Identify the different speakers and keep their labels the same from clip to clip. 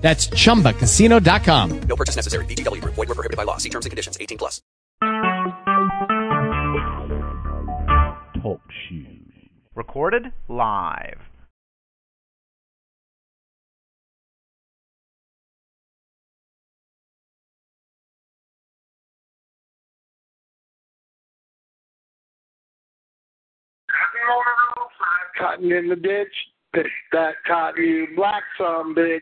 Speaker 1: That's chumbacasino.com.
Speaker 2: No purchase necessary. VGW Group. Void were prohibited by law. See terms and conditions. 18 plus.
Speaker 3: Talk shoes. Recorded live.
Speaker 4: Cotton in the ditch, pitch that cotton, you black some bitch.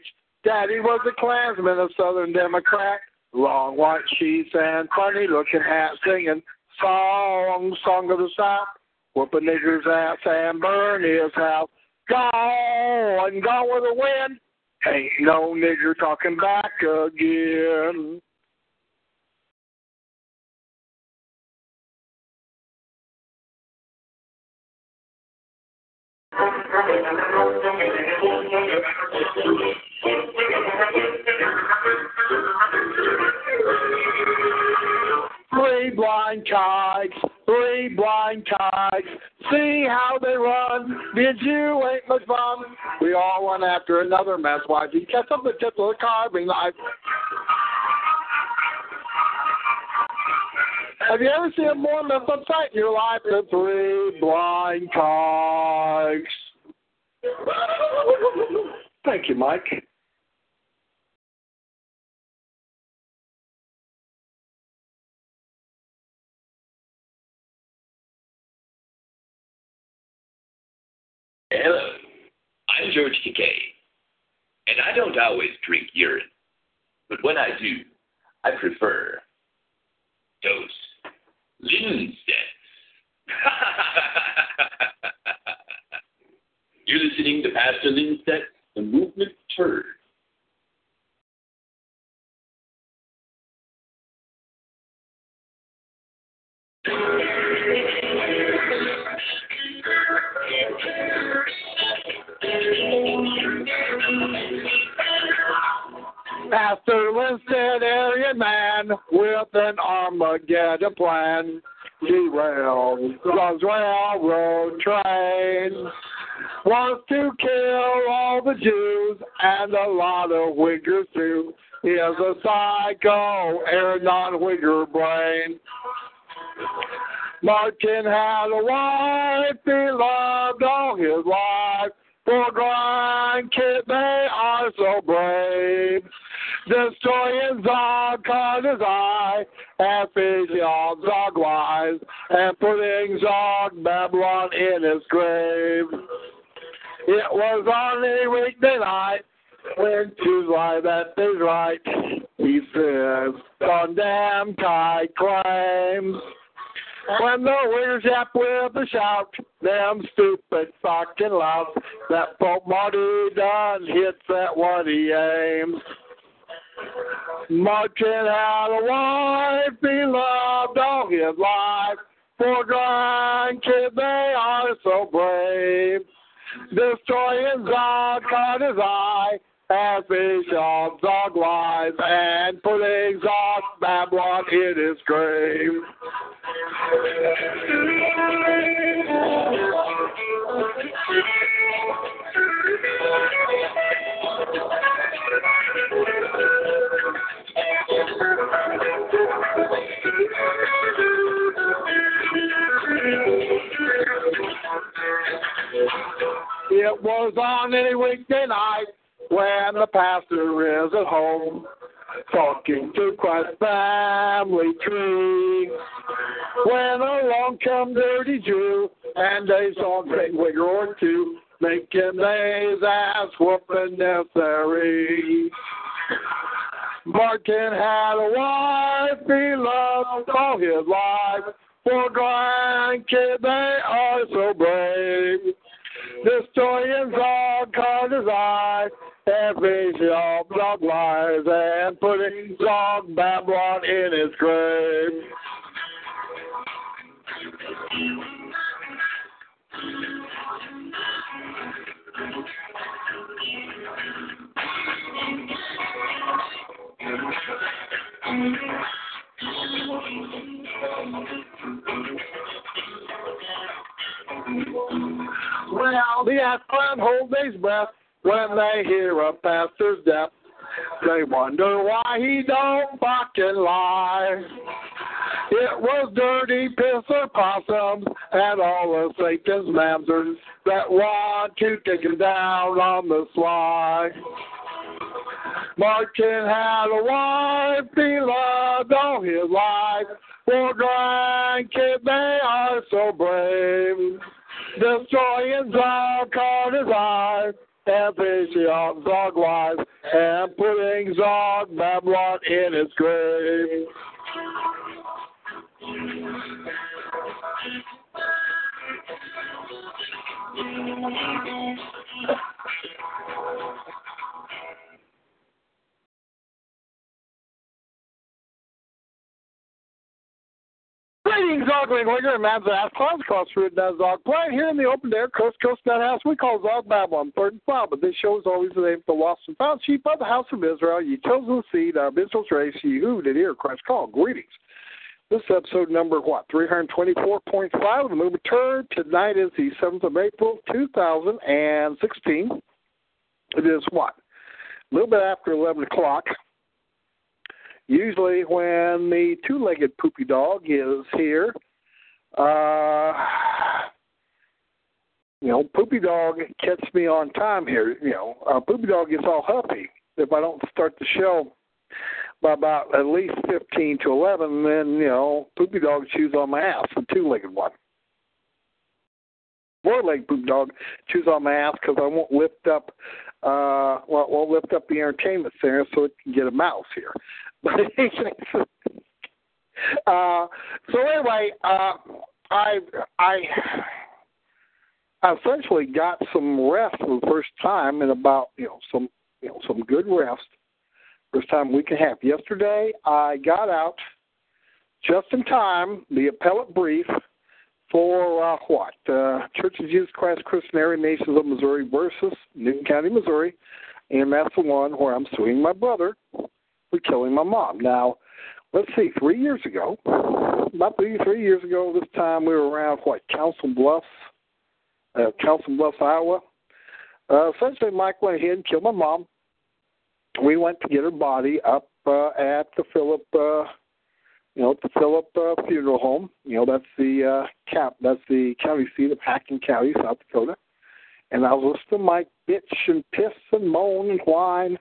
Speaker 4: Daddy was a Klansman, a Southern Democrat. Long white sheets and funny looking hat singing song, song of the South. Whoop a nigger's ass and burn his house. Gone, gone with the wind. Ain't no nigger talking back again. Three blind kikes, three blind kikes. See how they run. Did you ain't much fun? We all run after another mess. Why you catch up the tip of the carving knife? Have you ever seen a more messed up sight in your life than three blind kikes? Thank you, Mike.
Speaker 5: Hello, I'm George Takei, and I don't always drink urine, but when I do, I prefer those Lindsets. You're listening to Pastor Lindstedt, the movement turd.
Speaker 4: Pastor Winston, Aryan man with an Armageddon plan. Derails God's railroad train. Wants to kill all the Jews and a lot of Uyghurs too. He has a psycho, air non-Uyghur brain. Martin had a wife, he loved all his life. For grandkids, they are so brave. Destroying Zog caught his eye, and feeding on Zog wise, and putting Zog Babylon in his grave. It was on a weekday night when Jews lie that is right. He says, condemn kite claims. When the yap with a shout, them stupid fucking louts, that Pope Marty done hits at what he aims. Martin had a wife, he loved all his life. For grandkids, they are so brave. Destroying Zog caught his eye, and fish on Zog lies, and putting Zog Babylon in his grave. It was on any weekday night when the pastor is at home talking to Christ's family tree. When along come dirty Jew and they saw great wigger or two, making they's ass whooping necessary. Martin had a wife he loved all his life. For grandkids they are so brave. Destroying Zog caught his eye and finishing off Zog lies and putting dog Babylon in his grave. Well, the Aslan hold his breath when they hear a pastor's death. They wonder why he don't fucking lie. It was dirty piss or possums and all of Satan's mamsers that want to take him down on the sly. Martin had a wife, he loved all his life. For grandkids, they are so brave. Destroying Zog caught his eye, and on Zog lives, and putting Zog Babylon in his grave. Greetings, Ogling Wigger and Mabs Ass Clouds Cross Route Does Zog Playing here in the open air coast coast nut house we call Zog Babylon, third and final. But this show is always the name for the lost and found sheep of the house of Israel. You chosen seed, our Israel's race, you who did hear Christ call. Greetings. This is episode number what? Three hundred twenty-four point five of the movement turn. Tonight is the seventh of April, two thousand and sixteen. It is what? A little bit after eleven o'clock. Usually, when the two-legged poopy dog is here, uh, you know, poopy dog catches me on time here. You know, uh, poopy dog gets all huffy if I don't start the show by about at least 15 to 11, then, you know, poopy dog chews on my ass, the two-legged one. Four-legged poopy dog chews on my ass because I won't lift up, uh, well, won't lift up the entertainment center so it can get a mouse here. But uh, so anyway, uh, I I I essentially got some rest for the first time in about you know some you know some good rest First time week and a half. Yesterday, I got out just in time the appellate brief for uh, what? Uh, Church of Jesus Christ Christian Aryan Nations of Missouri versus Newton County, Missouri. And that's the one where I'm suing my brother for killing my mom. Now, let's see, three years ago, about three, three years ago, this time we were around, what, Council Bluffs, uh, Council Bluffs, Iowa. Uh, essentially, Mike went ahead and killed my mom we went to get her body up uh, at the Philip, uh, you know, the Philip uh, Funeral Home. You know, that's the uh, cap, that's the county seat of Haakon County, South Dakota. And I was listening to Mike bitch and piss and moan and whine,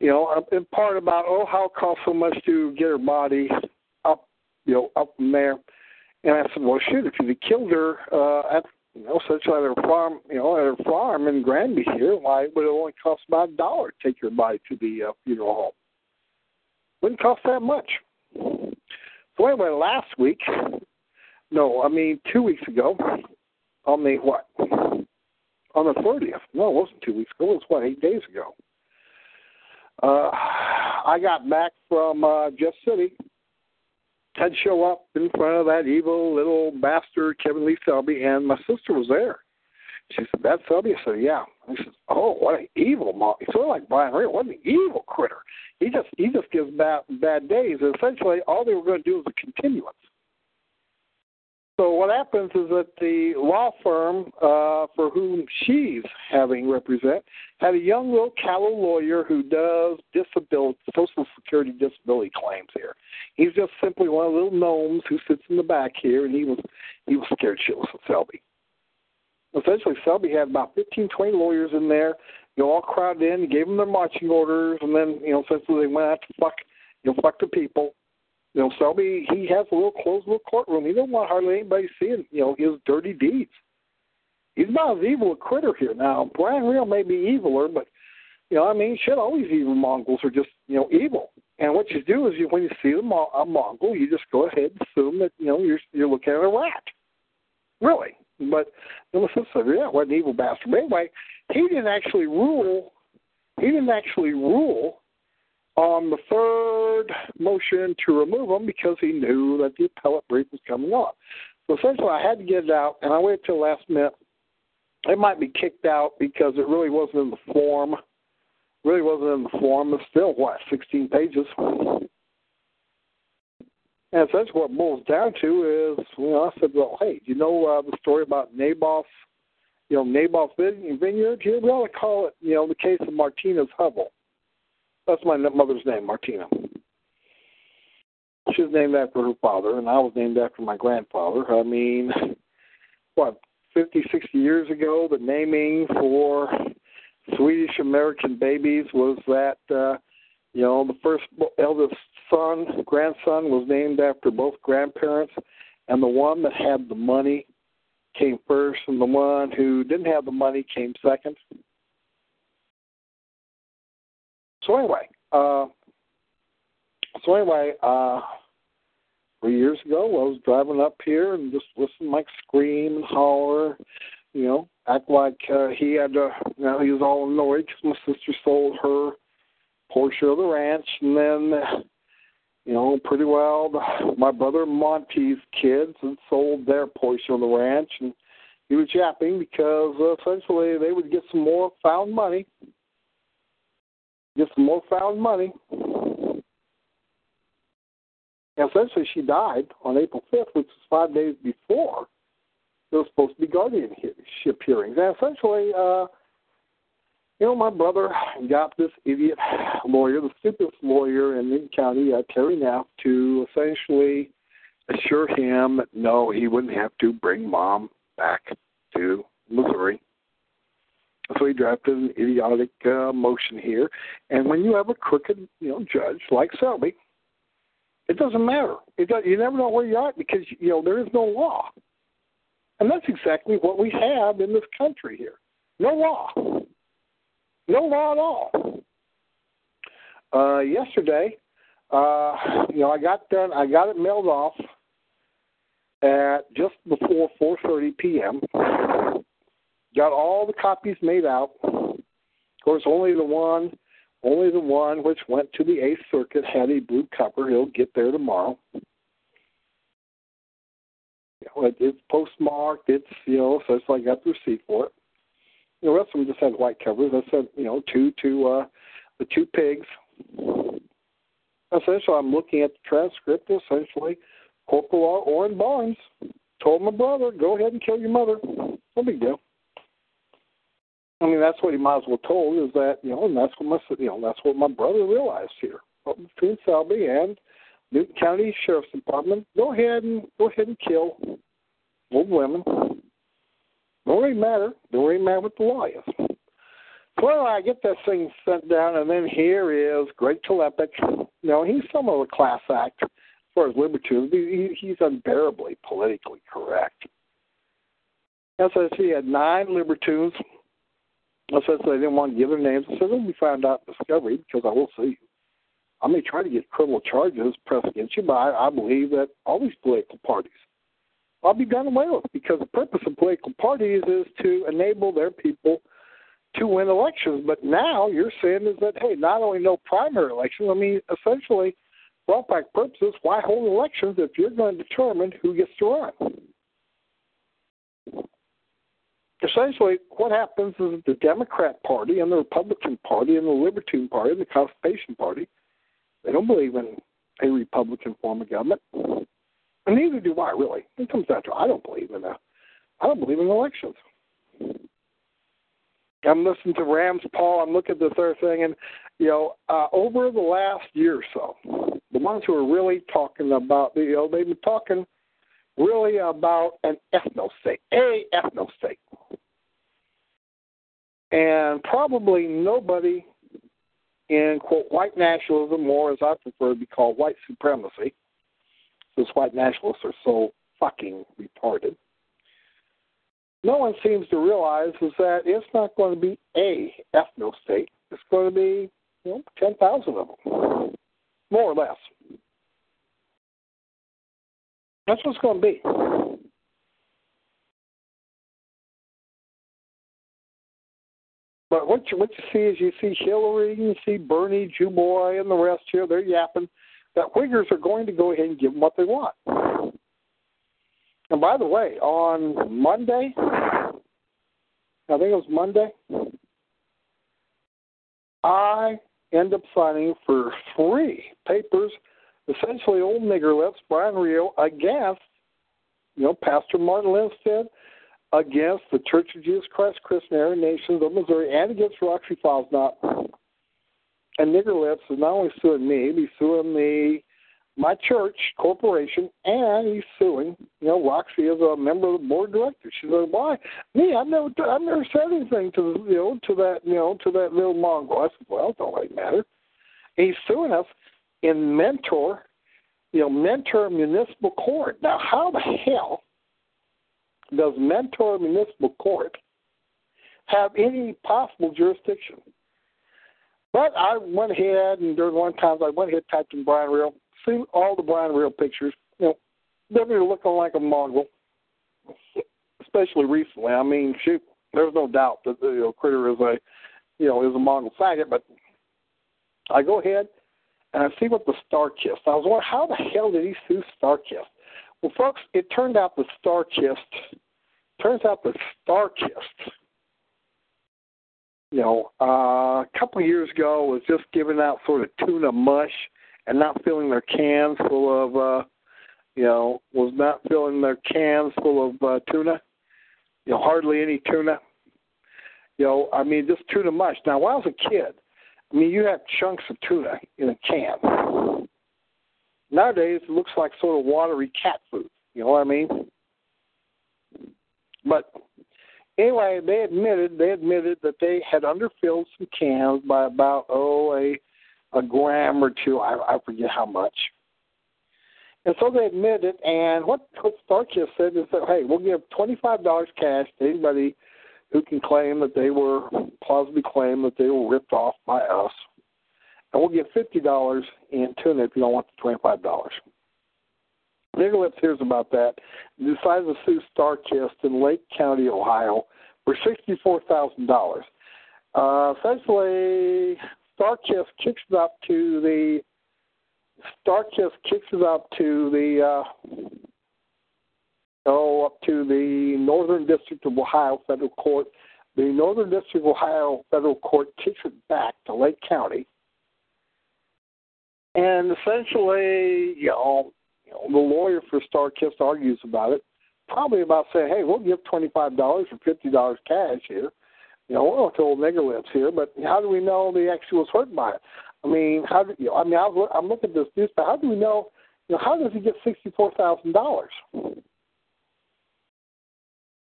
Speaker 4: you know, in part about oh how it costs so much to get her body up, you know, up from there. And I said, well, shoot, if you killed her uh, at you know, such at her farm, you know, at her farm in Granby here, why would it only cost about a dollar to take your body to the uh, funeral home? Wouldn't cost that much. So anyway, last week, no, I mean two weeks ago, on the what? On the thirtieth. No, it wasn't two weeks ago. It was what eight days ago. Uh, I got back from uh, Jeff City I'd show up in front of that evil little bastard Kevin Lee Selby, and my sister was there. She said, "That's Selby." I said, "Yeah." I said, "Oh, what an evil mom! He's sort of like Bryan Reo. What an evil critter! He just he just gives bad bad days. And essentially, all they were going to do was a continuance. So what happens is that the law firm uh, for whom she's having represent had a young little callow lawyer who does disability, Social Security disability claims here. He's just simply one of the little gnomes who sits in the back here, and he was he was scared shitless of Selby. Essentially, Selby had about 15, 20 lawyers in there. You know, all crowded in. gave them their marching orders, and then you know, essentially they went out to fuck, you know, fuck the people. You know, Selby he has a little closed little courtroom. He don't want hardly anybody seeing you know his dirty deeds. He's not as evil a critter here now. Bryan Reo may be eviler, but you know, I mean, shit, all these evil Mongols are just you know evil. And what you do is you, when you see a, a Mongol, you just go ahead and assume that you know you're you're looking at a rat. Really, but you know, said, yeah, what an evil bastard. But anyway, he didn't actually rule he didn't actually rule on the third motion to remove him because he knew that the appellate brief was coming on. So essentially, I had to get it out, and I waited till last minute. It might be kicked out because it really wasn't in the form. Really wasn't in the form. It's still what 16 pages. And essentially, what it boils down to is, you know, I said, well, hey, you know uh, the story about Naboth's, you know, Naboth's vineyard? Here we ought to call it, you know, the case of Martina's hovel. That's my mother's name, Martina. She was named after her father, and I was named after my grandfather. I mean, what, 50, 60 years ago, the naming for Swedish American babies was that, uh, you know, the first eldest son, grandson, was named after both grandparents, and the one that had the money came first, and the one who didn't have the money came second. So anyway, uh, so anyway, uh, three years ago, I was driving up here and just listening like scream and holler, you know, act like uh, he had to, you know, he was all annoyed because my sister sold her portion of the ranch, and then, you know, pretty well, the, my brother Monty's kids had sold their portion of the ranch, and he was yapping because uh, essentially they would get some more found money get some more found money. And essentially, she died on April 5th, which was five days before there was supposed to be guardianship hearings. And essentially, uh, you know, my brother got this idiot lawyer, the stupidest lawyer in the county, uh, Terry Knapp, to essentially assure him that no, he wouldn't have to bring mom back to Missouri. So he drafted an idiotic uh, motion here. And when you have a crooked, you know, judge like Selby, it doesn't matter. It does, you never know where you are at because you know there is no law, and that's exactly what we have in this country here. No law, no law at all. Uh, yesterday, uh, you know, I got done. I got it mailed off at just before 4:30 p.m got all the copies made out. Of course, only the one, only the one which went to the Eighth Circuit had a blue cover. He'll get there tomorrow. You know, it, it's postmarked. It's you know, so it's like I got the receipt for it. The rest of them just had white covers. I said, you know, two to uh, the two pigs. Essentially, I'm looking at the transcript. Essentially, Corporal Orrin Barnes told my brother, "Go ahead and kill your mother. No big deal." I mean, that's what he might as well told is that you know, and that's what my you know that's what my brother realized here between Selby and Newton County Sheriff's Department. Go ahead and go ahead and kill old women. Don't really matter. Don't really matter what the law is. Well, I get that thing sent down, and then here is Greg Tlapek. Know, he's some of a class act as far as libertarians. He, he's unbearably politically correct. He had nine libertines so they didn't want to give their names. I said they'll be found out discovery because I will see you. I may try to get criminal charges pressed against you, but I, I believe that all these political parties I'll be done away with because the purpose of political parties is to enable their people to win elections. But now you're saying is that hey, not only no primary elections, I mean essentially, for all purposes, why hold elections if you're going to determine who gets to run? essentially what happens is the Democrat Party and the Republican Party and the Libertine Party and the Constitution Party, they don't believe in a Republican form of government. And neither do I really. It comes down to I don't believe in a I don't believe in elections. I'm listening to Rams Paul, I'm looking at this other thing and you know, uh, over the last year or so, the ones who are really talking about you know, they've been talking really about an ethno state, a ethno state. And probably nobody in quote white nationalism, or as I prefer to be called white supremacy, because white nationalists are so fucking retarded. No one seems to realize is that it's not going to be a ethno state. It's going to be you know ten thousand of them, more or less. That's what's going to be. But what you what you see is you see Hillary, you see Bernie, Boy, and the rest here. They're yapping that Uyghurs are going to go ahead and give them what they want. And by the way, on Monday, I think it was Monday, I end up signing for three papers, essentially old nigger lips, Bryan Reo, against, you know, Pastor Martin Lindstedt, against the Church of Jesus Christ Christian Aryan Nations of Missouri, and against Roxy Fosnot. And Nigger Lips is not only suing me, he's suing the my church corporation, and he's suing. You know, Roxy is a member of the board of directors. She said, "Why me? I've never, I've never said anything to you know to that you know to that little mongrel." I said, "Well, it don't really matter." And he's suing us in Mentor, you know, Mentor Municipal Court. Now, how the hell does Mentor Municipal Court have any possible jurisdiction? But I went ahead and during one time I went ahead typed in Bryan Reo seen all the Bryan Reo pictures. You know, they're looking like a Mongol, especially recently. I mean, shoot, there's no doubt that the you know, critter is a, you know, is a Mongol faggot. But I go ahead and I see what the Starkist. I was wondering how the hell did he sue Starkist? Well, folks, it turned out the Starkist. Turns out the Starkist. You know, uh, a couple of years ago was just giving out sort of tuna mush and not filling their cans full of, uh, you know, was not filling their cans full of uh, tuna. You know, hardly any tuna. You know, I mean, just tuna mush. Now, when I was a kid, I mean, you have chunks of tuna in a can. Nowadays, it looks like sort of watery cat food. You know what I mean? But anyway, they admitted they admitted that they had underfilled some cans by about oh a a gram or two. I, I forget how much. And so they admitted it. And what, what Starkist said is that, hey, we'll give $25 cash to anybody who can claim that they were, plausibly claim that they were ripped off by us. And we'll give $50 in tuna if you don't want the $25. Nicholas hears about that and decides to sue Starkist in Lake County, Ohio for $64,000. Uh, essentially, Starkist kicks it up to the Starkist kicks it up to the uh, oh up to the Northern District of Ohio Federal Court. The Northern District of Ohio Federal Court kicks it back to Lake County, and essentially, you know the lawyer for Starkist argues about it, probably about saying, "Hey, we'll give twenty five dollars or fifty dollars cash here." You know, we're not old nigger lips here, but how do we know the actually was hurt by it? I mean, how do you know, I mean, I was, I'm looking at this news, but how do we know? You know, how does he get sixty-four thousand dollars?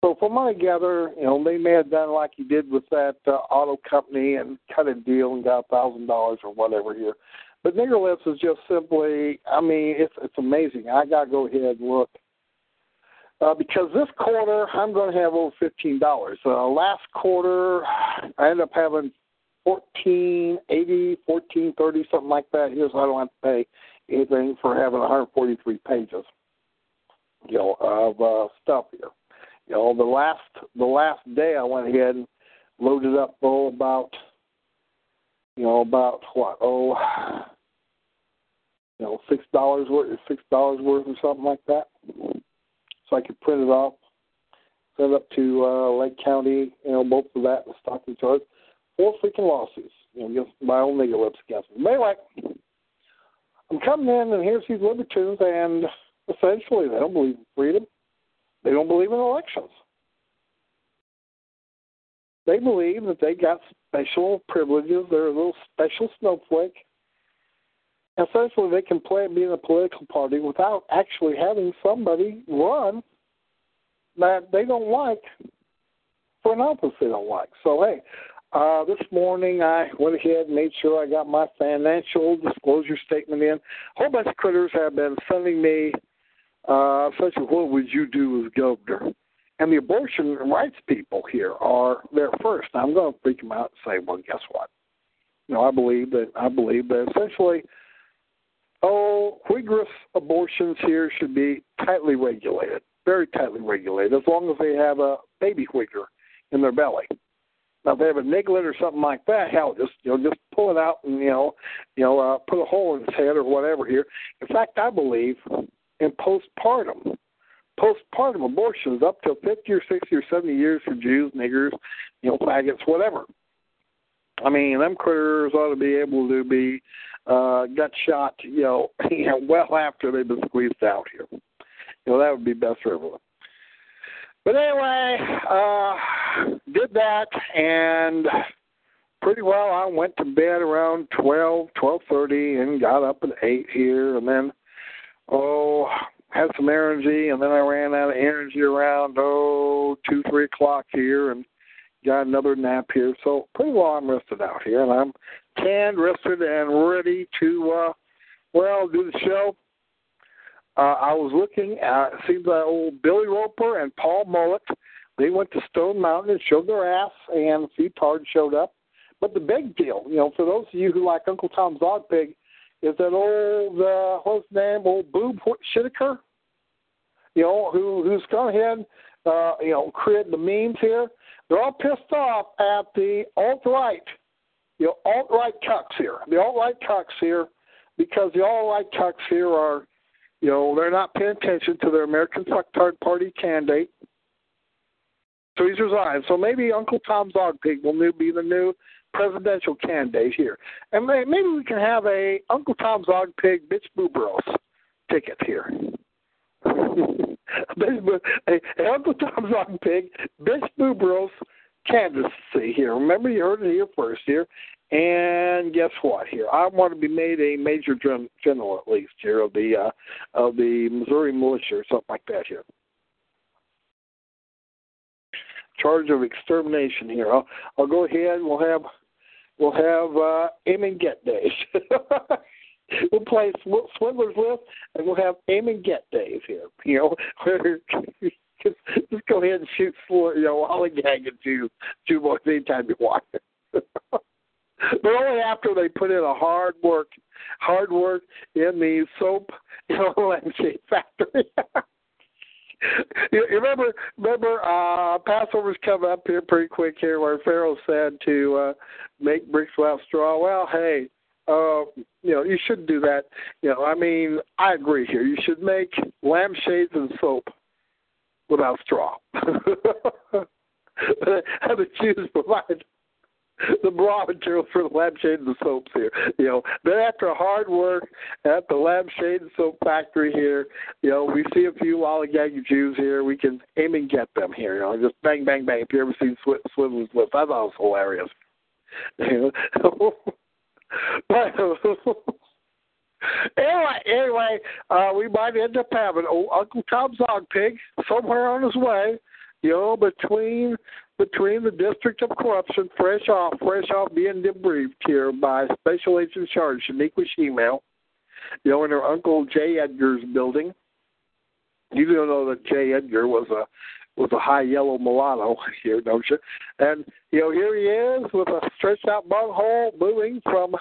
Speaker 4: So from what I gather, you know, they may have done like he did with that uh, auto company and cut a deal and got a thousand dollars or whatever here. But Nigger Lips is just simply, I mean, it's it's amazing. I gotta go ahead and look uh, because this quarter I'm going to have over fifteen dollars. Uh, last quarter I ended up having fourteen eighty, fourteen thirty, something like that. Here's I don't have to pay anything for having 143 pages, you know, of uh, stuff here. You know, the last the last day I went ahead and loaded up oh about you know about what oh you know six dollars worth or six dollars worth or something like that so I could print it off, send it up to uh, Lake County, you know, both of that and Stockton charge. Four freaking lawsuits, you know, against my own nigger lips against me. Anyway, I'm coming in and here's these libertarians, and essentially they don't believe in freedom. They don't believe in elections. They believe that they got special privileges. They're a little special snowflake essentially they can play being a political party without actually having somebody run that they don't like for an office they don't like. So hey, uh, this morning I went ahead and made sure I got my financial disclosure statement in. A whole bunch of critters have been sending me uh, such what would you do as governor? And the abortion rights people here are there first. Now, I'm going to freak them out and say, well, guess what? You know, I believe that I believe that essentially Oh, Uyghur abortions here should be tightly regulated, very tightly regulated, as long as they have a baby Uyghur in their belly. Now, if they have a niglet or something like that, hell, just you know, just pull it out and you know, you know, uh, put a hole in his head or whatever. Here, in fact, I believe in postpartum, postpartum abortions up to fifty or sixty or seventy years for Jews, niggers, you know, faggots, whatever. I mean, them critters ought to be able to be uh, gut shot, you know, you know, well after they've been squeezed out here. You know, that would be best for everyone. But anyway, uh, did that and pretty well. I went to bed around twelve, twelve thirty, and got up at eight here, and then oh, had some energy, and then I ran out of energy around oh two, three o'clock here, and got another nap here. So pretty well, I'm rested out here, and I'm canned, rested, and ready to uh, well do the show. Uh, I was looking at seems like old Billy Roper and Paul Mullet. They went to Stone Mountain and showed their ass, and few tards showed up. But the big deal, you know, for those of you who like Uncle Tom's Dog Pig, is that old uh, what's his name, old Boob Whitaker, you know, who who's gone ahead, uh, you know, created the memes here. They're all pissed off at the alt right, you know, alt right cucks here. The alt right cucks here, because the alt right cucks here are you know, they're not paying attention to their American Fucktard Party candidate. So he's resigned. So maybe Uncle Tom's Dog Pig will new, be the new presidential candidate here. And maybe we can have a Uncle Tom's Dog Pig Bitch Booberos ticket here. a, Uncle Tom's Dog Pig Bitch Booberos candidacy here. Remember, you heard it here first here. And guess what? Here, I want to be made a major general at least here of the uh, of the Missouri militia or something like that here. Charge of extermination here. I'll, I'll go ahead. We'll have we'll have uh, aim and get days. we'll play Swindler's List, and we'll have aim and get days here. You know, just, just go ahead and shoot for you know Hollygag and Jew Jew boys anytime you want. but only after they put in a hard work, hard work in the soap, you know, lampshade factory. you, you remember, remember, uh, Passover's coming up here pretty quick here, where Pharaoh said to uh, make bricks without straw. Well, hey, uh, you know, you shouldn't do that. You know, I mean, I agree here. You should make lampshades and soap without straw. The Jews provide the raw material for the lampshade and soaps here. You know, then after hard work at the lampshade and soap factory here, you know, we see a few lollygaggy Jews here. We can aim and get them here. You know, just bang, bang, bang. If you ever seen Sw- Swiveler's List, I thought it was hilarious. You know. but, anyway, anyway, uh, we might end up having old Uncle Tom's dog pig somewhere on his way. You know, between between the District of Corruption, fresh off, fresh off being debriefed here by Special Agent in Charge, Shaniqua Shemale, in her Uncle J. Edgar's building. You don't know that J. Edgar was a was a high yellow mulatto here, don't you? And you know, here he is with a stretched out bunghole moving from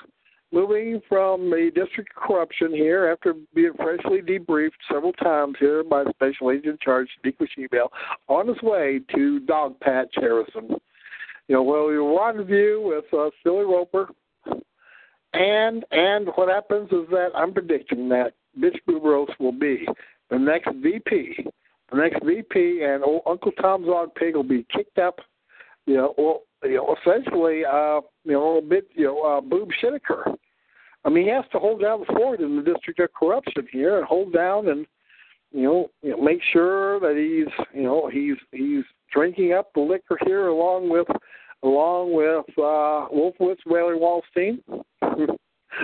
Speaker 4: moving from the District Corruption here after being freshly debriefed several times here by Special Agent in Charge, Shaniqua Shemale, on his way to Dog Patch Harrison. You know, well, you rendezvous with uh, Silly Roper, and and what happens is that I'm predicting that Bitch Booberos will be the next VP, the next VP, and old Uncle Tom's Dog Pig will be kicked up, you know, or you know, essentially, uh, you know, a bit, you know, uh, boob shitaker. I mean, he has to hold down the fort in the district of corruption here, and hold down and you know, you know, make sure that he's, you know, he's he's drinking up the liquor here along with, along with uh, Wolfowitz Whaley Wallerstein.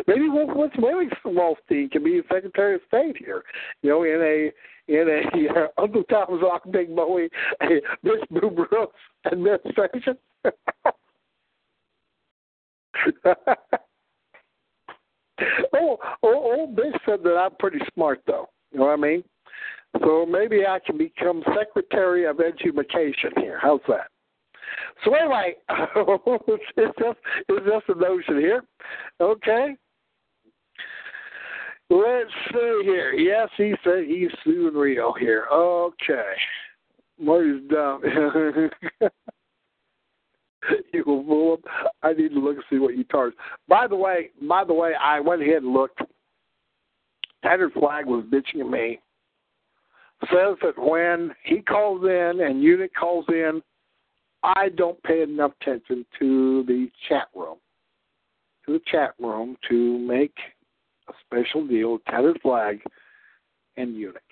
Speaker 4: Maybe Wolfowitz Whaley Wallerstein can be Secretary of State here, you know, in a in a uh, Uncle Tom's Rock Big Bowie, a Miss Boo Brooks administration. Oh, oh, Bish said that I'm pretty smart, though. You know what I mean? So maybe I can become Secretary of Education here. How's that? So anyway, it's just it's just a notion here. Okay. Let's see here. Yes, he said he's suing Reo here. Okay. What is dumb? you fool. I need to look and see what you charge. By the way, by the way, I went ahead and looked. Tattered Flag was bitching at me. Says that when he calls in and unit calls in, I don't pay enough attention to the chat room, to the chat room to make a special deal Tattered Flag and unit.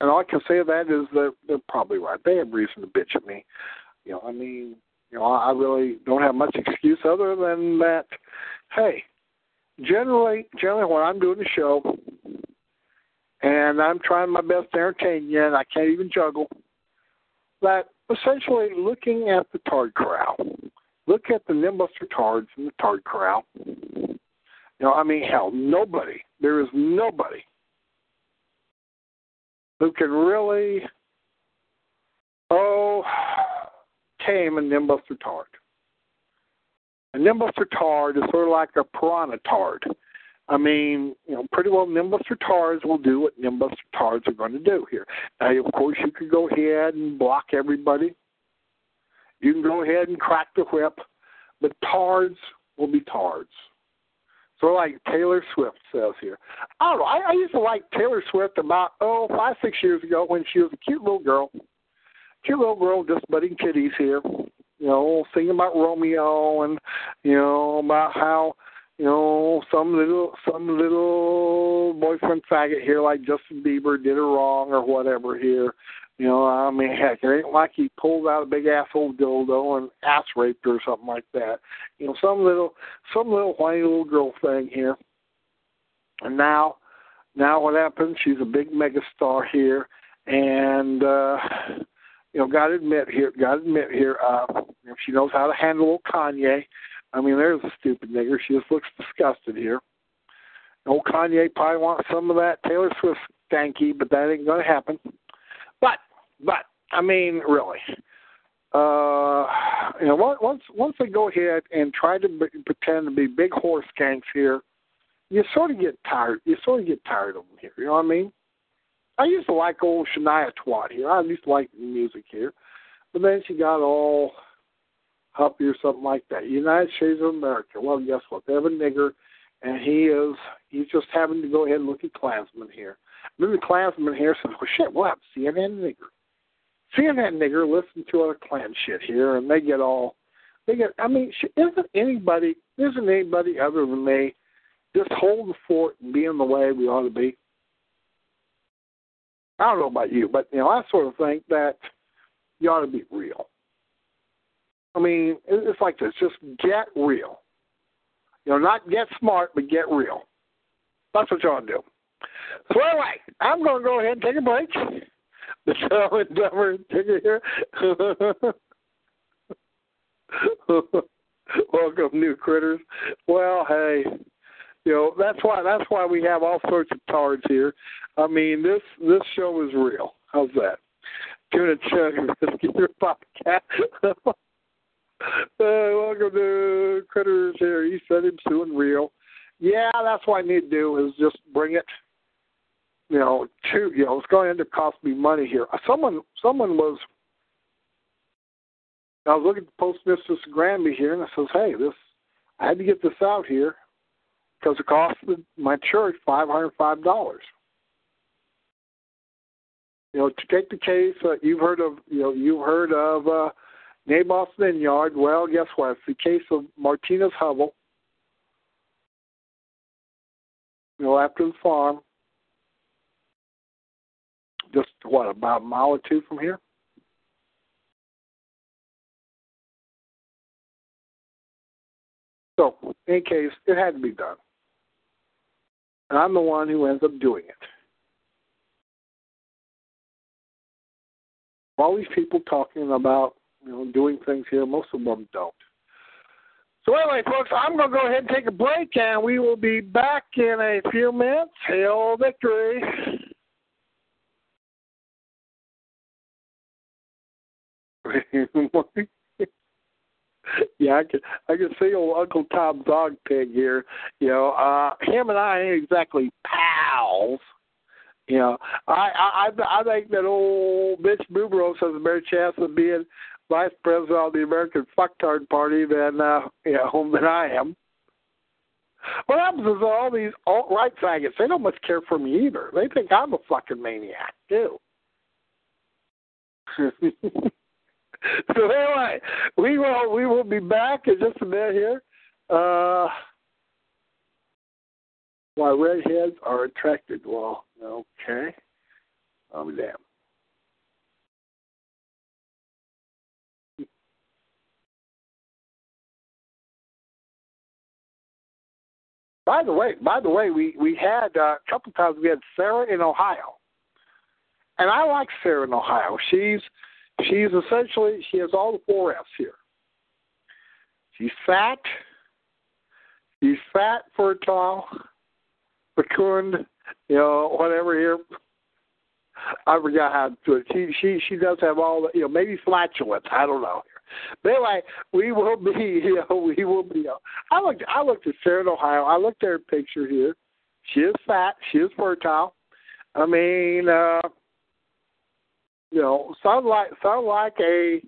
Speaker 4: And all I can say of that is that they're probably right. They have reason to bitch at me. You know, I mean, you know, I really don't have much excuse other than that. Hey, generally, generally when I'm doing a show and I'm trying my best to entertain you, and I can't even juggle, that essentially looking at the Tard Corral, look at the Nimbus Tards in the Tard Corral. You know, I mean, hell, nobody, there is nobody who can really, oh, tame a Nimbuster Tard. A Nimbuster Tard is sort of like a Piranha Tard. I mean, you know, pretty well Nimbuster Tards will do what Nimbus Tards are going to do here. Now, of course, you can go ahead and block everybody. You can go ahead and crack the whip, but Tards will be Tards. So, like Taylor Swift says here. I don't know. I, I used to like Taylor Swift about, oh, five, six years ago when she was a cute little girl little girl just budding kitties here, you know, singing about Romeo and you know about how you know some little some little boyfriend faggot here like Justin Bieber did her wrong or whatever here. You know, I mean, heck, it ain't like he pulled out a big asshole dildo and ass raped her or something like that. You know, some little some little whiny little girl thing here. And now, now what happens? She's a big megastar here, and uh you know, got to admit here, got to admit here, uh, if she knows how to handle old Kanye, I mean, there's a stupid nigger. She just looks disgusted here. Old Kanye probably wants some of that Taylor Swift stanky, but that ain't to happen. But, but, I mean, really, uh, you know, once once they go ahead and try to be, pretend to be big horse skanks here, you sort of get tired. You sort of get tired of them here. You know what I mean? I used to like old Shania Twat here. I used to like the music here. But then she got all huffy or something like that. United States of America. Well, guess what? They have a nigger, and he is he's just having to go ahead and look at Klansman here. And then the Klansman here says, well, shit, what happened? CNN nigger. CNN nigger listen to other Klan shit here, and they get all, they get, I mean, isn't anybody, isn't anybody other than me just hold the fort and be in the way we ought to be? I don't know about you, but you know, I sort of think that you ought to be real. I mean, it's like this: just get real. You know, not get smart, but get real. That's what you ought to do. So anyway, I'm going to go ahead and take a break. The Dumb and Dumber ticker here. Welcome, new critters. Well, hey, you know that's why that's why we have all sorts of tards here. I mean this this show is real. How's that? Tuna Chug Rescue Your Podcast. uh, welcome to Critters here. He said it's doing real. Yeah, that's what I need to do is just bring it. You know, to you know, it's going to costing me money here. Someone someone was I was looking at the postmistress Granby here, and I says, "Hey, this I had to get this out here because it cost my church five hundred five dollars. You know, to take the case, uh, you've heard of, you know, you've heard of uh, Naboth's Vineyard. Well, guess what? It's the case of Martina's Hubble. You know, after the farm, just what about a mile or two from here. So, in any case, it had to be done and I'm the one who ends up doing it. All these people talking about you know doing things here, most of them don't. So anyway, folks, I'm going to go ahead and take a break, and we will be back in a few minutes. Hail victory! yeah, I can I can see old Uncle Tom Dog Pig here. You know, uh him and I ain't exactly pals. You know, I I I think that old Mitch Bubros has a better chance of being vice president of the American Fucktard Party than uh, you know than I am. What happens is all these alt right faggots, they don't much care for me either. They think I'm a fucking maniac too. so anyway, we will we will be back in just a minute here. Uh why redheads are attracted. Well, okay. Oh damn. By the way, by the way, we we had uh, a couple times we had Sarah in Ohio, and I like Sarah in Ohio. She's she's essentially she has all the four F's here. She's fat. She's fat, fertile, fecund, you know, whatever here. I forgot how to do it. She she she does have all the you know maybe flatulence. I don't know. But anyway, we will be you know we will be. Uh, I looked I looked at Sarah in Ohio. I looked at her picture here. She is fat. She is fertile. I mean, uh, you know, sound like sound like a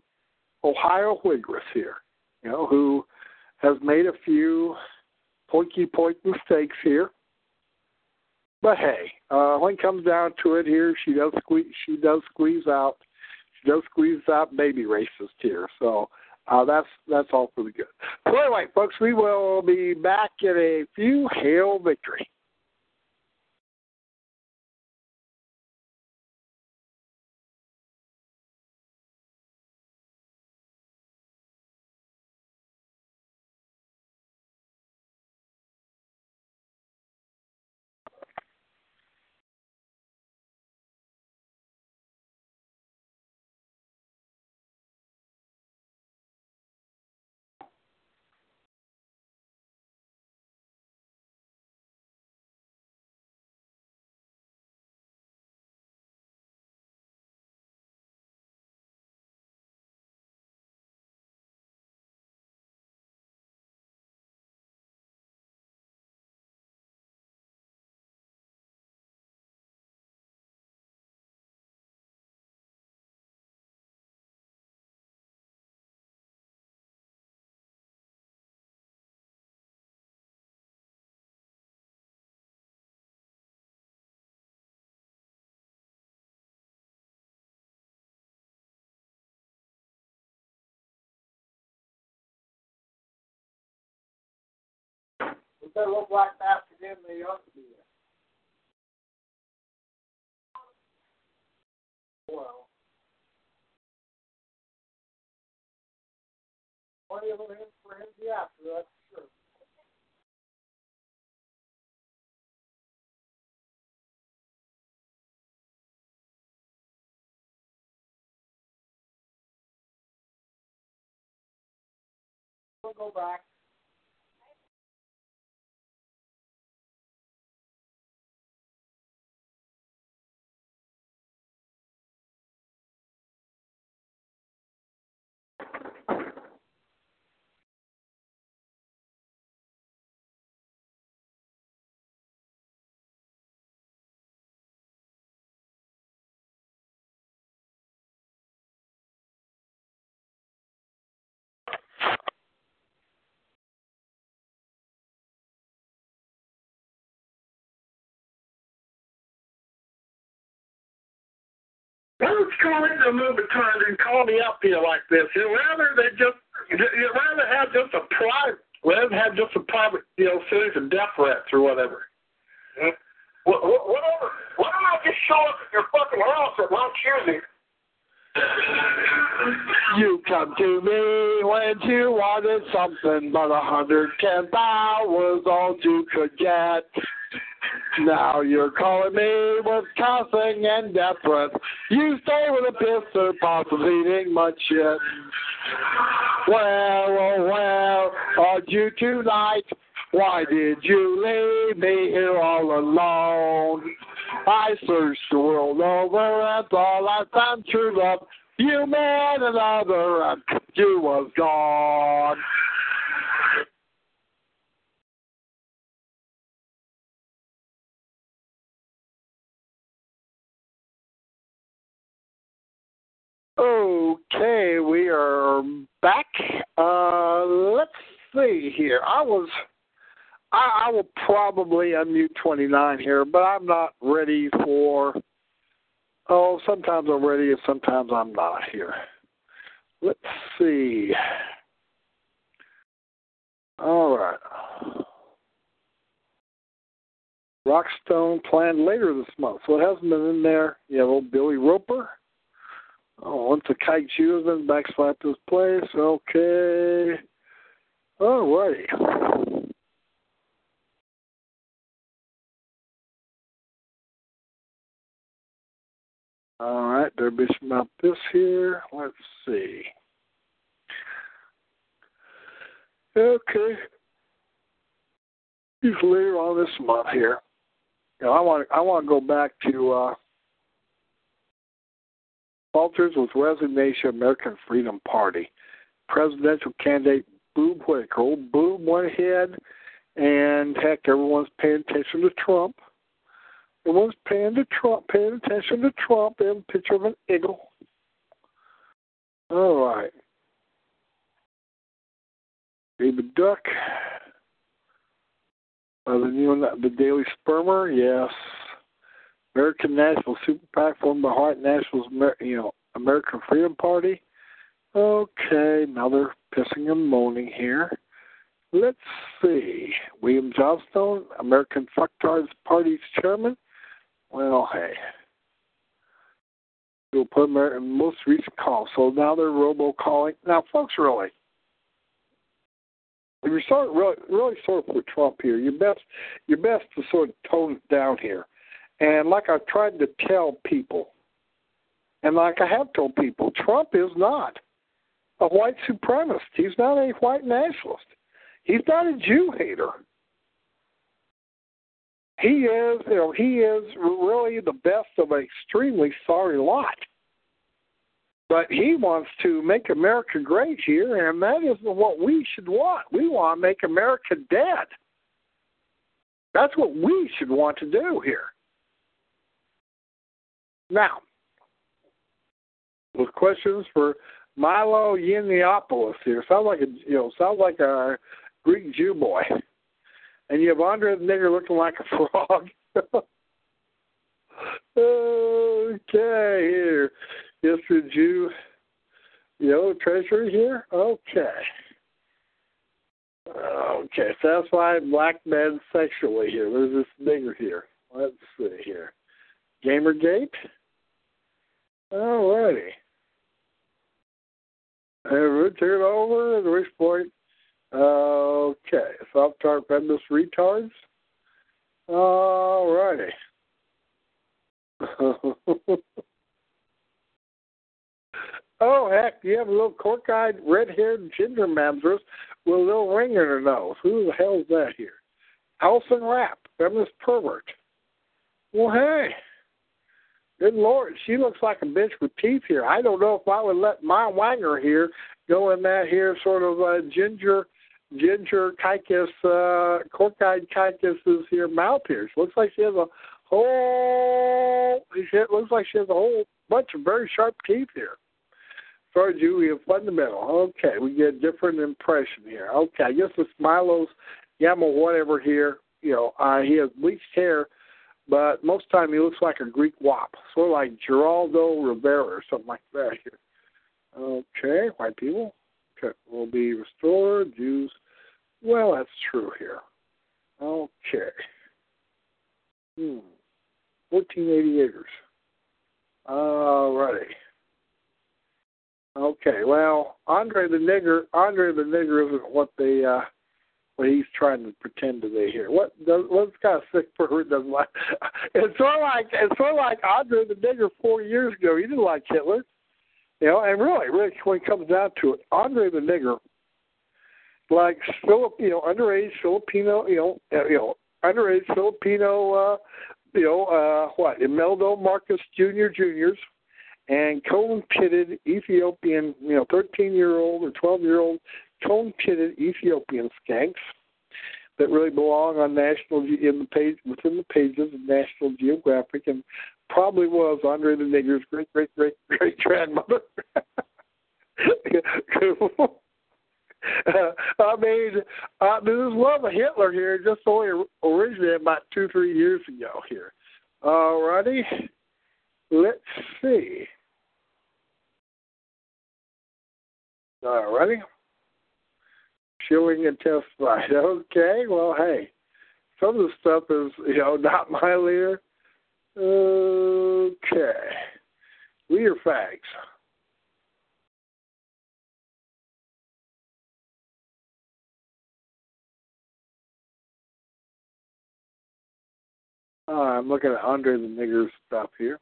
Speaker 4: Ohio Whigress here. You know, who has made a few pointy point mistakes here. But hey, uh, when it comes down to it, here she does squeeze. She does squeeze out. She does squeeze out baby racist here. So uh, that's that's all for the good. So anyway, folks, we will be back in a few. Hail victory! If look like that to them, they ought to be there. Well, plenty of him for him to be after, that's sure. We'll go back. Who's calling the movie trying to call me up here like this? You'd rather they just you'd rather have just a private rather have just a private you know series of death threats or whatever. Hmm? What, what, whatever. Why don't I just show up at your fucking house at my choosing? You come to me when you wanted something, but a hundred ten was all you could get. Now you're calling me with cussing and death threats. You stay with a pisser, possibly eating much shit. Well, oh well, are you tonight? Why did you leave me here all alone? I searched the world over and all I found true love. You met another and you was gone. Okay, we are back. Uh, let's see here. I was, I, I will probably unmute 29 here, but I'm not ready for. Oh, sometimes I'm ready and sometimes I'm not here. Let's see. All right. Rockstone planned later this month, so it hasn't been in there. You have old Billy Roper. Oh, once the kite shoe has been backslapped his place. Okay. All righty. All right, there be some about this here. Let's see. Okay. He's later on this month here. You know, I want I want to go back to uh, falters with resignation American Freedom Party. Presidential candidate Boob Whitaker. Boob went ahead, and heck, everyone's paying attention to Trump. Everyone's paying to Trump, paying attention to Trump. They have a picture of an eagle. All right. David Duck. Uh, the the Daily Spermer, yes. American National Super PAC formed by White Nationals, you know, American Freedom Party. Okay, now they're pissing and moaning here. Let's see. William Johnson, American Fucktards Party's chairman. Well, hey. We'll put American most recent call. So now they're robocalling. Now, folks, really, if you start really, really sort of with Trump here, your best, your best to sort of tone it down here. And like I've tried to tell people, and like I have told people, Trump is not a white supremacist. He's not a white nationalist. He's not a Jew hater. He is, you know, he is really the best of an extremely sorry lot. But he wants to make America great here, and that isn't what we should want. We want to make America dead. That's what we should want to do here. Now, with questions for Milo Yiannopoulos here. Sounds like a you know, sounds like a Greek Jew boy. And you have Andre the nigger looking like a frog. okay, here. Mr. Jew, know, treasury here? Okay. Okay, satisfied black men sexually here. There's this nigger here. Let's see here. Gamergate? Alrighty. And we turn over at which point, okay, soft tart feminist retards. Alrighty. oh heck, you have a little cork-eyed, red-haired ginger mamsers with a little ring in her nose. Who the hell is that here? Alison Rapp, feminist pervert. Well, hey. Good Lord, she looks like a bitch with teeth here. I don't know if I would let my wanger here go in that here sort of uh, ginger, ginger kikis, uh, cork-eyed kikis's here mouth here. She looks like she has a whole. It looks like she has a whole bunch of very sharp teeth here. Sorry, Julia, fundamental. Okay, we get a different impression here. Okay, I guess it's Milo's Yama whatever here. You know, uh, he has bleached hair but most time he looks like a Greek wop, sort of like Geraldo Rivera or something like that. Here. Okay, white people okay, will be restored. Jews, well, that's true here. Okay. Hmm. 1480 acres. Alrighty. Okay, well, Andre the Nigger, Andre the Nigger isn't what they uh, what he's trying to pretend to be here. What does what's kind of sick pervert doesn't like? It's sort of like it's sort of like Andre the Nigger four years ago. He didn't like Hitler, you know. And really, really, when it comes down to it, Andre the Nigger, like Philip, you know, underage Filipino, you know, uh, you know, underage Filipino, uh, you know, uh, what Imeldo Marcus Jr. Juniors, and cone-pitted Ethiopian, you know, 13-year-old or 12-year-old cone-pitted Ethiopian skanks that really belong on national in the page within the pages of National Geographic, and probably was Andre the Nigger's great great great great grandmother. I mean, uh, this love of Hitler here just only originated about two, three years ago here. All righty. Let's see. All righty. Schilling and testified. Okay, well, hey, some of the stuff is, you know, not my leader. Okay. Leader facts. Uh, I'm looking at Andre the Nigger stuff here.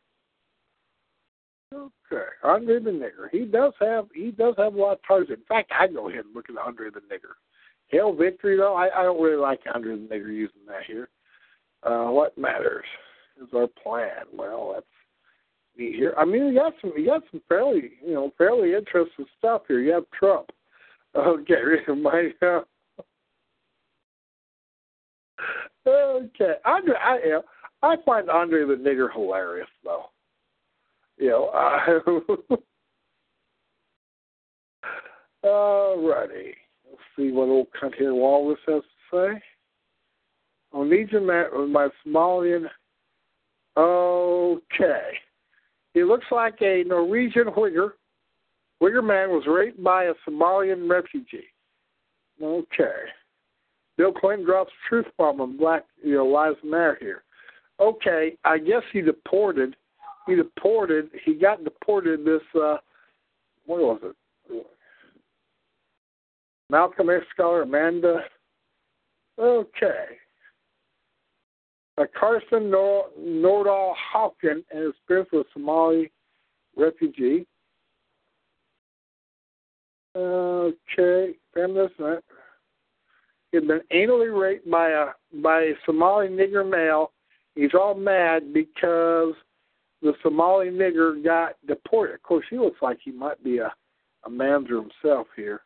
Speaker 4: Okay, Andre the Nigger. He does have he does have a lot of targets. In fact, I go ahead and look at Andre the Nigger. Hail victory though, I, I don't really like Andre the Nigger using that here. Uh, what matters is our plan. Well, that's neat here. I mean, you got some you got some fairly you know fairly interesting stuff here. You have Trump. Okay, my. Uh, okay, Andre, I know, I find Andre the Nigger hilarious though. You know, alrighty. Let's see what old cunt here Walrus has to say. Onesian man, my Somalian. Okay. He looks like a Norwegian Whigger. Whigger man was raped by a Somalian refugee. Okay. Bill Clinton drops truth bomb on Black you know, Lives Matter here. Okay, I guess he deported. He deported. He got deported. This uh, what was it? Malcolm X scholar Amanda. Okay. Uh, Karsten Nor- Nordal Hauken and his experience with Somali refugee. Okay, feminist. He had been anally raped by a by a Somali nigger male. He's all mad because the Somali nigger got deported. Of course, he looks like he might be a a manzer himself here.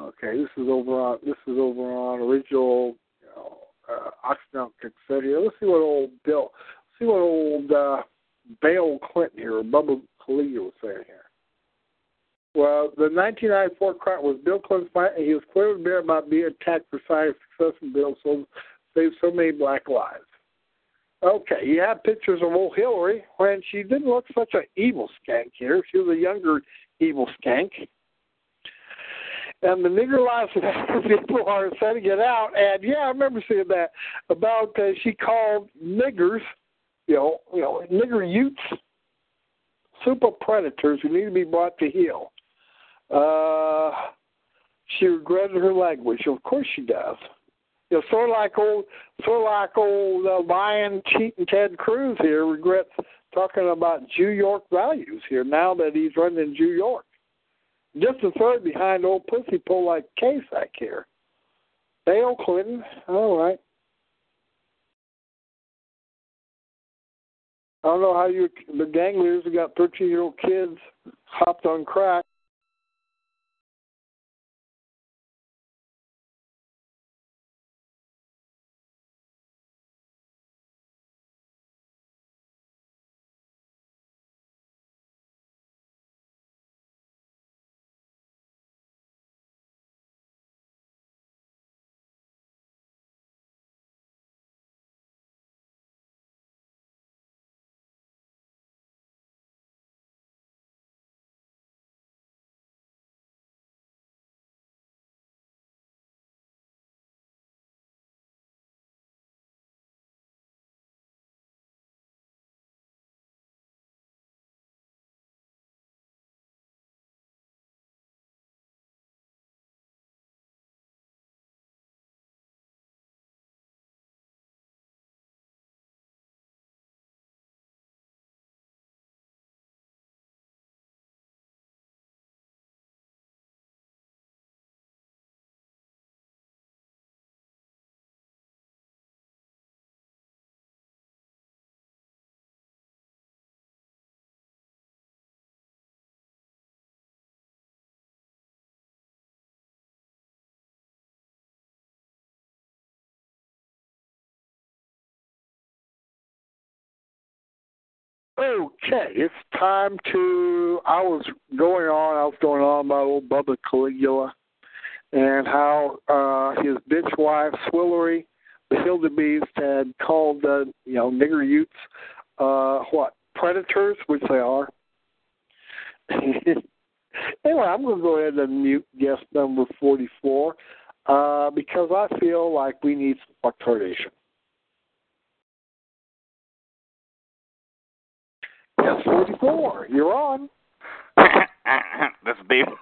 Speaker 4: Okay, this is over on this is over on original you know, uh, Occidental cassette. Let's see what old Bill, see what old uh, Bill Clinton here, or Bubba Kalia was saying here. Well, the 1994 crime was Bill Clinton's fight, and he was clearly bitter about being attacked for science success and Bill so saved so many black lives. Okay, you have pictures of old Hillary when she didn't look such an evil skank here. She was a younger evil skank. And the nigger lives people are setting it out. And yeah, I remember seeing that about uh, she called niggers, you know, you know, nigger youths, super predators who need to be brought to heel. Uh, she regretted her language. Of course she does. You know, sort of like old, sort of like old uh, lying, cheating Ted Cruz here regrets talking about New York values here now that he's running New York. Just a third behind old pussy pull like Kasich here. Dale Clinton, all right. I don't know how you the gang leaders who got thirteen year old kids hopped on crack. Okay, it's time to. I was going on. I was going on about old Bubba Caligula and how uh, his bitch wife Swillery, the Hildebeest, had called uh, you know nigger Utes uh, what predators, which they are. anyway, I'm going to go ahead and mute guest number 44 uh, because I feel like we need some fluctuation. Yes, 44. You're on.
Speaker 6: this is Beavis.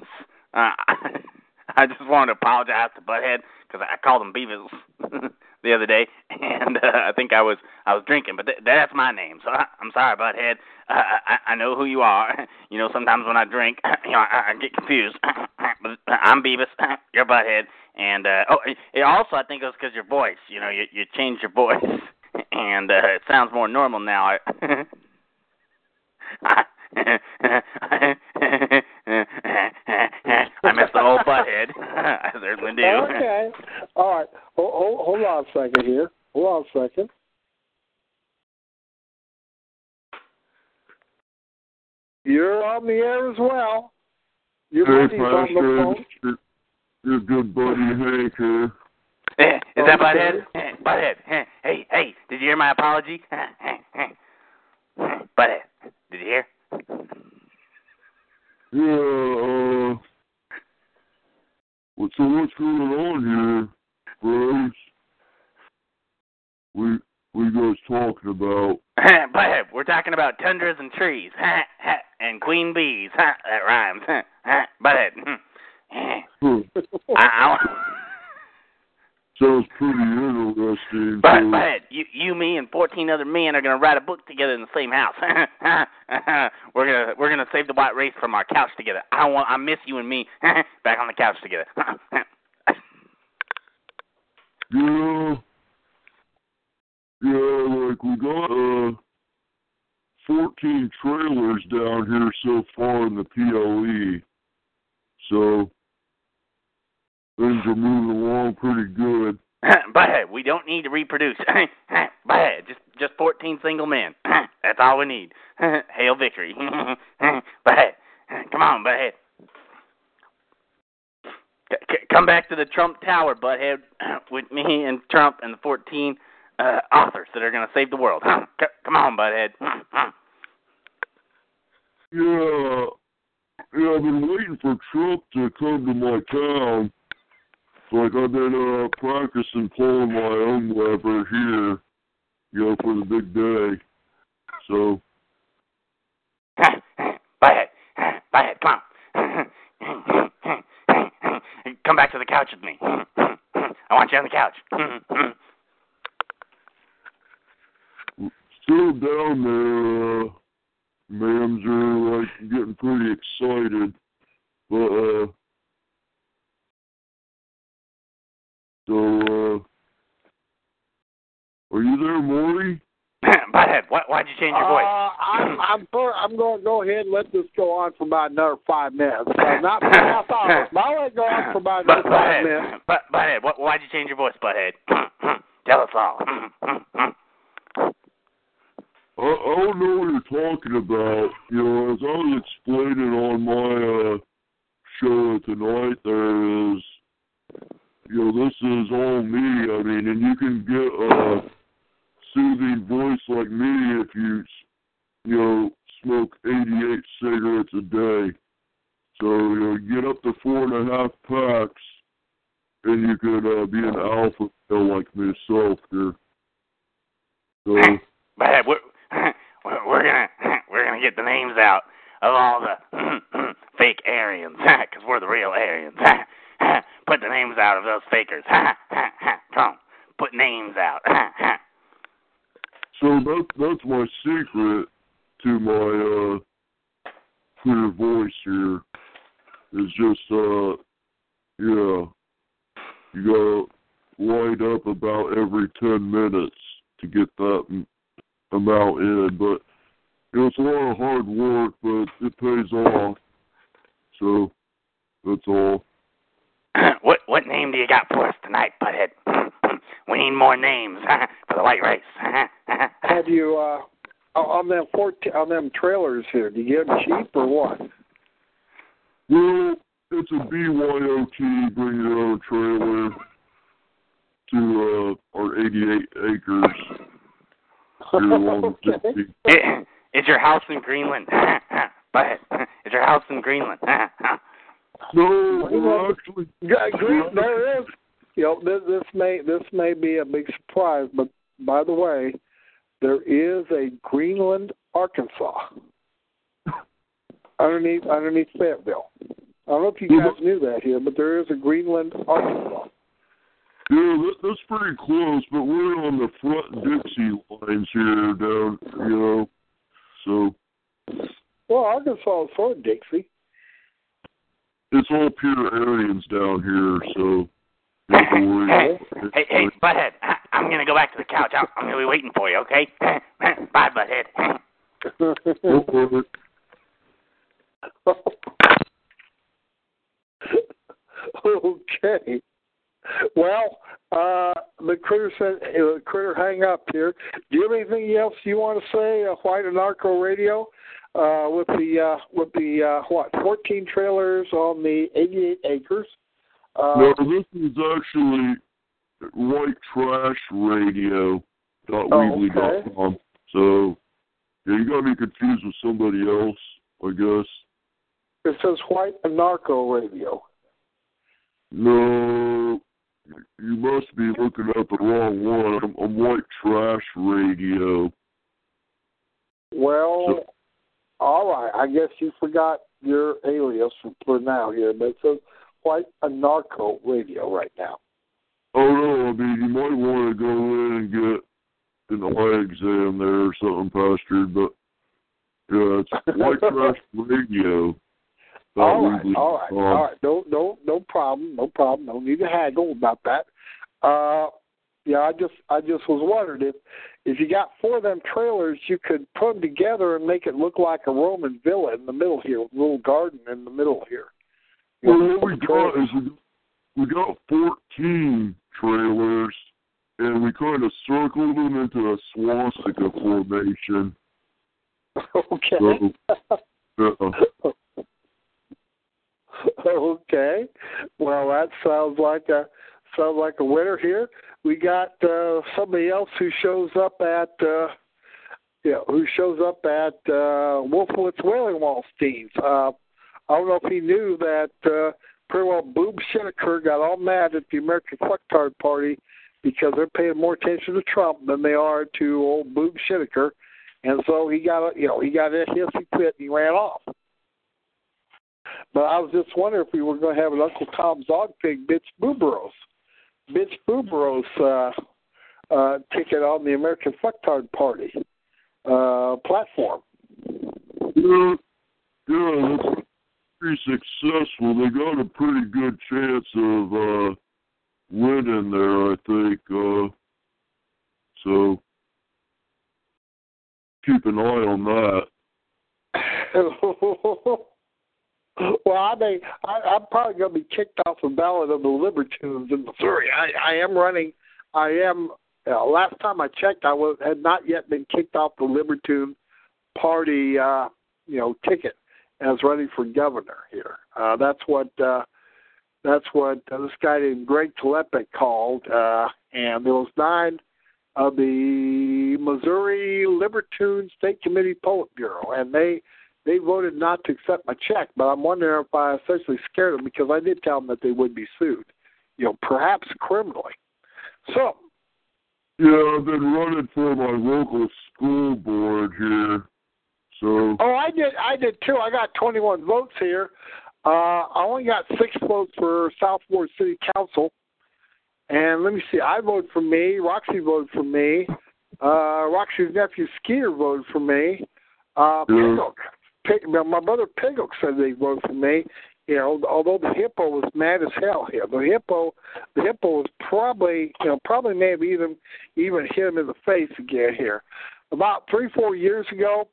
Speaker 6: Uh, I just wanted to apologize to Butthead because I called him Beavis the other day, and uh, I think I was I was drinking, but th- that's my name, so I, I'm sorry, Butthead. Uh, I, I know who you are. You know, sometimes when I drink, you know, I, I get confused. but I'm Beavis. You're Butthead, and uh, oh, it also I think it was because your voice. You know, you you changed your voice, and uh, it sounds more normal now. I missed the old butthead. I certainly do.
Speaker 4: Okay. All right. Hold, hold, hold on a second here. Hold on a second. You're on the air as well. Your
Speaker 7: Hey,
Speaker 4: buddy's on the phone.
Speaker 7: Pastor. Your, your good buddy Hank here.
Speaker 6: Eh, Is that
Speaker 4: Okay.
Speaker 6: butthead? Eh, Butthead. eh, Hey, hey, did you hear my apology? Butthead, did you hear?
Speaker 7: Yeah, uh, what, so what's going on here, bros? We, we guys talking about?
Speaker 6: Butthead, we're talking about tundras and trees and queen bees. That rhymes. Butthead.
Speaker 7: Huh,
Speaker 6: I, I,
Speaker 7: sounds pretty interesting.
Speaker 6: But,
Speaker 7: so-
Speaker 6: but you, you, me, and fourteen other men are gonna write a book together in the same house. we're gonna we're gonna save the white race from our couch together. I want I miss you and me back on the couch together.
Speaker 7: Yeah. Yeah, like we got uh fourteen trailers down here so far in the PLE. So things are moving along pretty good.
Speaker 6: but we don't need to reproduce. but just just fourteen single men. That's all we need. Hail victory. but come on, butthead. C- c- come back to the Trump Tower, butthead, with me and Trump and the 14 uh, authors that are going to save the world. C- come on, butthead.
Speaker 7: Yeah. Yeah, I've been waiting for Trump to come to my town. Like I've been uh practicing pulling my own lever here, you know, for the big day. So
Speaker 6: butthead, butthead, come on. come back to the couch with me. I want you on the couch.
Speaker 7: still down there, uh ma'ams are like getting pretty excited. But uh so uh are you there, Maury?
Speaker 6: butthead, why, why'd you change your voice?
Speaker 4: Uh, I'm I'm for, I'm going to go ahead and let this go on for about another five minutes. Uh, not for half hour, but I'll let it go on for about
Speaker 6: But,
Speaker 4: another five minutes.
Speaker 6: but, butthead, what, why'd you change your voice, butthead? Tell us all.
Speaker 7: I, I don't know what you're talking about. You know, as I was explaining on my uh show tonight there is you know, this is all me. I mean, and you can get a soothing voice like me if you, you know, smoke 88 cigarettes a day. So, you know, get up to four and a half packs, and you could uh, be an alpha male like myself here. So,
Speaker 6: we're, we're, we're gonna we're gonna get the names out of all the fake Aryans, because we're the real Aryans. Put the names out of those fakers. Ha. Come put names out.
Speaker 7: so that that's my secret to my uh clear voice here. Is just uh yeah. You gotta light up about every ten minutes to get that amount in, but you know, it's a lot of hard work, but it pays off. So that's all.
Speaker 6: what what name do you got for us tonight, Butthead? we need more names for the white race.
Speaker 4: Have you uh on them fourteen on them trailers here? Do you get them cheap or what?
Speaker 7: Well, it's a BYOT, bring your own trailer to uh, our 88 acres. Here along
Speaker 4: okay.
Speaker 7: Dixie.
Speaker 6: It, it's your house in Greenland. but it's your house in Greenland.
Speaker 7: No, well, actually,
Speaker 4: there is. You know, this, this may this may be a big surprise, but by the way, there is a Greenland, Arkansas, underneath underneath Fayetteville. I don't know if you guys knew that here, but there is a Greenland, Arkansas.
Speaker 7: yeah, that, that's pretty close, but we're on the front Dixie lines here down, you know. So
Speaker 4: Well, Arkansas is sort of Dixie.
Speaker 7: It's all pure aliens down here, so you don't worry.
Speaker 6: hey, hey, Butthead, I- I'm going to go back to the couch. I'm, I'm going to be waiting for you, okay? Bye, Butthead.
Speaker 4: Okay. Well, uh, the critter said, uh, critter hang up here. Do you have anything else you want to say? Uh, White and Narco Radio, uh, with the uh, with the uh, what? Fourteen trailers on the eighty-eight acres. Uh,
Speaker 7: No, this is actually white trash radio dot weebly dot com. So yeah, you got me confused with somebody else, I guess.
Speaker 4: It says White and Narco Radio.
Speaker 7: No, you must be looking at the wrong one. I'm, I'm white trash radio.
Speaker 4: Well,
Speaker 7: So-
Speaker 4: all right. I guess you forgot your alias for, now here, but says White and Narco Radio right now.
Speaker 7: Oh no, I mean you might want to go in and get an eye exam there or something, Pastor. But yeah, it's white trash radio.
Speaker 4: All right, all right, all right. No, no, no problem, no problem. No need to haggle about that. Uh, yeah, I just, I just was wondering if, if you got four of them trailers, you could put them together and make it look like a Roman villa in the middle here, a little garden in the middle here. You
Speaker 7: Well,
Speaker 4: know,
Speaker 7: what we got is we, we got 14 trailers, and we kind of circled them into a swastika formation.
Speaker 4: okay.
Speaker 7: Uh,
Speaker 4: okay. Well, that sounds like a sounds like a winner here. We got uh, somebody else who shows up at uh, yeah, who shows up at uh, Wolfowitz Whaling Wallsteins. Uh, I don't know if he knew that uh, pretty well Boob Shinneker got all mad at the American Fucktard Party because they're paying more attention to Trump than they are to old Boob Shinneker, and so he got you know he got a hissy fit and he ran off. But I was just wondering if we were going to have an Uncle Tom's Dog Pig Bitch Booberos, Bitch Booberos uh, uh, ticket on the American Fucktard Party uh, platform.
Speaker 7: yeah, yeah, that's pretty successful. They got a pretty good chance of uh, winning there, I think. Uh, so keep an eye on that.
Speaker 4: well, I may, I, I'm probably going to be kicked off the ballot of the Libertunes in Missouri. I, I am running. I am. Uh, last time I checked, I was had not yet been kicked off the Libertune Party, uh, you know, ticket as running for governor here. Uh, that's what. Uh, that's what uh, this guy named Greg Tlapek called, uh, and there was nine of the Missouri Libertune State Committee Politburo, and they they voted not to accept my check. But I'm wondering if I essentially scared them because I did tell them that they would be sued, you know, perhaps criminally. So,
Speaker 7: Yeah, I've been running for my local school board here. So
Speaker 4: oh, I did, I did too. I got 21 votes here. Uh, I only got six votes for South Ward City Council, and let me see. I voted for me. Roxy voted for me. Uh, Roxy's nephew Skeeter voted for me. Uh,
Speaker 7: Yeah.
Speaker 4: Pig, my brother Pigok said they voted for me. You know, although the hippo was mad as hell here. The hippo, the hippo was probably, you know, probably maybe even even hit him in the face again here. About three, four years ago,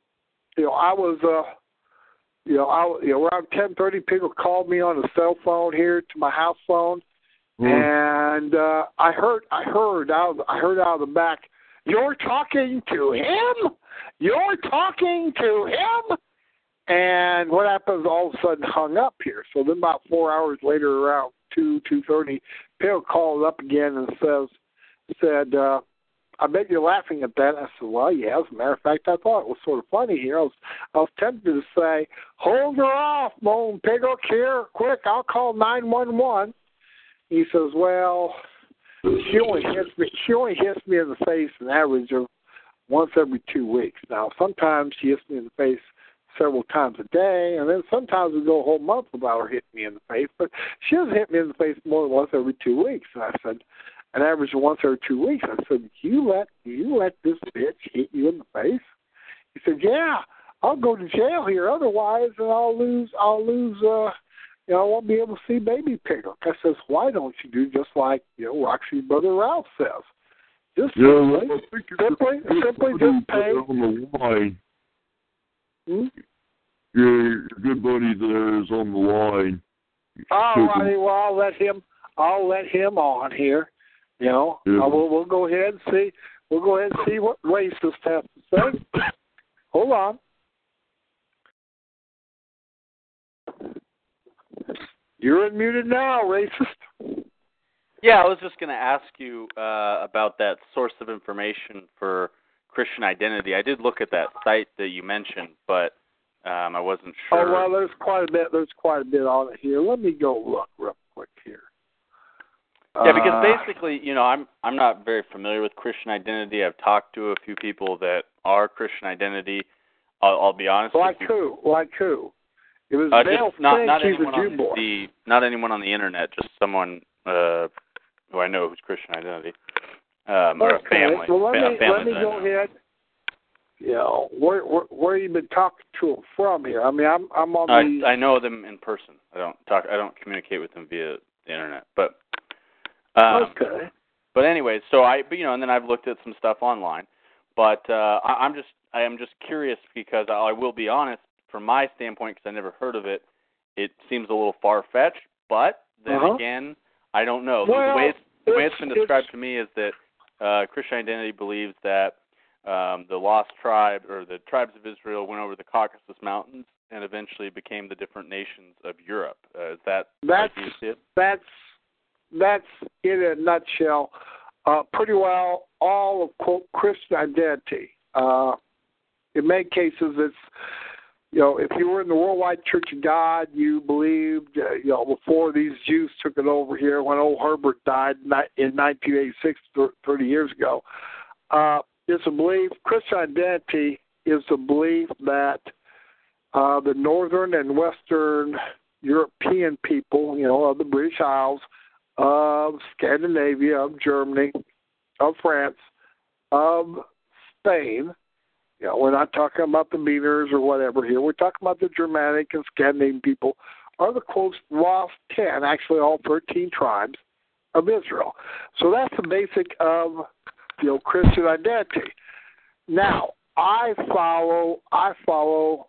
Speaker 4: you know, I was, uh, you know, I, you know, around ten thirty, people called me on the cell phone here to my house phone,
Speaker 7: Hmm.
Speaker 4: and uh, I heard, I heard out, I heard out of the back, you're talking to him. You're talking to him? And what happens? All of a sudden, hung up here. So then, about four hours later, around two two thirty, Bill calls up again and says, "said uh, I bet you're laughing at that." I said, "Well, yeah. As a matter of fact, I thought it was sort of funny here. I was I was tempted to say, hold her off, Moan Piggock here, quick. I'll call nine one one." He says, "Well." She only hits me. She only hits me in the face an average of once every two weeks. Now, sometimes she hits me in the face several times a day, and then sometimes we go a whole month without her hitting me in the face. But she doesn't hit me in the face more than once every two weeks. And I said, an average of once every two weeks. I said, you let you let this bitch hit you in the face? He said, yeah. I'll go to jail here otherwise, and I'll lose. I'll lose. uh you know, I won't be able to see baby Piggock. I says, why don't you do just like you know Roxy's brother Ralph says? Just
Speaker 7: Yeah,
Speaker 4: simply,
Speaker 7: I think it's
Speaker 4: simply, simply just pay.
Speaker 7: on the line.
Speaker 4: Hmm?
Speaker 7: Yeah, your good buddy there is on the line.
Speaker 4: All
Speaker 7: Should-
Speaker 4: righty, well I'll let him. I'll let him on here. You know,
Speaker 7: Yeah.
Speaker 4: uh, we'll we'll go ahead and see. We'll go ahead and see what racist has to say. Hold on. You're unmuted now, racist.
Speaker 8: Yeah, I was just going to ask you uh, about that source of information for Christian identity. I did look at that site that you mentioned, but um, I wasn't sure.
Speaker 4: Oh well, there's quite a bit. There's quite a bit on it here. Let me go look real quick here.
Speaker 8: Yeah, because
Speaker 4: Uh,
Speaker 8: basically, you know, I'm I'm not very familiar with Christian identity. I've talked to a few people that are Christian identity. I'll, I'll be honest
Speaker 4: like
Speaker 8: with you.
Speaker 4: who? Like who? It was
Speaker 8: Uh, just not not anyone on
Speaker 4: boy.
Speaker 8: the not anyone on the internet. Just someone uh, who I know who's Christian identity, um, or a family.
Speaker 4: Well, let me let me go ahead. You know, where where where you been talking to them from here? I mean, I'm I'm on the.
Speaker 8: I I know them in person. I don't talk. I don't communicate with them via the internet. But um,
Speaker 4: okay.
Speaker 8: But anyways, so I, but, you know, and then I've looked at some stuff online. But uh, I, I'm just, I am just curious because I, I will be honest, from my standpoint, because I never heard of it, it seems a little far fetched. But then
Speaker 4: Uh-huh.
Speaker 8: again, I don't know.
Speaker 4: Well,
Speaker 8: the way it's, the way it's been described to me is that uh, Christian Identity believes that um, the lost tribe or the tribes of Israel went over the Caucasus Mountains and eventually became the different nations of Europe. Uh, is that
Speaker 4: That's
Speaker 8: how you see it?
Speaker 4: that's that's in a nutshell. Uh, pretty well all of quote Christian identity. Uh, in many cases, it's you know if you were in the Worldwide Church of God, you believed uh, you know before these Jews took it over here when old Herbert died in 1986, 30 years ago. Uh, it's a belief. Christian identity is the belief that uh, the northern and western European people, you know, of the British Isles, of Scandinavia, of Germany, of France, of Spain. You know, we're not talking about the Meaners or whatever here. We're talking about the Germanic and Scandinavian people are the close lost ten, actually all thirteen tribes of Israel. So that's the basic of you know Christian identity. Now I follow I follow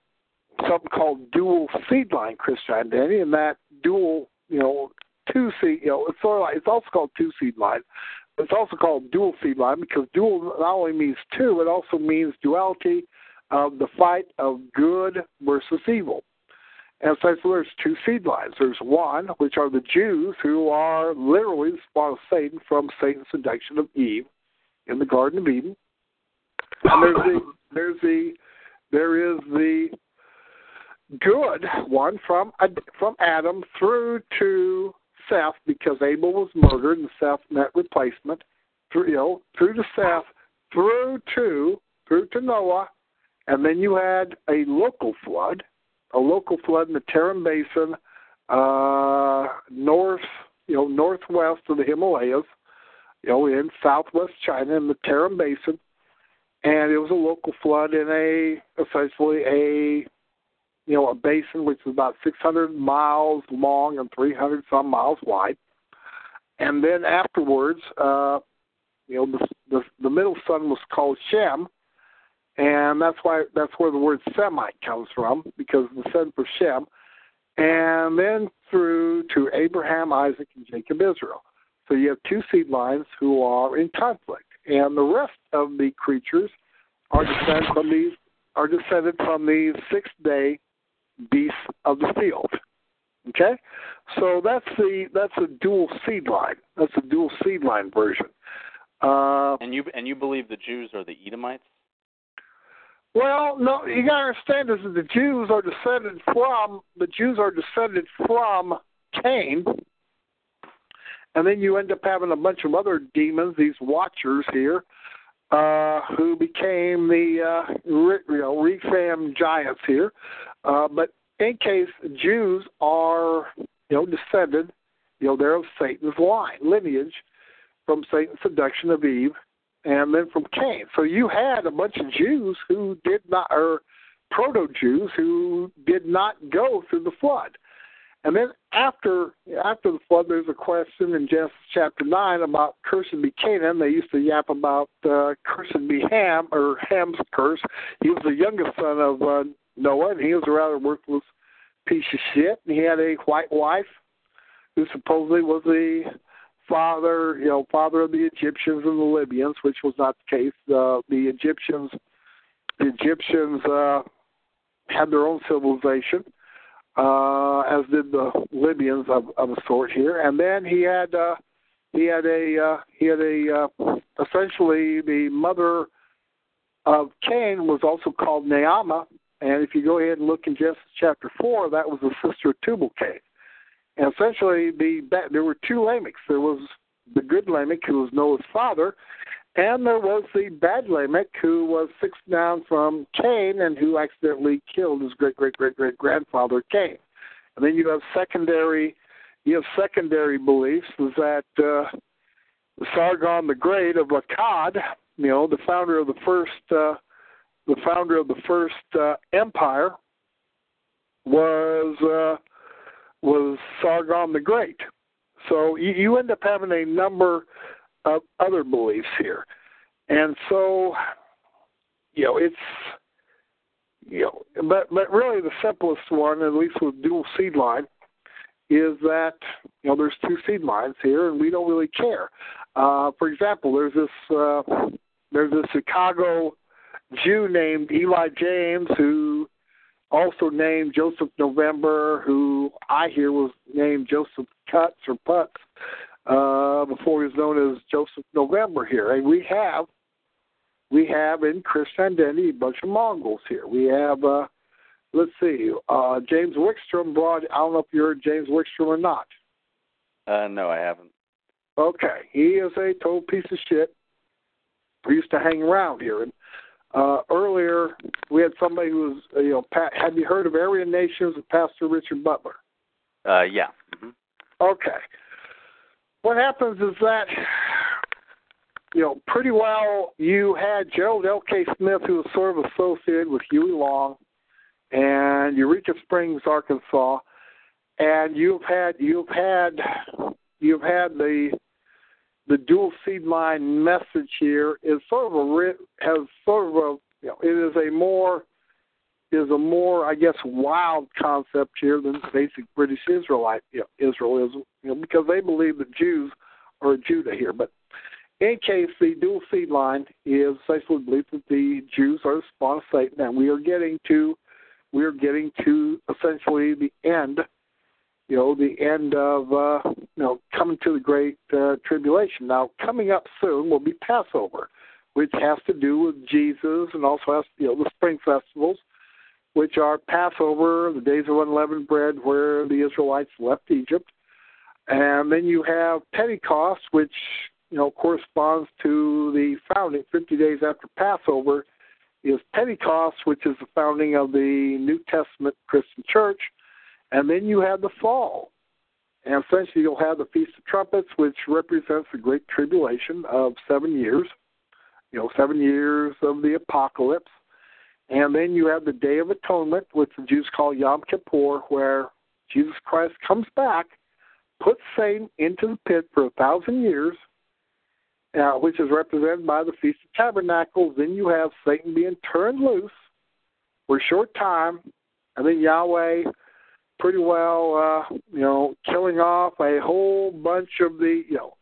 Speaker 4: something called dual seed line Christian identity, and that dual, you know, two seed, you know, it's sort of like it's also called two seed line. It's also called dual seed line because dual not only means two, it also means duality of the fight of good versus evil. And so there's two seed lines. There's one, which are the Jews who are literally the spawn of Satan from Satan's seduction of Eve in the Garden of Eden. And there's the there's the there is the good one from from Adam through to Seth because Abel was murdered and Seth met replacement through you know through to Seth through to through to Noah and then you had a local flood a local flood in the Tarim Basin uh north you know northwest of the Himalayas you know in southwest China in the Tarim Basin and it was a local flood in a essentially a you know, a basin which is about 600 miles long and 300 some miles wide. And then afterwards, uh, you know, the, the the middle son was called Shem, and that's why that's where the word Semite comes from because the son for Shem, and then through to Abraham, Isaac, and Jacob, Israel. So you have two seed lines who are in conflict, and the rest of the creatures are descended from these are descended from the sixth day beasts of the field. Okay, so that's the that's a dual seed line. That's a dual seed line version. Uh,
Speaker 8: And you and you believe the Jews are the Edomites?
Speaker 4: well, no, you got to understand is that the Jews are descended from the Jews are descended from Cain, and then you end up having a bunch of other demons, these watchers here, uh, who became the uh, you know Rephaim giants here. Uh, but in case Jews are you know descended, you know they're of Satan's line lineage from Satan's seduction of Eve, and then from Cain. So you had a bunch of Jews who did not, or proto Jews who did not go through the flood. And then after after the flood, there's a question in Genesis chapter nine about cursed be Canaan. They used to yap about uh, cursed be Ham or Ham's curse. He was the youngest son of uh, Noah, and he was a rather worthless piece of shit. And he had a white wife who supposedly was the father, you know, father of the Egyptians and the Libyans, which was not the case. Uh, the Egyptians, the Egyptians uh, had their own civilization uh, as did the Libyans of, of a sort here. And then he had uh, he had a uh, he had a uh, essentially the mother of Cain was also called Naamah. And if you go ahead and look in Genesis chapter four, that was the sister of Tubal Cain. And essentially, the there were two Lamechs. There was the good Lamech, who was Noah's father, and there was the bad Lamech, who was six down from Cain and who accidentally killed his great great great great grandfather Cain. And then you have secondary you have secondary beliefs is that uh, Sargon the Great of Akkad, you know, the founder of the first uh, the founder of the first uh, empire was uh, was Sargon the Great. So you, you end up having a number of other beliefs here. And so, you know, it's, you know, but, but really the simplest one, at least with dual seed line, is that, you know, there's two seed lines here and we don't really care. Uh, for example, there's this, uh, there's this Chicago Jew named Eli James who also named Joseph November, who I hear was named Joseph Cuts or Putz uh, before he was known as Joseph November here. And we have we have in Christian identity a bunch of Mongols here. We have uh, let's see, uh, James Wickstrom brought. I don't know if you heard James Wickstrom or not.
Speaker 8: Uh, no, I haven't.
Speaker 4: Okay, he is a total piece of shit. We used to hang around here, and uh, earlier we had somebody who was, you know, Pat, have you heard of Aryan Nations with Pastor Richard Butler?
Speaker 8: Uh, yeah. hmm
Speaker 4: Okay. What happens is that, you know, pretty well you had Gerald L.K. Smith, who was sort of associated with Huey Long, and Eureka Springs, Arkansas, and you've had you've had you've had the the dual seed line message here is sort of a has sort of a you know it is a more is a more I guess wild concept here than basic British Israelite you know, Israelism you know because they believe that Jews are Judah here. But in case the dual seed line is essentially belief that the Jews are the spawn of Satan. And we are getting to we are getting to essentially the end you know, the end of, uh, you know, coming to the great uh, tribulation. Now, coming up soon will be Passover, which has to do with Jesus and also has, you know, the spring festivals, which are Passover, the days of unleavened bread, where the Israelites left Egypt. And then you have Pentecost, which, you know, corresponds to the founding 50 days after Passover is Pentecost, which is the founding of the New Testament Christian church. And then you have the fall. And essentially, you'll have the Feast of Trumpets, which represents the Great Tribulation of seven years, you know, seven years of the apocalypse. And then you have the Day of Atonement, which the Jews call Yom Kippur, where Jesus Christ comes back, puts Satan into the pit for a thousand years, uh, which is represented by the Feast of Tabernacles. Then you have Satan being turned loose for a short time, and then Yahweh pretty well, uh, you know, killing off a whole bunch of the, you know,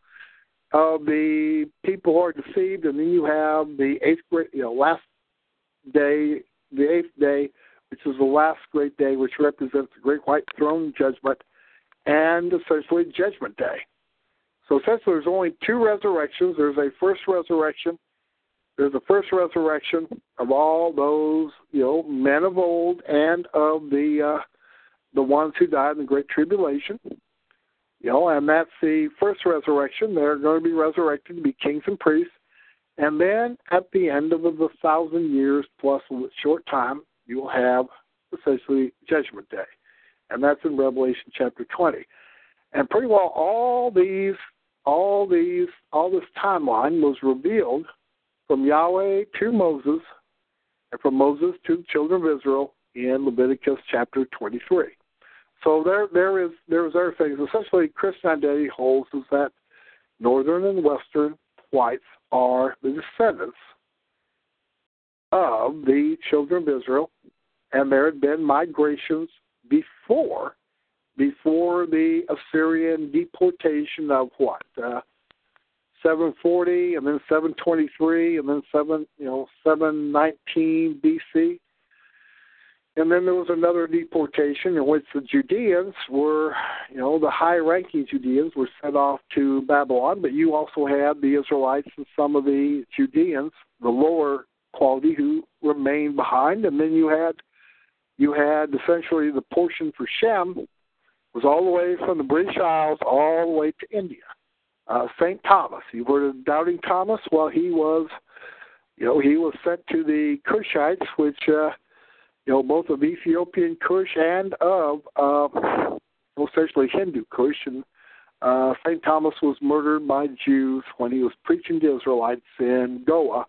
Speaker 4: of the people who are deceived, and then you have the eighth grade, you know, last day the eighth day, which is the last great day, which represents the great white throne judgment, and essentially Judgment Day. So essentially, there's only two resurrections. There's a first resurrection. There's the first resurrection of all those, you know, men of old and of the uh, the ones who died in the Great Tribulation. You know, and that's the first resurrection. They're going to be resurrected to be kings and priests. And then at the end of the thousand years plus a short time, you will have essentially Judgment Day. And that's in Revelation chapter 20. And pretty well all these, all these, all this timeline was revealed from Yahweh to Moses and from Moses to the children of Israel in Leviticus chapter 23. So there, there is, there is other things. Essentially, Christian identity holds is that northern and western whites are the descendants of the children of Israel, and there had been migrations before, before the Assyrian deportation of what, uh, 740, and then 723, and then seven, you know, 719 BC. And then there was another deportation in which the Judeans were, you know, the high ranking Judeans were sent off to Babylon, but you also had the Israelites and some of the Judeans, the lower quality, who remained behind. And then you had you had essentially the portion for Shem was all the way from the British Isles all the way to India. Uh, St. Thomas, you of Doubting Thomas? Well, he was, you know, he was sent to the Cushites, which uh, you know, both of Ethiopian Kush and of uh, essentially Hindu Kush. And uh, St. Thomas was murdered by Jews when he was preaching to Israelites in Goa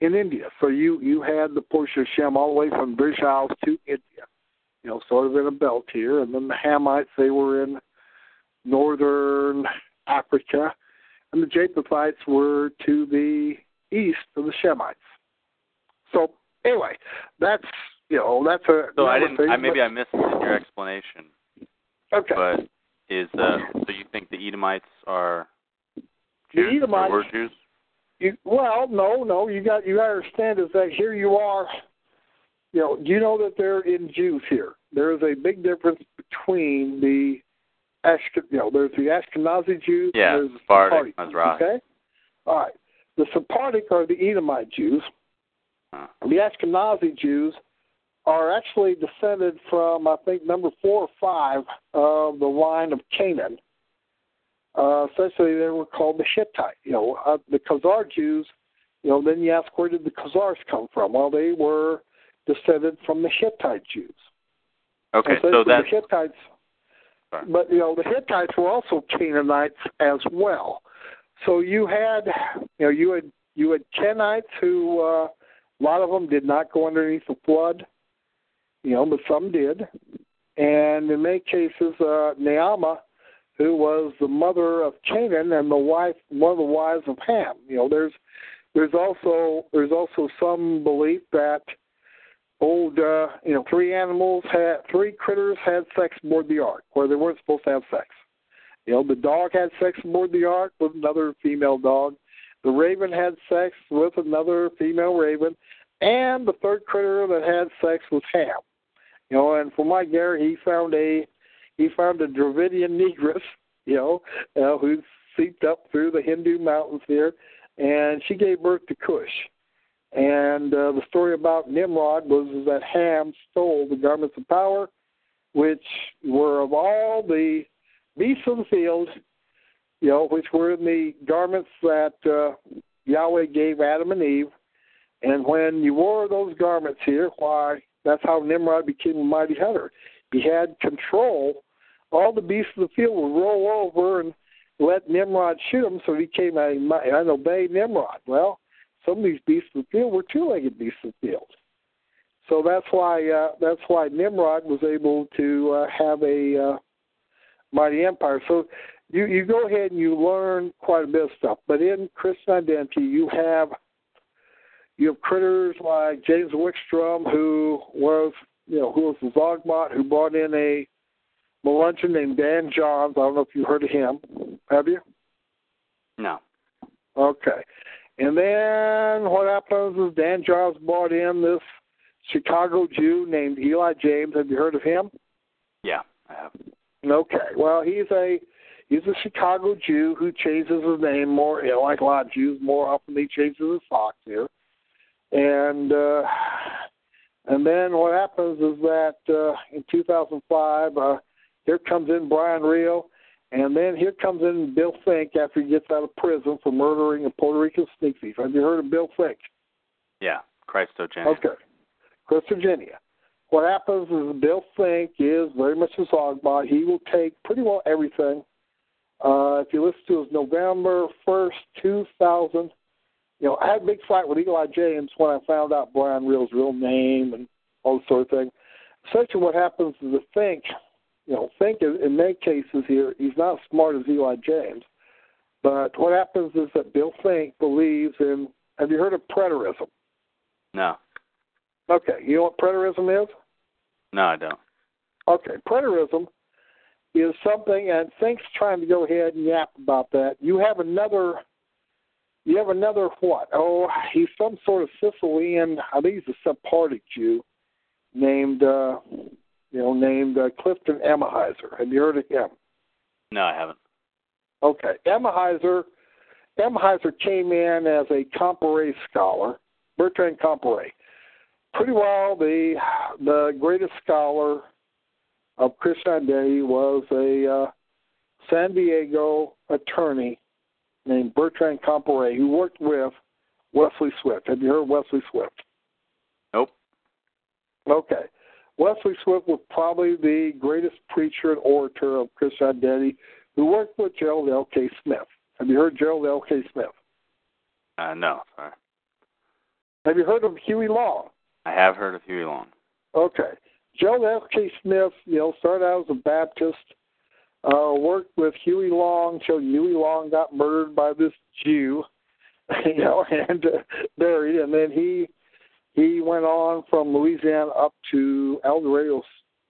Speaker 4: in India. So you you had the portion of Shem all the way from British Isles to India, you know, sort of in a belt here. And then the Hamites, they were in northern Africa. And the Japhethites were to the east of the Shemites. So anyway, that's you know, that's a.
Speaker 8: So I didn't. I, maybe I missed your explanation.
Speaker 4: Okay.
Speaker 8: But is uh, so you think the Edomites are
Speaker 4: The
Speaker 8: Jews
Speaker 4: Edomites-
Speaker 8: were Jews?
Speaker 4: You, well, no, no. You got you got to understand is that here you are. You know, do you know that they're in Jews here? There is a big difference between the Ashken, you know, there's the Ashkenazi Jews.
Speaker 8: Yeah,
Speaker 4: and there's the
Speaker 8: Sephardic,
Speaker 4: Sephardic.
Speaker 8: Mizrahi.
Speaker 4: Okay. All right. The Sephardic are the Edomite Jews.
Speaker 8: Huh.
Speaker 4: The Ashkenazi Jews are actually descended from, I think, number four or five of the line of Canaan. Uh, essentially, they were called the Hittite. You know, uh, the Khazar Jews. You know, then you ask where did the Khazars come from? Well, they were descended from the Hittite Jews.
Speaker 8: Okay, so that's
Speaker 4: the Hittites.
Speaker 8: Sorry.
Speaker 4: But you know, the Hittites were also Canaanites as well. So you had, you know, you had you had Kenites who uh, a lot of them did not go underneath the flood, you know, but some did. And in many cases, uh, Naamah, who was the mother of Canaan and the wife, one of the wives of Ham. You know, there's there's also there's also some belief that old uh you know three animals had three critters had sex aboard the ark where they weren't supposed to have sex you know the dog had sex aboard the ark with another female dog the raven had sex with another female raven and the third critter that had sex was ham you know and for my Gary he found a he found a Dravidian negress you know uh, who seeped up through the Hindu mountains here and she gave birth to Cush and uh, the story about Nimrod was that Ham stole the garments of power, which were of all the beasts of the field, you know, which were in the garments that uh, Yahweh gave Adam and Eve. And when you wore those garments here, why, that's how Nimrod became a mighty hunter. He had control. All the beasts of the field would roll over and let Nimrod shoot them, so he became a, an obeyed Nimrod. Well, some of these beasts of the field were two-legged beasts of the field. So that's why uh, that's why Nimrod was able to uh, have a uh, mighty empire. So you you go ahead and you learn quite a bit of stuff. But in Christian identity, you have you have critters like James Wickstrom, who was you know who was the Zogmont, who brought in a Melungeon named Dan Johns. I don't know if you heard of him. Have you?
Speaker 8: no.
Speaker 4: Okay. And then what happens is Dan Johns brought in this Chicago Jew named Eli James. Have you heard of him?
Speaker 8: Yeah, I have.
Speaker 4: Okay. Well, he's a he's a Chicago Jew who changes his name more. You know, like a lot of Jews, more often he changes his socks here. And uh, and then what happens is that uh, in 2005, uh, here comes in Bryan Reo, and then here comes in Bill Fink after he gets out of prison for murdering a Puerto Rican sneak thief. Have you heard of Bill Fink?
Speaker 8: Yeah, Christogenea.
Speaker 4: Okay. Chris Virginia. What happens is Bill Fink is very much a Zogbot. He will take pretty well everything. Uh, if you listen to his November 1st, 2000, you know, I had a big fight with Eli James when I found out Brian Reel's real name and all that sort of thing. Essentially, what happens is that Fink, you know, Fink in, in many cases here, he's not as smart as Eli James. But what happens is that Bill Fink believes in, have you heard of preterism?
Speaker 8: No,
Speaker 4: Okay, you know what preterism is?
Speaker 8: no, I don't.
Speaker 4: Okay, preterism is something, and Fink's trying to go ahead and yap about that. You have another, you have another what? Oh, he's some sort of Sicilian. I think he's a Sephardic Jew, named, uh, you know, named uh, Clifton Emahiser. Have you heard of him?
Speaker 8: No, I haven't.
Speaker 4: Okay, Emahiser. Emahiser came in as a Comparet scholar, Bertrand Comparet. Pretty well the the greatest scholar of Christianity was a uh, San Diego attorney named Bertrand Comparet who worked with Wesley Swift. Have you heard of Wesley Swift?
Speaker 8: Nope.
Speaker 4: Okay. Wesley Swift was probably the greatest preacher and orator of Christian Christianity who worked with Gerald L. K. Smith. Have you heard Gerald L. K. Smith?
Speaker 8: Uh, no, sorry.
Speaker 4: Have you heard of Huey Long?
Speaker 8: I have heard of Huey Long.
Speaker 4: Okay. Gerald L. K. Smith, you know, started out as a Baptist, uh, worked with Huey Long till Huey Long got murdered by this Jew, you know, and uh, buried, and then he he went on from Louisiana up to El Dorado,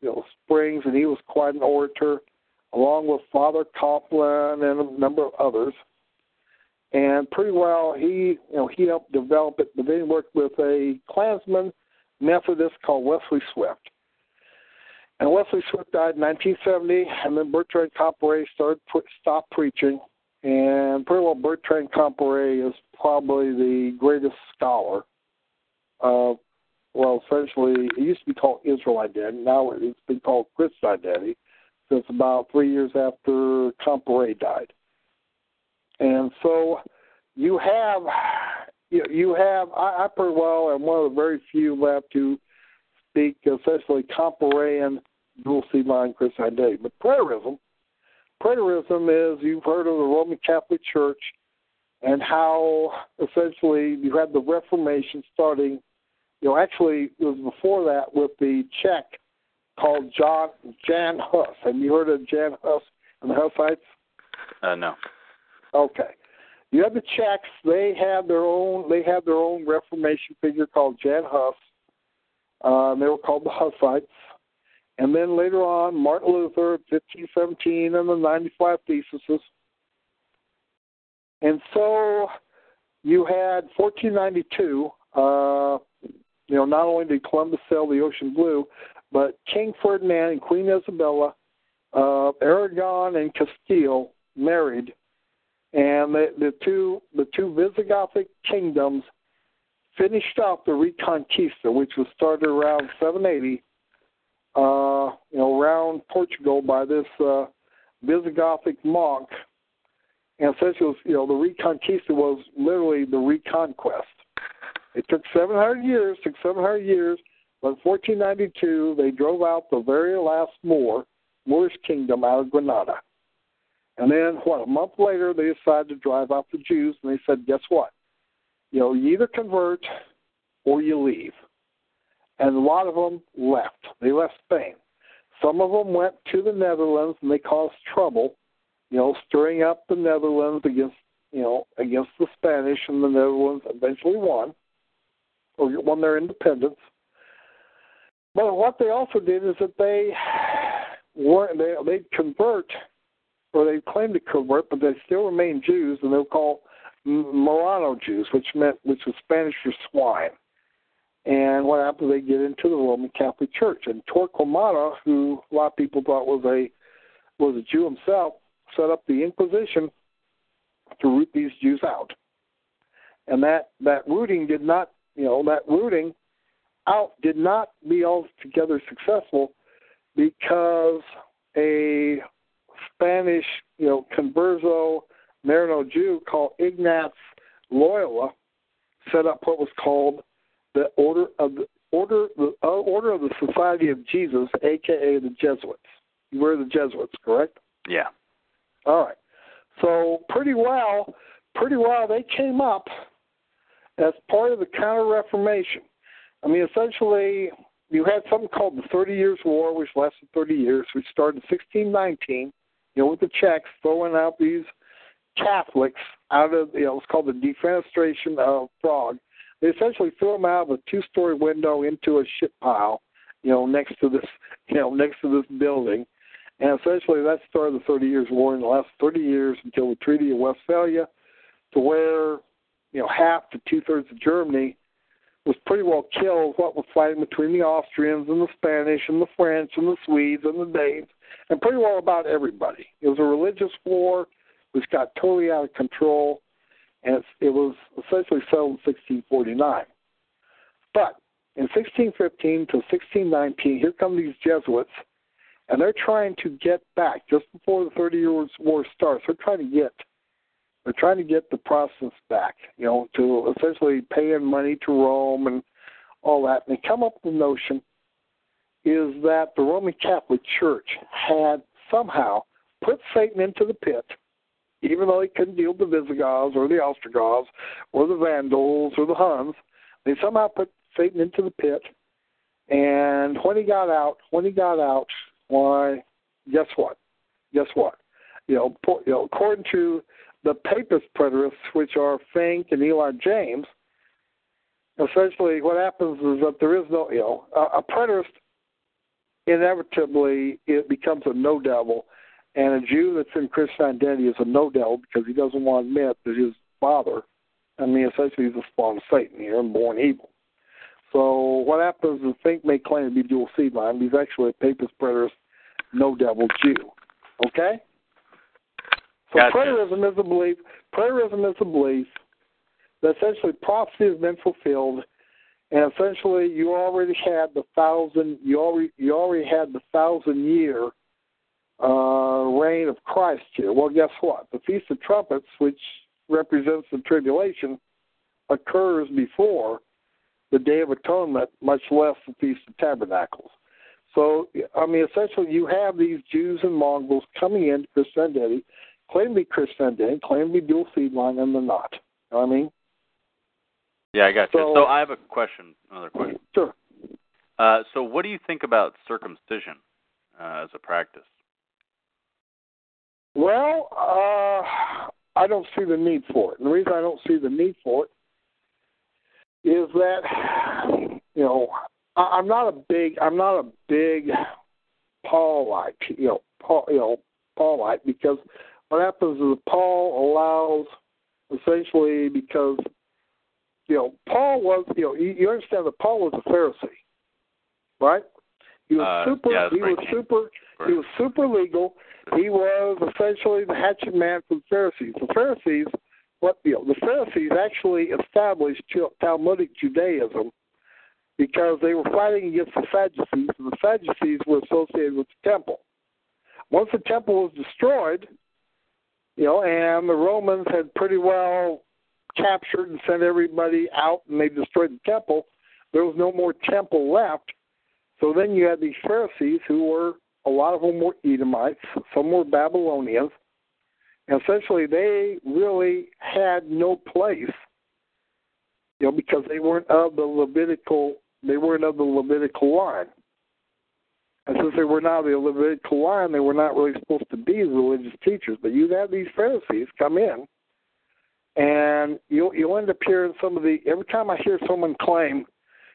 Speaker 4: you know, Springs, and he was quite an orator, along with Father Coughlin and a number of others. And pretty well, he you know he helped develop it, but then he worked with a Klansman Methodist called Wesley Swift. And Wesley Swift died in 1970, and then Bertrand Comparet started stopped preaching. And pretty well, Bertrand Comparet is probably the greatest scholar. Uh, well, essentially, it used to be called Israel Identity. Now it's been called Christian Identity since about three years after Comparet died. And so you have you, you have I, I pretty well am one of the very few left who speak essentially Comparean dual seed line Christian identity. But preterism, preterism is you've heard of the Roman Catholic Church and how essentially you had the Reformation starting. You know, actually it was before that with the Czech called John Jan Hus. Have you heard of Jan Hus and the Hussites?
Speaker 8: Uh, no.
Speaker 4: Okay. You have the Czechs. They have their own. They have their own Reformation figure called Jan Hus. Uh, they were called the Hussites. And then later on, Martin Luther, 1517, and the 95 Theses. And so you had 1492. Uh, you know, not only did Columbus sail the ocean blue, but King Ferdinand and Queen Isabella, uh, Aragon and Castile married and the, the two the two Visigothic kingdoms finished off the Reconquista, which was started around 780, uh, you know, around Portugal by this uh, Visigothic monk. And essentially, you know, the Reconquista was literally the reconquest. It took 700 years, took 700 years, but in 1492 they drove out the very last Moor, Moorish kingdom out of Granada. And then, what, a month later, they decided to drive out the Jews, and they said, guess what? You know, you either convert or you leave. And a lot of them left. They left Spain. Some of them went to the Netherlands, and they caused trouble, you know, stirring up the Netherlands against, you know, against the Spanish, and the Netherlands eventually won, or won their independence. But what they also did is that they weren't they they'd convert or they claimed to convert, but they still remain Jews, and they were called Marrano Jews, which meant which was Spanish for swine. And what happened? They get into the Roman Catholic Church, and Torquemada, who a lot of people thought was a was a Jew himself, set up the Inquisition to root these Jews out. And that that rooting did not, you know, that rooting out did not be altogether successful because a Spanish, you know, converso Marrano Jew called Ignaz Loyola set up what was called the Order of the Order the uh, Order of the Society of Jesus, aka the Jesuits. You were the Jesuits, correct?
Speaker 8: Yeah.
Speaker 4: All right. So pretty well, pretty well they came up as part of the Counter Reformation. I mean, essentially, you had something called the Thirty Years' War, which lasted 30 years, which started in 1619. You know, with the Czechs throwing out these Catholics out of, you know, it's called the defenestration of Prague. They essentially threw them out of a two-story window into a shit pile, you know, next to this, you know, next to this building. And essentially that started the Thirty Years' War in the last 30 years until the Treaty of Westphalia, to where, you know, half to two-thirds of Germany was pretty well killed what was fighting between the Austrians and the Spanish and the French and the Swedes and the Danes and pretty well about everybody. It was a religious war which got totally out of control and it was essentially settled in 1649. But in 1615 to 1619, here come these Jesuits, and they're trying to get back just before the Thirty Years' War starts. They're trying to get they're trying to get the Protestants back, you know, to essentially paying money to Rome and all that. And they come up with the notion is that the Roman Catholic Church had somehow put Satan into the pit, even though he couldn't deal with the Visigoths or the Ostrogoths or the Vandals or the Huns. They somehow put Satan into the pit. And when he got out, when he got out, why? Guess what? Guess what? You know, po- you know, according to the papist preterists, which are Fink and Eli James, essentially what happens is that there is no, you know, a, a preterist inevitably it becomes a no devil, and a Jew that's in Christian identity is a no devil because he doesn't want to admit that his father, I mean, essentially he's a spawn of Satan here and born evil. So what happens is Fink may claim to be dual seed line, but he's actually a papist preterist, no devil Jew. Okay? So
Speaker 8: Gotcha.
Speaker 4: preterism is a belief. Preterism is a belief that essentially prophecy has been fulfilled, and essentially you already had the thousand. You already you already had the thousand year uh, reign of Christ here. Well, guess what? The Feast of Trumpets, which represents the tribulation, occurs before the Day of Atonement, much less the Feast of Tabernacles. So, I mean, essentially, you have these Jews and Mongols coming into Christianity, claim to be Christianity, claim to be dual seed line, and they're not. You know what I mean?
Speaker 8: Yeah, I got
Speaker 4: So-
Speaker 8: you. So I have a question. Another question.
Speaker 4: Sure.
Speaker 8: Uh, so what do you think about circumcision uh, as a practice?
Speaker 4: Well, uh, I don't see the need for it. And the reason I don't see the need for it is that you know I, I'm not a big I'm not a big Paulite you know Paul you know Paulite because what happens is Paul allows essentially because you know Paul was you know you, you understand that Paul was a Pharisee, right? He was
Speaker 8: Uh,
Speaker 4: super
Speaker 8: yeah,
Speaker 4: he was super he was super legal. He was essentially the hatchet man for the Pharisees. The Pharisees, what you know, the Pharisees actually established Talmudic Judaism because they were fighting against the Sadducees, and the Sadducees were associated with the temple. Once the temple was destroyed, you know, and the Romans had pretty well captured and sent everybody out, and they destroyed the temple. There was no more temple left. So then you had these Pharisees who were a lot of them were Edomites, some were Babylonians, and essentially they really had no place, you know, because they weren't of the Levitical they weren't of the Levitical line. And since they were not of the Levitical line, they were not really supposed to be religious teachers. But you'd have these Pharisees come in and you'll you'll end up hearing some of the every time I hear someone claim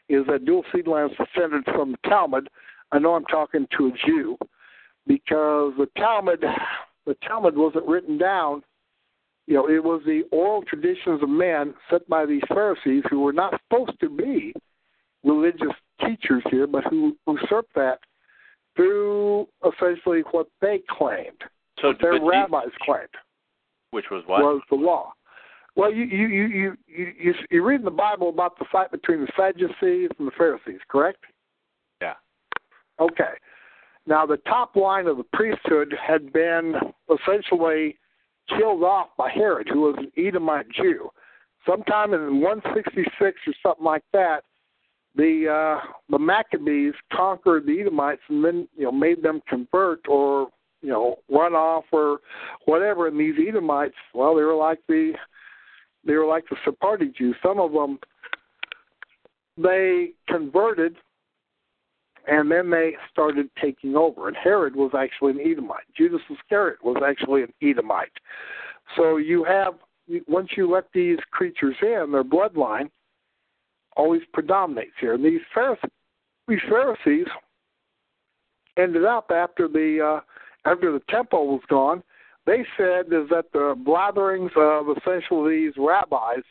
Speaker 4: is that dual seed line descended from the Talmud, I know I'm talking to a Jew because the Talmud the Talmud wasn't written down. You know, it was the oral traditions of men set by these Pharisees who were not supposed to be religious teachers here, but who usurped that through essentially what they claimed,
Speaker 8: So
Speaker 4: what their
Speaker 8: you-
Speaker 4: rabbis claimed
Speaker 8: which was what?
Speaker 4: was the law. Well, you you you you you you, you read in the Bible about the fight between the Sadducees and the Pharisees, correct? Okay. Now the top line of the priesthood had been essentially killed off by Herod, who was an Edomite Jew. Sometime in 166 or something like that, the uh, the Maccabees conquered the Edomites and then you know made them convert or you know run off or whatever. And these Edomites, well, they were like the they were like the Sephardi Jews. Some of them they converted and then they started taking over. And Herod was actually an Edomite. Judas Iscariot was actually an Edomite. So you have once you let these creatures in, their bloodline always predominates here. And these Pharisees, these Pharisees ended up after the uh, after the temple was gone. They said is that the blatherings of essentially these rabbis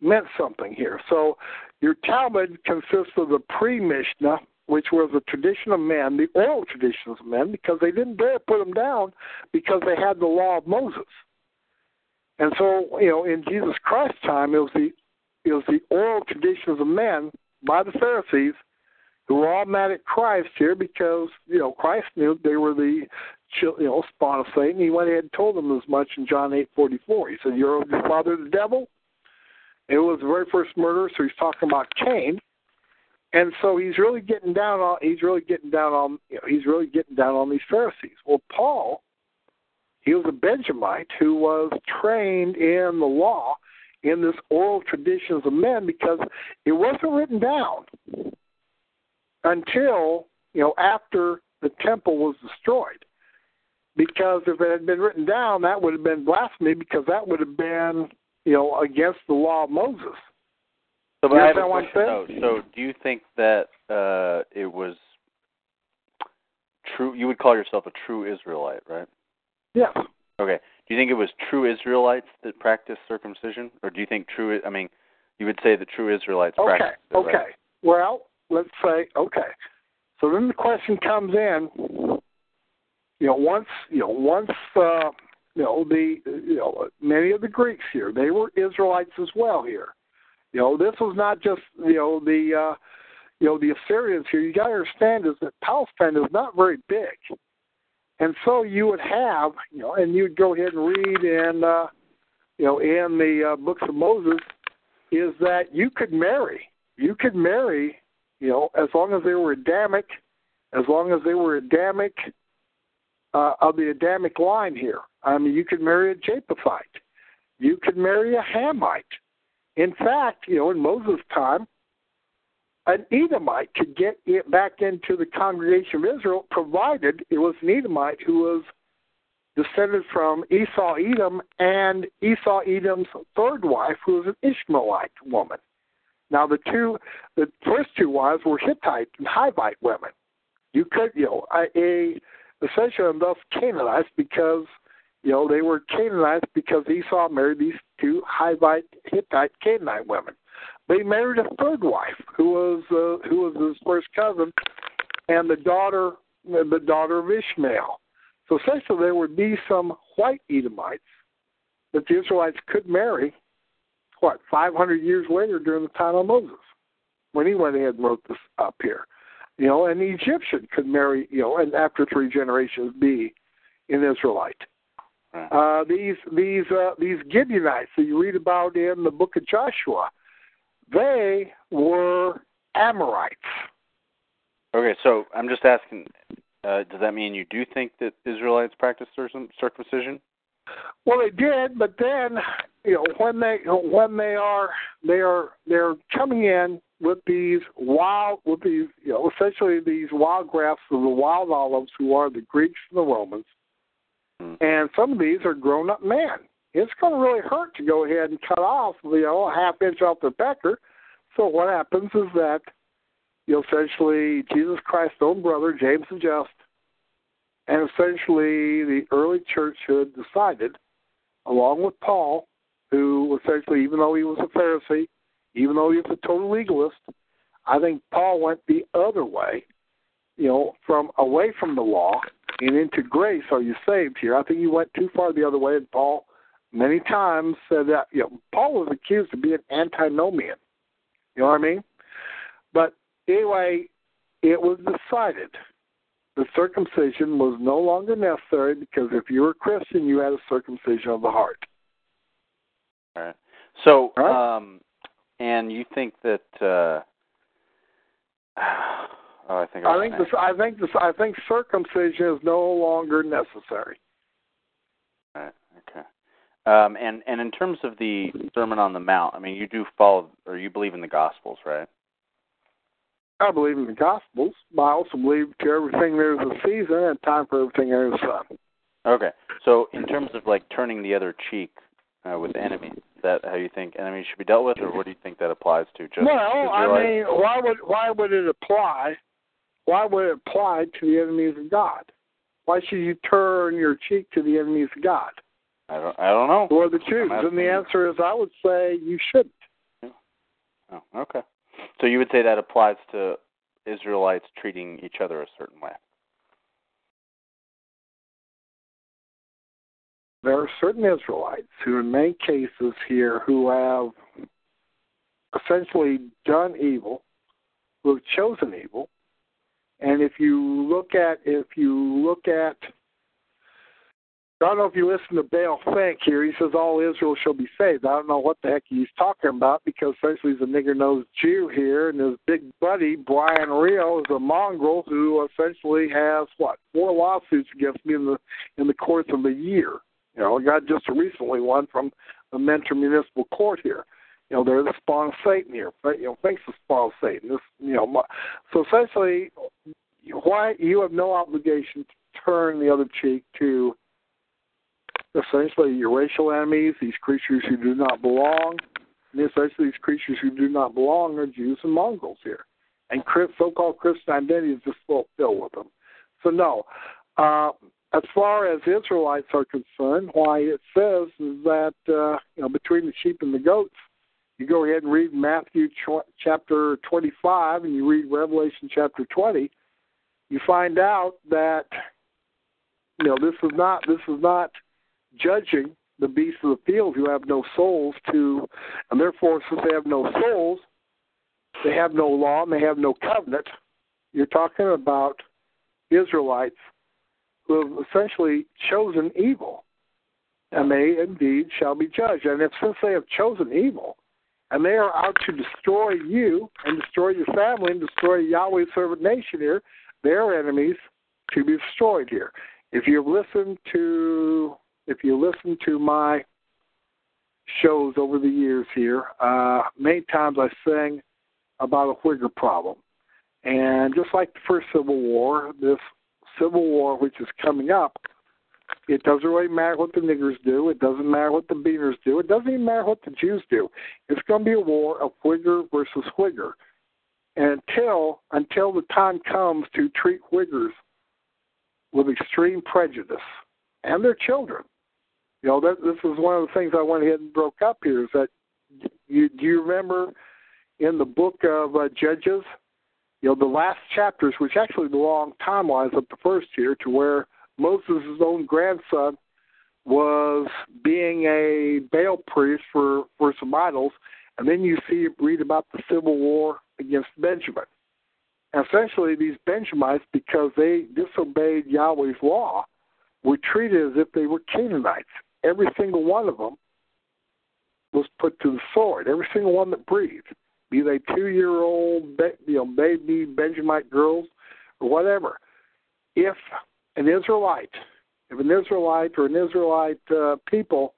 Speaker 4: meant something here. So your Talmud consists of the pre-Mishnah, which was the tradition of men, the oral traditions of men, because they didn't dare put them down because they had the law of Moses. And so, you know, in Jesus Christ's time, it was the it was the oral traditions of men by the Pharisees who were all mad at Christ here because you know Christ knew they were the you know spawn of Satan. He went ahead and told them as much in John eight forty four. He said, "You're your father the devil." It was the very first murder, so he's talking about Cain. And so he's really getting down on he's really getting down on you know, he's really getting down on these Pharisees. Well, Paul, he was a Benjamite who was trained in the law in this oral traditions of men because it wasn't written down until you know after the temple was destroyed. Because if it had been written down, that would have been blasphemy because that would have been you know against the law of Moses.
Speaker 8: So, but I have a
Speaker 4: understand what I'm
Speaker 8: question though. So, do you think that uh, it was true? You would call yourself a true Israelite, right?
Speaker 4: Yes.
Speaker 8: Okay. Do you think it was true Israelites that practiced circumcision, or do you think true? I mean, you would say that true Israelites
Speaker 4: Okay.
Speaker 8: practiced it, right?
Speaker 4: Okay. Well, let's say okay. So then the question comes in. You know, once you know, once uh, you know the you know many of the Greeks here, they were Israelites as well here. You know, this was not just you know the uh, you know the Assyrians here. You got to understand is that Palestine is not very big, and so you would have you know, and you'd go ahead and read in uh, you know in the uh, books of Moses is that you could marry. You could marry, you know, as long as they were Adamic, as long as they were Adamic uh, of the Adamic line here. I mean, you could marry a Japhethite. You could marry a Hamite. In fact, you know, in Moses' time, an Edomite could get it back into the congregation of Israel, provided it was an Edomite who was descended from Esau Edom and Esau Edom's third wife, who was an Ishmaelite woman. Now the two, the first two wives were Hittite and Hivite women. You could, you know, a, a essentially thus Canaanites because you know they were Canaanites because Esau married these two Hivite Hittite Canaanite women. They married a third wife who was uh, who was his first cousin and the daughter the daughter of Ishmael. So essentially, there would be some white Edomites that the Israelites could marry. What 500 years later, during the time of Moses, when he went ahead and wrote this up here, you know, an Egyptian could marry, you know, and after three generations be an Israelite. Uh, these these uh, these Gibeonites that you read about in the book of Joshua, they were Amorites.
Speaker 8: Okay, so I'm just asking. Uh, does that mean you do think that Israelites practice circum- circumcision?
Speaker 4: Well, they did, but then you know when they when they are they are they're coming in with these wild with these you know essentially these wild grafts of the wild olives who are the Greeks and the Romans, Mm-hmm. and some of these are grown up men. It's going to really hurt to go ahead and cut off you know a half inch off their pecker. So what happens is that you essentially Jesus Christ's own brother James the Just and essentially, the early church had decided, along with Paul, who essentially, even though he was a Pharisee, even though he was a total legalist, I think Paul went the other way, you know, from away from the law and into grace are you saved here. I think you went too far the other way, and Paul many times said that you know Paul was accused of being antinomian. You know what I mean? But anyway, it was decided the circumcision was no longer necessary because if you were a Christian, you had a circumcision of the heart.
Speaker 8: All right. So,
Speaker 4: All right.
Speaker 8: um, and you think that? Uh, oh, I think I,
Speaker 4: I think this, I think this, I think circumcision is no longer necessary.
Speaker 8: All right. Okay. Um, and and in terms of the Sermon on the Mount, I mean, you do follow or you believe in the Gospels, right?
Speaker 4: I believe in the Gospels, but I also believe to everything there's a season and time for everything a sun.
Speaker 8: Okay. So, in terms of like turning the other cheek uh, with enemies, is that how you think enemies should be dealt with, or what do you think that applies to? Just
Speaker 4: well, I mean, why would why would it apply? Why would it apply to the enemies of God? Why should you turn your cheek to the enemies of God
Speaker 8: I don't. I don't know.
Speaker 4: or the Jews? And the answer is, I would say you shouldn't.
Speaker 8: Oh, okay. So you would say that applies to Israelites treating each other a certain way.
Speaker 4: there are certain Israelites who, in many cases here, who have essentially done evil, who have chosen evil, and if you look at if you look at I don't know if you listen to Bill Fink here. He says all Israel shall be saved. I don't know what the heck he's talking about because essentially he's a nigger nosed Jew here, and his big buddy Bryan Reo is a mongrel who essentially has what four lawsuits against me in the in the course of a year. You know, I got just recently one from the Mentor Municipal Court here. You know, they're the spawn of Satan here. But, you know, thanks to spawn of Satan. This, you know, my, so essentially, why you have no obligation to turn the other cheek to essentially your racial enemies, these creatures who do not belong, and essentially these creatures who do not belong are Jews and Mongols here. And so-called Christian identity is just full filled with them. So no. Uh, as far as Israelites are concerned, why it says is that uh, you know between the sheep and the goats, you go ahead and read Matthew chapter 25 and you read Revelation chapter 20, you find out that you know this is not this is not judging the beasts of the field who have no souls to, and therefore since they have no souls, they have no law and they have no covenant. You're talking about Israelites who have essentially chosen evil, and they indeed shall be judged. And if since they have chosen evil, and they are out to destroy you and destroy your family and destroy Yahweh's servant nation here, they are enemies to be destroyed here. If you listen to if you listen to my shows over the years here, uh, many times I sing about a Whigger problem. And just like the first Civil War, this Civil War, which is coming up, it doesn't really matter what the niggers do. It doesn't matter what the beaners do. It doesn't even matter what the Jews do. It's going to be a war of Whigger versus Whigger. And until until the time comes to treat Whiggers with extreme prejudice and their children, you know, that, this is one of the things I went ahead and broke up here. Is that you do you remember in the book of uh, Judges, you know, the last chapters, which actually belong time wise up the first here, to where Moses' own grandson was being a Baal priest for for some idols, and then you see read about the civil war against Benjamin. And essentially, these Benjamites, because they disobeyed Yahweh's law, were treated as if they were Canaanites. Every single one of them was put to the sword. Every single one that breathed, be they two-year-old, you know, baby Benjamite girls or whatever. If an Israelite, if an Israelite or an Israelite uh, people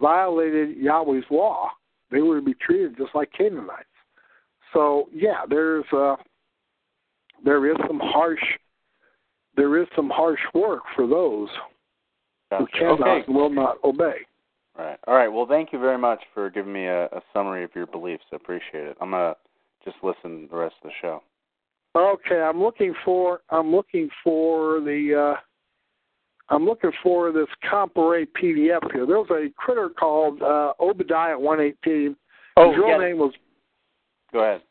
Speaker 4: violated Yahweh's law, they were to be treated just like Canaanites. So yeah, there's uh, there is some harsh there is some harsh work for those who
Speaker 8: Gotcha.
Speaker 4: cannot
Speaker 8: Okay.
Speaker 4: and will not obey.
Speaker 8: Right. All right. Well, thank you very much for giving me a, a summary of your beliefs. I appreciate it. I'm gonna just listen the rest of the show.
Speaker 4: Okay, I'm looking for I'm looking for the uh, I'm looking for this Comparet PDF here. There was a critter called uh, Obadiah 118.
Speaker 8: Oh,
Speaker 4: his real name was
Speaker 8: Go ahead.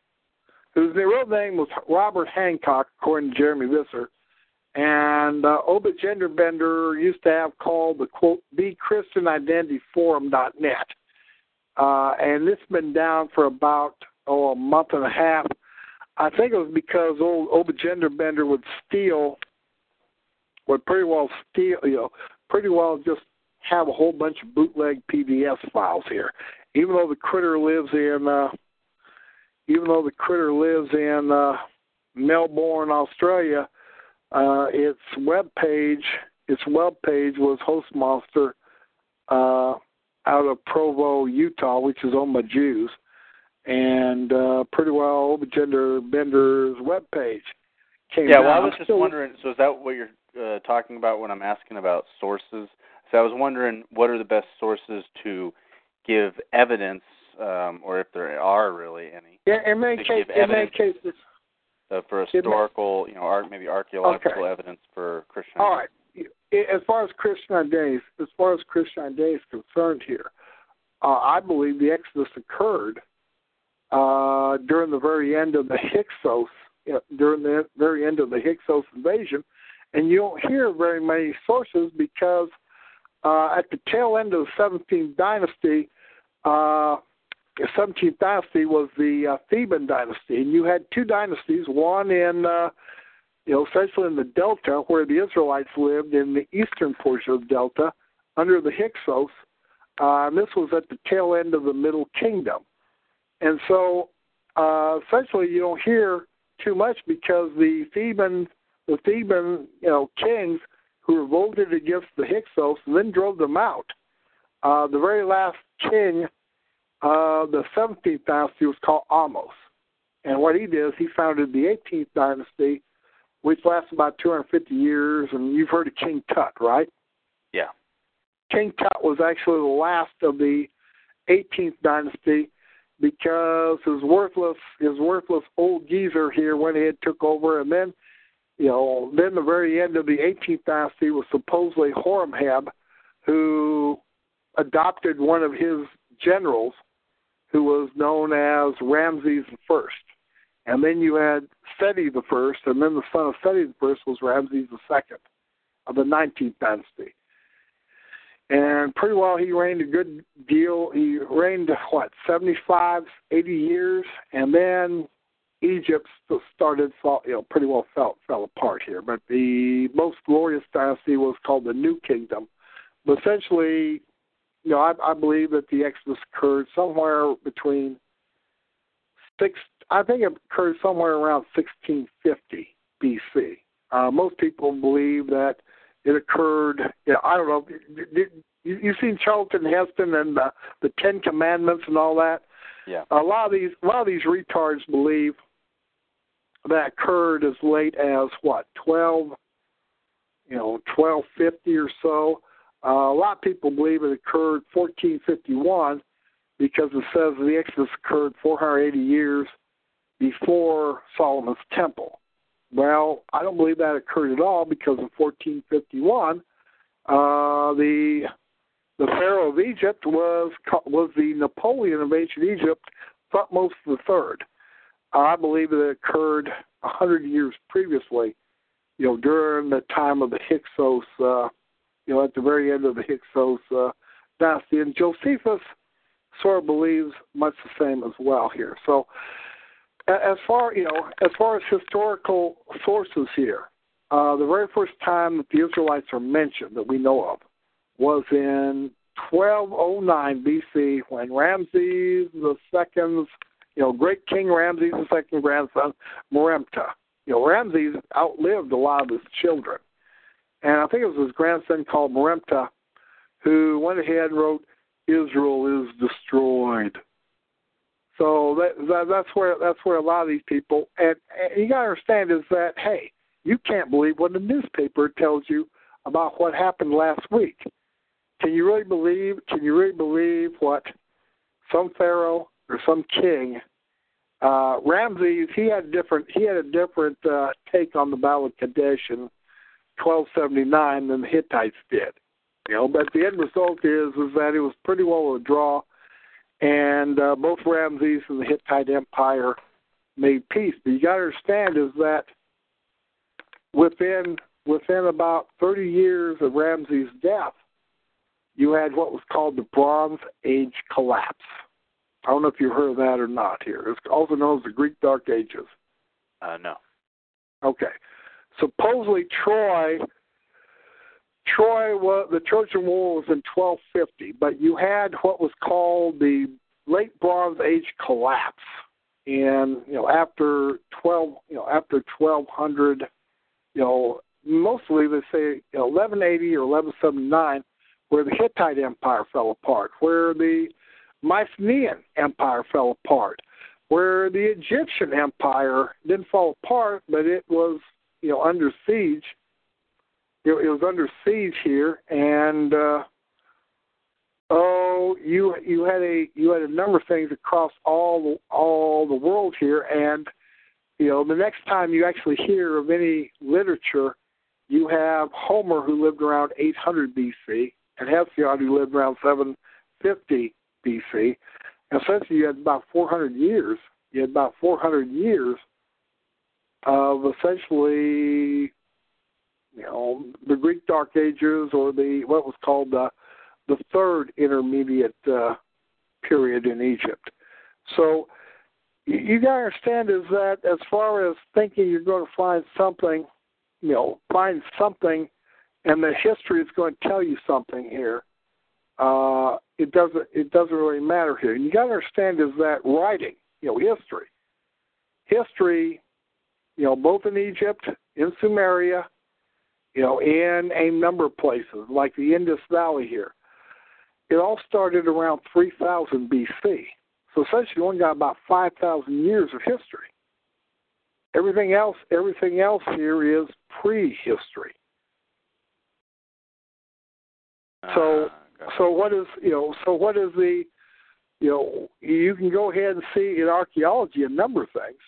Speaker 4: His real name was Robert Hancock, according to Jeremy Visser. And uh, Obit Genderbender used to have called the quote Be Christian Identity Forum.net. Uh, and this has been down for about oh a month and a half. I think it was because old Obit Genderbender would steal, would pretty well steal, you know, pretty well just have a whole bunch of bootleg PDF files here. Even though the critter lives in, uh, even though the critter lives in uh, Melbourne, Australia, uh, its web page, its web page was Hostmonster uh, out of Provo, Utah, which is owned by Jews, and uh, pretty well the Gender Bender's web page came
Speaker 8: Yeah,
Speaker 4: down.
Speaker 8: well, I was just wondering. So is that what you're uh, talking about when I'm asking about sources? So I was wondering what are the best sources to give evidence, um, or if there are really any,
Speaker 4: Yeah, in many cases, in many cases,
Speaker 8: uh, for
Speaker 4: It may-
Speaker 8: historical, you know, art, maybe archaeological
Speaker 4: Okay.
Speaker 8: evidence for Christian.
Speaker 4: All right. As far as Christian identity, as far as Christian identity is concerned here, uh, I believe the Exodus occurred uh, during the very end of the Hyksos, you know, during the very end of the Hyksos invasion, and you don't hear very many sources because uh, at the tail end of the 17th dynasty, uh, the 17th dynasty was the uh, Theban dynasty, and you had two dynasties, one in uh, you know, especially in the Delta where the Israelites lived in the eastern portion of the Delta under the Hyksos. Uh, and this was at the tail end of the Middle Kingdom. And so uh, essentially you don't hear too much because the Theban, the Theban, you know, kings who revolted against the Hyksos and then drove them out. Uh, the very last king, uh, the 17th dynasty, was called Amos. And what he did is he founded the 18th dynasty, which lasted about 250 years. And you've heard of King Tut, right?
Speaker 8: Yeah.
Speaker 4: King Tut was actually the last of the 18th dynasty because his worthless his worthless old geezer here went ahead took over, and then you know then the very end of the 18th dynasty was supposedly Horemheb, who adopted one of his generals, who was known as Ramses First, and then you had Seti the First, and then the son of Seti the First was Ramses the Second of the 19th dynasty and pretty well he reigned a good deal. He reigned what seventy five, eighty years, and then Egypt started fall, you know pretty well fell fell apart here. But the most glorious dynasty was called the New Kingdom. But essentially, you know, I, I believe that the Exodus occurred somewhere between six. I think it occurred somewhere around 1650 BC. Uh, most people believe that it occurred. Know, I don't know. Did, did, you, you've seen Charlton Heston and the, the Ten Commandments and all that.
Speaker 8: Yeah.
Speaker 4: A lot of these, a lot of these retards believe that occurred as late as what twelve, you know, twelve fifty or so. Uh, a lot of people believe it occurred fourteen fifty one because it says the Exodus occurred 480 years before Solomon's temple. Well, I don't believe that occurred at all because in 1451, uh, the the Pharaoh of Egypt was was the Napoleon of ancient Egypt, Thutmose the Third. I believe it occurred a hundred years previously, you know, during the time of the Hyksos, uh, you know, at the very end of the Hyksos uh, dynasty. And Josephus sort of believes much the same as well here. So, as far you know, as far as historical sources here, uh, the very first time that the Israelites are mentioned that we know of was in 1209 BC when Ramses the second's, you know, great King Ramses the second grandson, Meremta. You know, Ramses outlived a lot of his children, and I think it was his grandson called Meremta who went ahead and wrote, "Israel is destroyed." So that, that that's where that's where a lot of these people and, and you got to understand is that hey, you can't believe what the newspaper tells you about what happened last week. Can you really believe? Can you really believe what some pharaoh or some king? Uh, Ramses he had a different he had a different uh, take on the Battle of Kadesh in 1279 than the Hittites did. You know, but the end result is is that it was pretty well a draw, and uh, both Ramses and the Hittite Empire made peace. But you got to understand is that within within about 30 years of Ramses' death, you had what was called the Bronze Age collapse. I don't know if you heard of that or not. Here, it's also known as the Greek Dark Ages.
Speaker 8: Uh, no.
Speaker 4: Okay, supposedly Troy. Troy was the Trojan War was in 1250, but you had what was called the late Bronze Age collapse, and you know after 12, you know after 1200, you know mostly they say 1180 or 1179, where the Hittite Empire fell apart, where the Mycenaean Empire fell apart, where the Egyptian Empire didn't fall apart, but it was you know under siege. It, it was under siege here, and uh, oh, you you had a you had a number of things across all the, all the world here, and you know the next time you actually hear of any literature, you have Homer who lived around 800 BC and Hesiod who lived around 750 BC. And essentially, you had about 400 years. You had about 400 years of essentially, you know, the Greek Dark Ages or the what was called the the third intermediate uh, period in Egypt. So you, got to understand is that as far as thinking you're going to find something, you know, find something, and the history is going to tell you something here. Uh, it doesn't. It doesn't really matter here. You got to understand is that writing, you know, history, history, you know, both in Egypt, in Sumeria, you know, in a number of places like the Indus Valley here it all started around 3000 BC. So essentially, you only got about 5,000 years of history. Everything else, everything else here is prehistory. So,
Speaker 8: Uh,
Speaker 4: so what is you know? So what is the you know? You can go ahead and see in archaeology a number of things,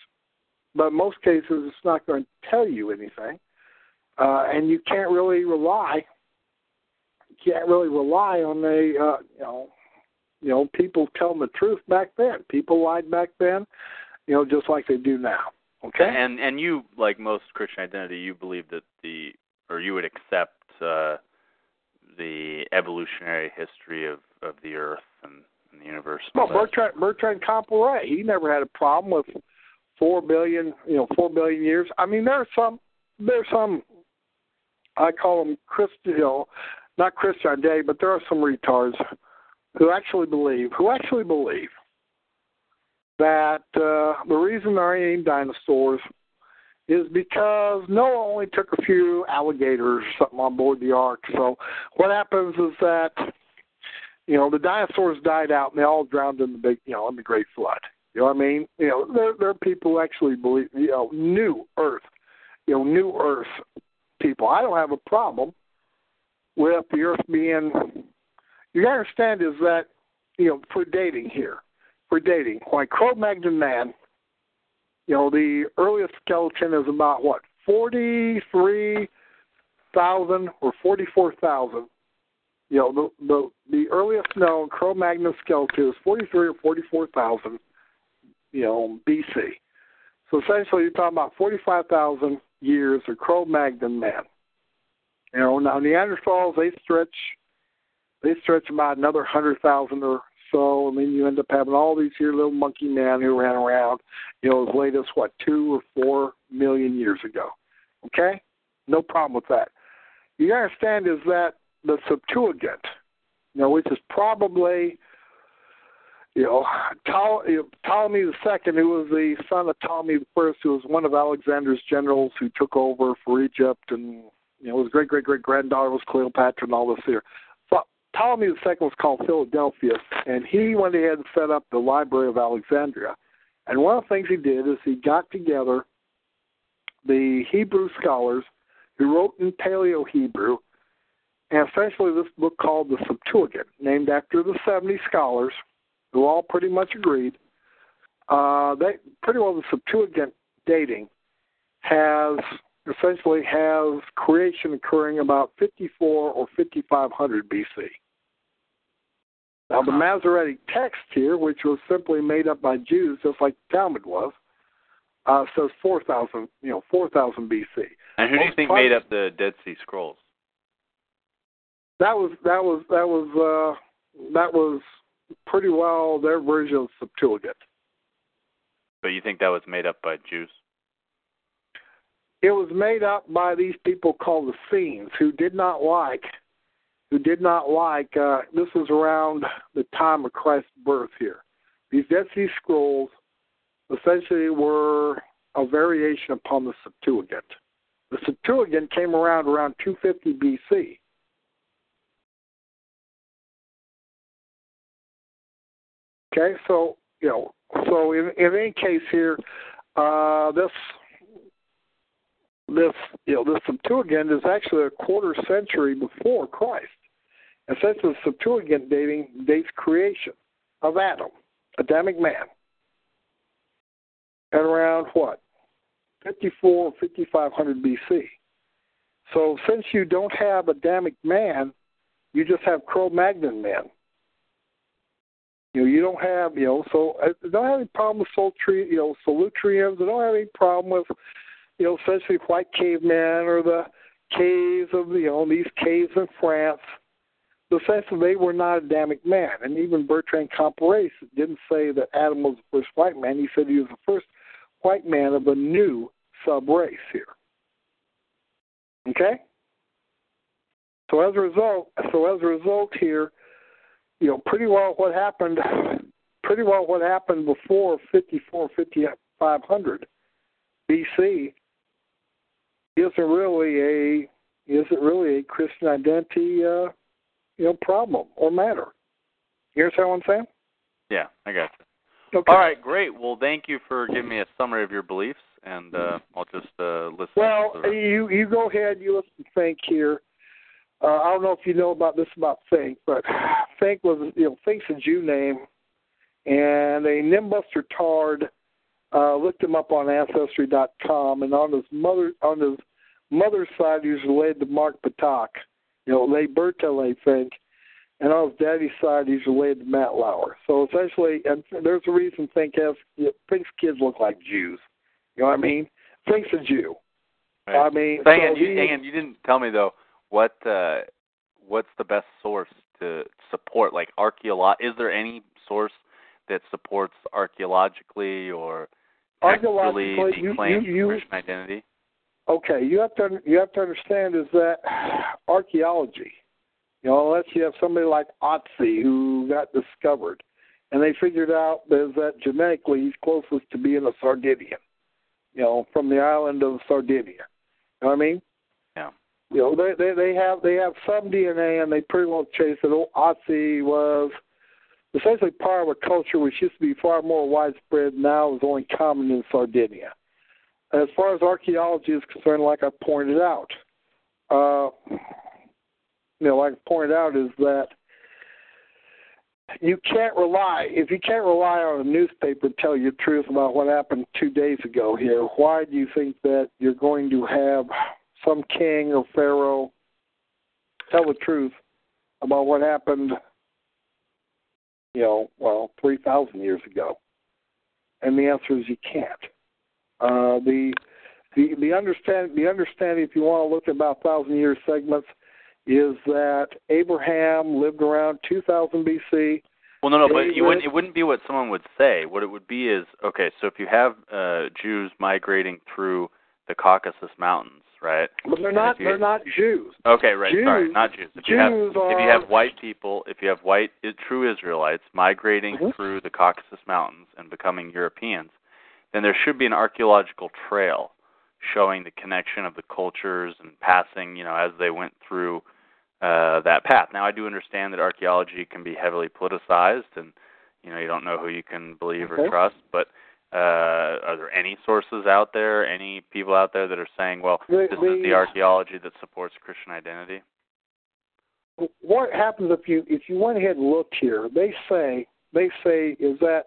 Speaker 4: but in most cases it's not going to tell you anything, uh, and you can't really rely can't really rely on the uh, you know you know people telling the truth back then. People lied back then, you know, just like they do now. Okay.
Speaker 8: And and you like most Christian identity, you believe that the or you would accept uh, the evolutionary history of of the Earth and, and the universe. and
Speaker 4: Well. Bertrand Bertrand Comparet, he never had a problem with four billion, you know, four billion years. I mean, there are some, there's some, I call them Christian, you not Christian Day, but there are some retards who actually believe, who actually believe that uh, the reason there ain't dinosaurs is because Noah only took a few alligators or something on board the ark. So what happens is that you know the dinosaurs died out and they all drowned in the big you know in the Great Flood. You know what I mean? You know there there are people who actually believe you know new Earth, you know new Earth people. I don't have a problem with the Earth being. You understand is that you know for dating here, for dating, why Cro-Magnon man you know, the earliest skeleton is about what, 43,000 or 44,000. You know, the, the the earliest known Cro-Magnon skeleton is 43 or 44,000, you know, BC. So essentially, you're talking about 45,000 years of Cro-Magnon man. You know, now Neanderthals they stretch, they stretch about another 100,000 or so, and then you end up having all these here little monkey men who ran around, you know, as late as what two or four million years ago. Okay, no problem with that. You understand is that the Septuagint, you know, which is probably, you know, Ptol- Ptolemy the second, who was the son of Ptolemy the first, who was one of Alexander's generals who took over for Egypt, and you know, his great great great granddaughter was Cleopatra, and all this here. But Ptolemy II was called Philadelphus, and he went ahead and set up the Library of Alexandria. And one of the things he did is he got together the Hebrew scholars who wrote in Paleo Hebrew, and essentially this book called the Septuagint, named after the 70 scholars who all pretty much agreed. Uh, they pretty well the Septuagint dating has essentially has creation occurring about 54 or 5500 BC. Now, the Masoretic text here, which was simply made up by Jews, just like the Talmud was, uh, says 4,000, you know, 4,000 BC.
Speaker 8: And who do you think made up the Dead Sea Scrolls?
Speaker 4: That was that was that was uh, that was pretty well their version of the Septuagint.
Speaker 8: But you think that was made up by Jews?
Speaker 4: It was made up by these people called the Essenes, who did not like, who did not like. Uh, this was around the time of Christ's birth here. These Dead Sea Scrolls essentially were a variation upon the Septuagint. The Septuagint came around around 250 BC. Okay, so you know, so in, in any case here, uh, this this you know the Septuagint is actually a quarter century before Christ. Essentially, the Septuagint dating dates creation of Adam, Adamic man, at around what 54 5500 BC. So since you don't have Adamic man, you just have Cro-Magnon man. You know, you don't have, you know, so uh, I don't have any problem with Solutri, you know, Solutrians. I don't have any problem with, you know, essentially white cavemen or the caves of, you know, these caves in France. The sense that they were not Adamic man. And even Bertrand Comparet didn't say that Adam was the first white man. He said he was the first white man of a new sub race here. Okay? So as a result, so as a result here, you know, pretty well what happened, pretty well what happened before 54, 5500 BC isn't really a isn't really a Christian identity, uh, you know, problem or matter. You understand what I'm saying?
Speaker 8: Yeah, I got
Speaker 4: you. Okay.
Speaker 8: All right, great. Well, thank you for giving me a summary of your beliefs, and uh, I'll just uh, listen.
Speaker 4: Well,
Speaker 8: to the rest.
Speaker 4: you you go ahead. You listen Fink here. Uh, I don't know if you know about this about Fink, but Fink was you know Fink's a Jew name, and a Nimbuster Tard uh, looked him up on Ancestry.com, and on his mother on his mother's side he was related to Mark Patak, you know, Le Bertel, I think, and on his daddy's side he's related to Matt Lauer. So essentially, and there's a reason Fink has you know, Fink's kids look like Jews. You know what I mean? Fink's a Jew. I mean,
Speaker 8: on,
Speaker 4: so
Speaker 8: you,
Speaker 4: he-
Speaker 8: hang you didn't tell me though what uh, what's the best source to support like archeolo- Is there any source that supports archaeologically or
Speaker 4: Archaeologically,
Speaker 8: the
Speaker 4: you-
Speaker 8: claim
Speaker 4: you- you-
Speaker 8: Christian identity?
Speaker 4: okay, you have to you have to understand is that archaeology, you know, unless you have somebody like Otzi who got discovered, and they figured out is that genetically he's closest to being a Sardinian, you know, from the island of Sardinia. You know what I mean? You know, they they they have they have some DNA, and they pretty well chase oh, Otzi was essentially part of a culture which used to be far more widespread. Now is only common in Sardinia as far as archaeology is concerned, like I pointed out, uh, you know, like I pointed out, is that you can't rely if you can't rely on a newspaper to tell you the truth about what happened two days ago here. Why do you think that you're going to have some king or pharaoh tell the truth about what happened? You know, well, three thousand years ago, and the answer is you can't. Uh, the the the understand the understanding, if you want to look at about thousand year segments, is that Abraham lived around 2000 BC.
Speaker 8: Well, no, no, but you wouldn't, it wouldn't be what someone would say. What it would be is okay. So if you have uh, Jews migrating through the Caucasus Mountains, right?
Speaker 4: But they're not
Speaker 8: you-
Speaker 4: they're not Jews.
Speaker 8: Okay, right. Sorry, not Jews. If you have
Speaker 4: Jews
Speaker 8: if you have white people, if you have white true Israelites migrating
Speaker 4: Mhm.
Speaker 8: through the Caucasus Mountains and becoming Europeans, then there should be an archaeological trail showing the connection of the cultures and passing, you know, as they went through uh, that path. Now, I do understand that archaeology can be heavily politicized, and you know, you don't know who you can believe or trust. But uh, are there any sources out there, any people out there that are saying, well,
Speaker 4: The-
Speaker 8: this is
Speaker 4: the-
Speaker 8: archaeology that supports Christian identity?
Speaker 4: What happens if you if you went ahead and looked here? They say they say is that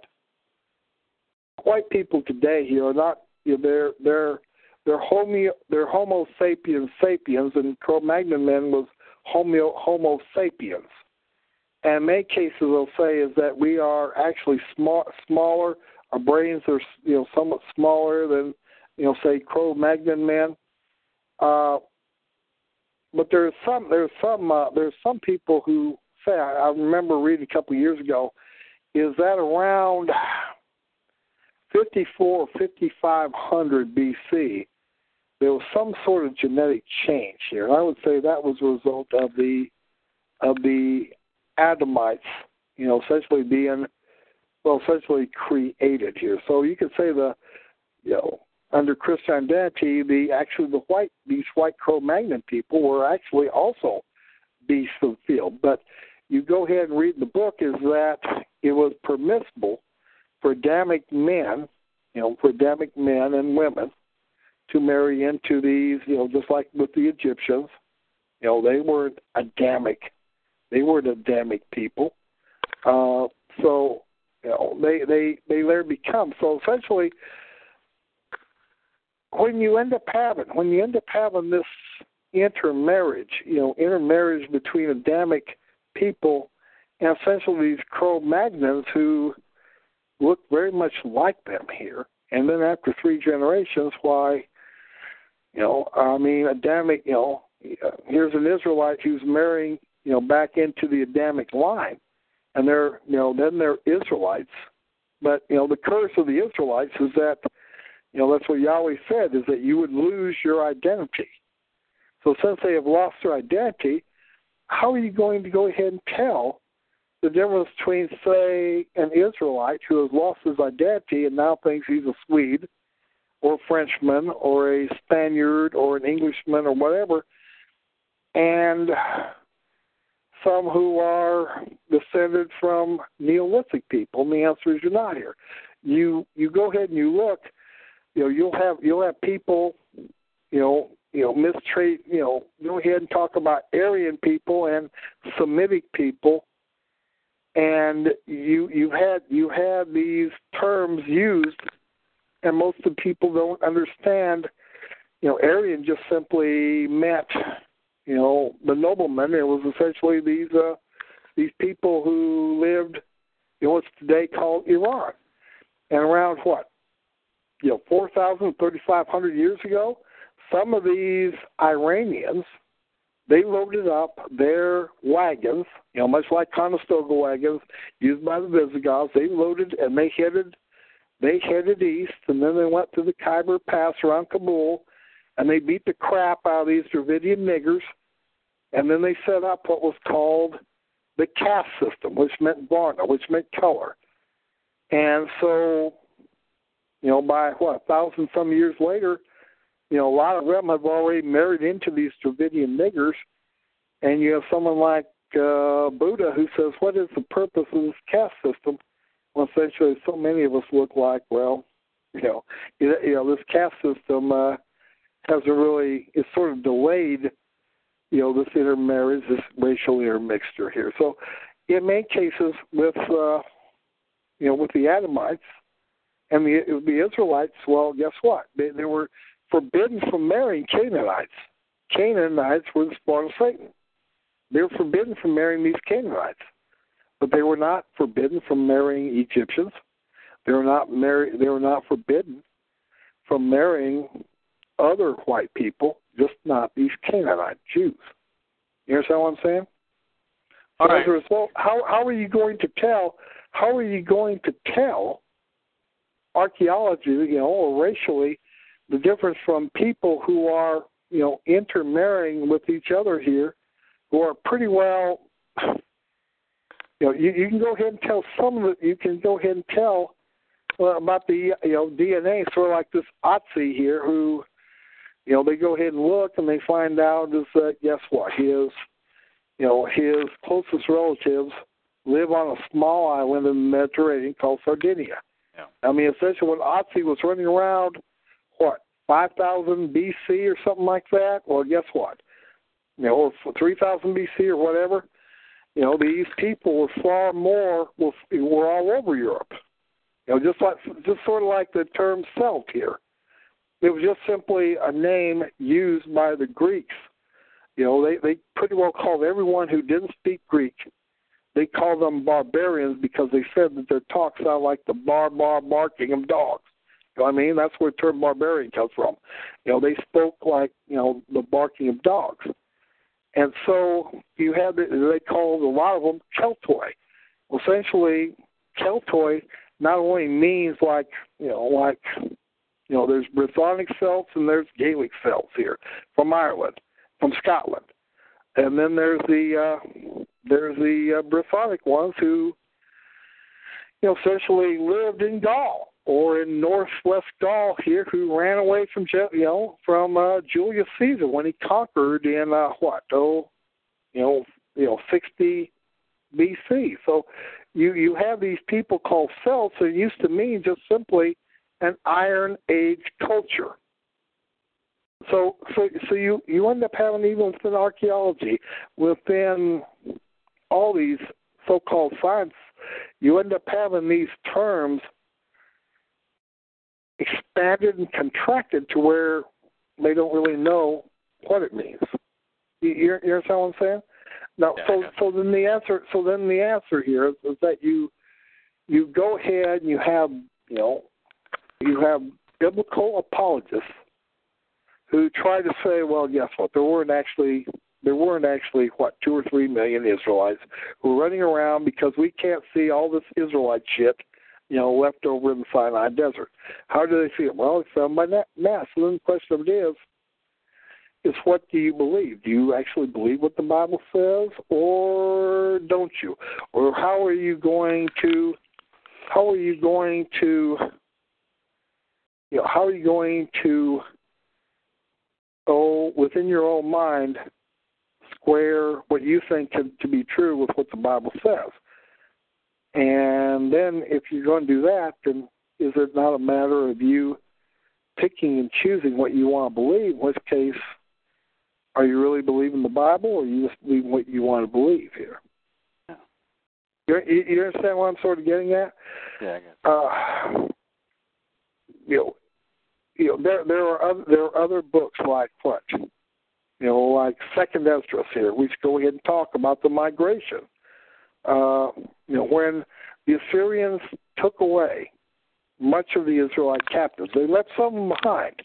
Speaker 4: white people today here are not you know, they're they're they're homo they're Homo sapiens sapiens, and Cro-Magnon man was Homo Homo sapiens. And in many cases, they'll say is that we are actually small, smaller Our brains are you know somewhat smaller than you know say Cro-Magnon men. Uh, but there's some there's some uh, there's some people who say I, I remember reading a couple of years ago is that around 54 5500 BC there was some sort of genetic change here. And I would say that was a result of the of the Adamites, you know, essentially being well, essentially created here. So you could say the you know under Christian identity, the actually the white these white Cro-Magnon people were actually also beasts of the field. But you go ahead and read the book is that it was permissible for Adamic men, you know, for Adamic men and women to marry into these, you know, just like with the Egyptians. You know, they weren't Adamic. They weren't Adamic people. Uh, so, they they they later become. So essentially, when you end up having when you end up having this intermarriage, you know, intermarriage between Adamic people and essentially these Cro-Magnons who look very much like them here. And then after three generations, why you know, I mean, Adamic, you know, here's an Israelite who's marrying, you know, back into the Adamic line. And they're, you know, then they're Israelites. But, you know, the curse of the Israelites is that, you know, that's what Yahweh said, is that you would lose your identity. So since they have lost their identity, how are you going to go ahead and tell the difference between, say, an Israelite who has lost his identity and now thinks he's a Swede or a Frenchman or a Spaniard or an Englishman or whatever, and some who are descended from Neolithic people. And the answer is you're not here. You you go ahead and you look, you know, you'll have you'll have people, you know, you know, mistreat, you know, go ahead and talk about Aryan people and Semitic people and you you had you had these terms used and most of the people don't understand. You know, Aryan just simply meant, you know, the noblemen. It was essentially these uh, these people who lived, know, what's today called Iran, and around what, you know, four thousand, thirty-five hundred years ago, some of these Iranians they loaded up their wagons, you know, much like Conestoga wagons used by the Visigoths. They loaded and they headed they headed east, and then they went to the Khyber Pass around Kabul, and they beat the crap out of these Dravidian niggers, and then they set up what was called the caste system, which meant Varna, which meant color. And so, you know, by what, a thousand some years later, you know, a lot of them have already married into these Dravidian niggers, and you have someone like uh, Buddha who says, What is the purpose of this caste system? well, essentially, so many of us look like, well, you know, you, know, this caste system uh, hasn't really, it's sort of delayed, you know, this intermarriage, this racial intermixture here. So, in many cases, with, uh, you know, with the Adamites and the the Israelites, well, guess what? They, they were forbidden from marrying Canaanites. Canaanites were the spawn of Satan. They were forbidden from marrying these Canaanites but they were not forbidden from marrying Egyptians. They were not married. They were not forbidden from marrying other white people, just not these Canaanite Jews. You understand what I'm saying?
Speaker 6: All
Speaker 4: so
Speaker 6: right.
Speaker 4: as a result, how how are you going to tell? How are you going to tell archaeology, you know, or racially, the difference from people who are, you know, intermarrying with each other here, who are pretty well you know, you, you can go ahead and tell some of it. You can go ahead and tell well, about the you know DNA, sort of like this Otzi here, who you know they go ahead and look and they find out is that guess what his you know his closest relatives live on a small island in the Mediterranean called Sardinia.
Speaker 8: Yeah.
Speaker 4: I mean, essentially, when Otzi was running around, what five thousand BC or something like that. Well, guess what? You know, or three thousand BC or whatever you know, these people were far more were, were all over Europe. You know, just like just sort of like the term Celt here. It was just simply a name used by the Greeks. You know, they they pretty well called everyone who didn't speak Greek. they called them barbarians because they said that their talk sounded like the bar bar barking of dogs. You know what I mean? That's where the term barbarian comes from. You know, they spoke like, you know, the barking of dogs. And so you had, they called a lot of them Keltoi. Essentially, Keltoi not only means like, you know, like, you know, there's Brythonic Celts and there's Gaelic Celts here from Ireland, from Scotland. And then there's the, uh, there's the uh, Brythonic ones who, you know, essentially lived in Gaul or in northwest Gaul here, who ran away from you know from uh, Julius Caesar when he conquered in uh, what oh, you know you know sixty B.C. So you you have these people called Celts that used to mean just simply an Iron Age culture. So so so you you end up having even within archaeology, within all these so-called science, you end up having these terms expanded and contracted to where they don't really know what it means. You, you, you understand what I'm saying? Now,
Speaker 8: Yeah,
Speaker 4: so so then the answer so then the answer here is, is that you you go ahead and you have you know you have biblical apologists who try to say, well, guess what? There weren't actually there weren't actually what two or three million Israelites who were running around because we can't see all this Israelite shit, you know, left over in the Sinai Desert. How do they see it? Well, it's uh, found by na- mass. So then the question of it is, is what do you believe? Do you actually believe what the Bible says, or don't you? Or how are you going to, how are you going to, you know, how are you going to, oh, within your own mind, square what you think to, to be true with what the Bible says? And then, if you're going to do that, then is it not a matter of you picking and choosing what you want to believe? In which case, are you really believing the Bible, or are you just believing what you want to believe here?
Speaker 8: Yeah.
Speaker 4: You, you understand what I'm sort of getting at?
Speaker 8: Yeah, I guess.
Speaker 4: Uh, you know, you know, there there are other, there are other books like what, you know, like Second Esdras here. We go ahead and talk about the migration. Uh, you know, when the Assyrians took away much of the Israelite captives, they left some of them behind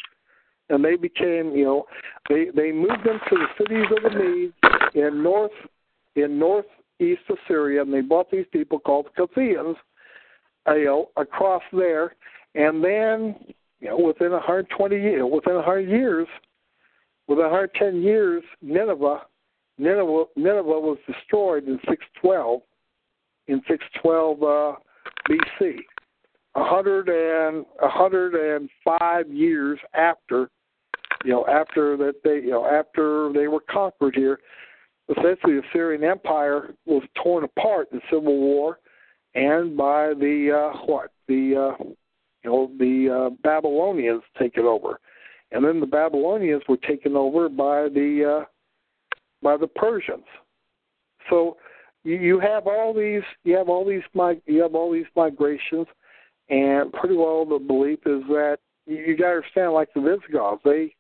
Speaker 4: and they became, you know, they they moved them to the cities of the Medes in north in northeast of Syria, and they brought these people called Chaldeans, you know, across there, and then you know within a 120 years, within a 100 years, within a 110 years, Nineveh, Nineveh, Nineveh was destroyed in 612, in 612 uh, BC. A hundred and a hundred and five years after you know, after that they, you know, after they were conquered here, essentially the Syrian Empire was torn apart in civil war, and by the uh, what the uh, you know the uh, Babylonians take it over, and then the Babylonians were taken over by the uh, by the Persians. So you, you have all these you have all these you have all these migrations, and pretty well the belief is that you, you got to understand like the Visigoths they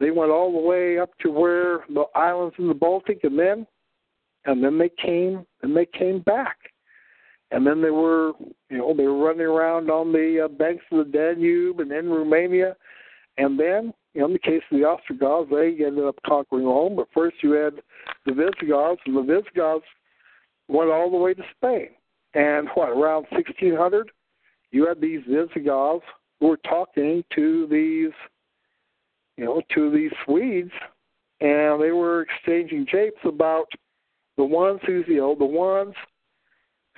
Speaker 4: they went all the way up to where the islands in the Baltic, and then, and then they came, and they came back, and then they were, you know, they were running around on the uh, banks of the Danube and in Romania, and then, you know, in the case of the Ostrogoths, they ended up conquering Rome. But first, you had the Visigoths, and the Visigoths went all the way to Spain, and what around 1600, you had these Visigoths who were talking to these you know, to these Swedes, and they were exchanging japes about the ones who, you know, the ones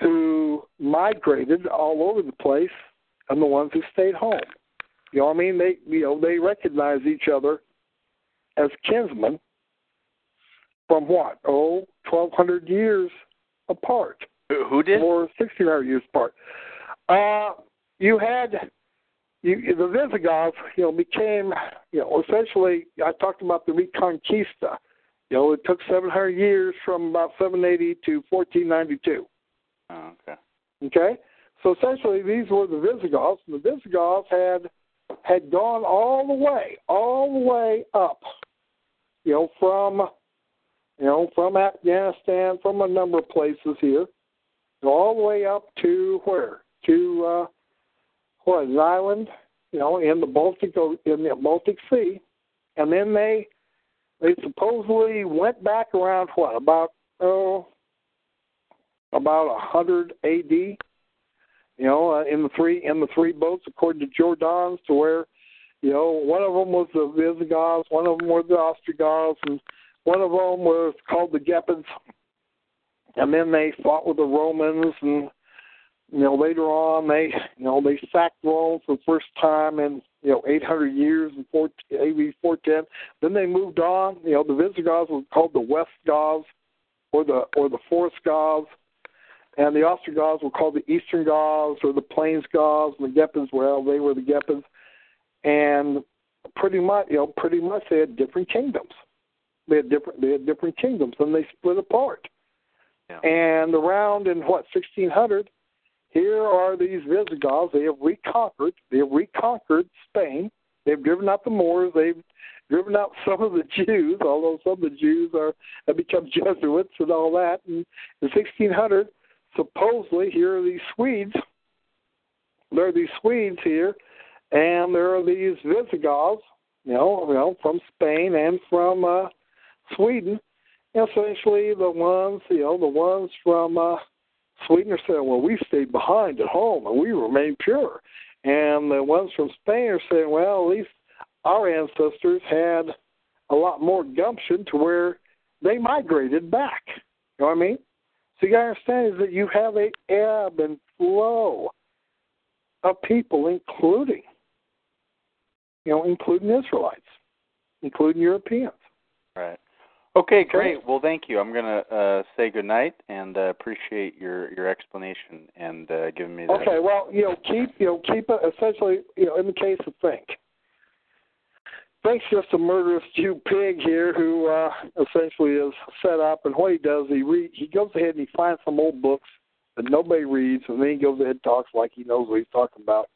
Speaker 4: who migrated all over the place and the ones who stayed home. You know what I mean? They, you know, they recognize each other as kinsmen from what? Oh, 1,200 years apart.
Speaker 8: Who did?
Speaker 4: Or 1,600 years apart. Uh, you had you, the Visigoths, you know, became, you know, essentially. I talked about the Reconquista. You know, it took 700 years from about 780 to 1492.
Speaker 8: Oh, okay.
Speaker 4: Okay, so essentially these were the Visigoths, and the Visigoths had had gone all the way, all the way up. You know, from you know from Afghanistan, from a number of places here, all the way up to where? To uh, what? An island, you know, in the Baltic in the Baltic Sea, and then they they supposedly went back around what about oh about hundred A.D. You know, uh, in the three in the three boats, according to Jordanes, to where you know one of them was the Visigoths, one of them were the Ostrogoths, and one of them was called the Gepids. And then they fought with the Romans, and you know later on they you know they sacked Rome for the first time in you know 800 years in 4, AD 410. Then they moved on. You know the Visigoths were called the West Goths, or the or the Forest Goths and the Ostrogoths were called the Eastern Goths or the Plains Goths, and the Gepids, well, they were the Gepids, and pretty much, you know, pretty much they had different kingdoms. They had different, they had different kingdoms, and they split apart.
Speaker 8: Yeah.
Speaker 4: And around in what 1600, here are these Visigoths. They have reconquered. They have reconquered Spain. They've driven out the Moors. They've driven out some of the Jews, although some of the Jews are have become Jesuits and all that. And in 1600 supposedly here are these Swedes. There are these Swedes here, and there are these Visigoths, you know, you know, from Spain and from uh, Sweden. Essentially, the ones, you know, the ones from uh, Sweden are saying, "Well, we stayed behind at home and we remained pure," and the ones from Spain are saying, "Well, at least our ancestors had a lot more gumption to where they migrated back." You know what I mean? So you understand is that you have a ebb and flow of people, including, you know, including Israelites, including Europeans.
Speaker 8: Right. Okay, great. Well, thank you. I'm going to uh, say good night and uh, appreciate your your explanation and uh, giving me that.
Speaker 4: Okay. Well, you know, keep you know keep it essentially you know in the case of Fink Fink's just a murderous Jew pig here who uh, essentially is set up, and what he does, he read, he goes ahead and he finds some old books that nobody reads, and then he goes ahead and talks like he knows what he's talking about,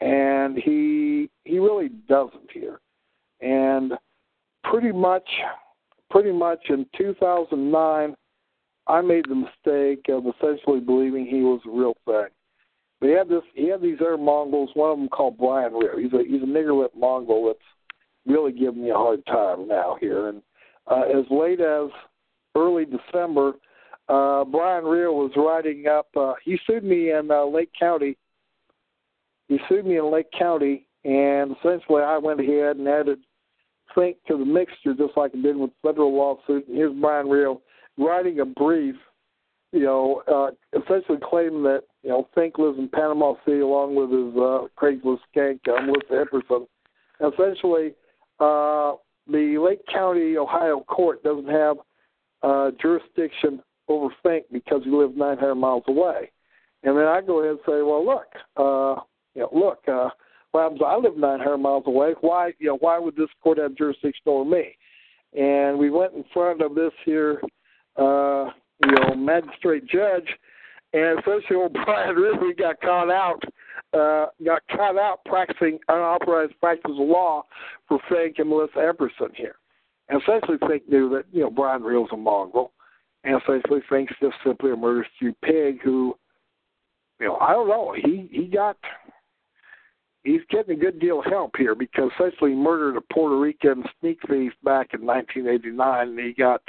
Speaker 4: and he he really doesn't here, and pretty much, pretty much in 2009, I made the mistake of essentially believing he was a real thing. But he had this, he had these other Mongols, one of them called Bryan Reo. He's a he's a nigger lip Mongol that's really giving me a hard time now here. And uh, as late as early December, uh, Bryan Reo was writing up. Uh, he sued me in uh, Lake County. He sued me in Lake County, and essentially I went ahead and added Fink to the mixture, just like I did with federal lawsuit. And here's Bryan Reo writing a brief, you know, uh, essentially claiming that you know Fink lives in Panama City along with his uh, Craigslist skank, uh, Melissa Epperson. Essentially, uh, the Lake County, Ohio court doesn't have uh, jurisdiction over Fink because he lives 900 miles away. And then I go ahead and say, well, look, uh, you know, look, uh, happens? I live 900 miles away. Why, you know, why would this court have jurisdiction over me? And we went in front of this here, uh, you know, magistrate judge, and old Bryan Reo got caught out uh, got caught out practicing unauthorized practice of law for Fink and Melissa Epperson here. And essentially, Fink knew that, you know, Bryan Reo's a mongrel. And essentially, Fink's just simply a murderous Jew pig who, you know, I don't know. He, he got, he's getting a good deal of help here because essentially he murdered a Puerto Rican sneak thief back in 1989 and he got,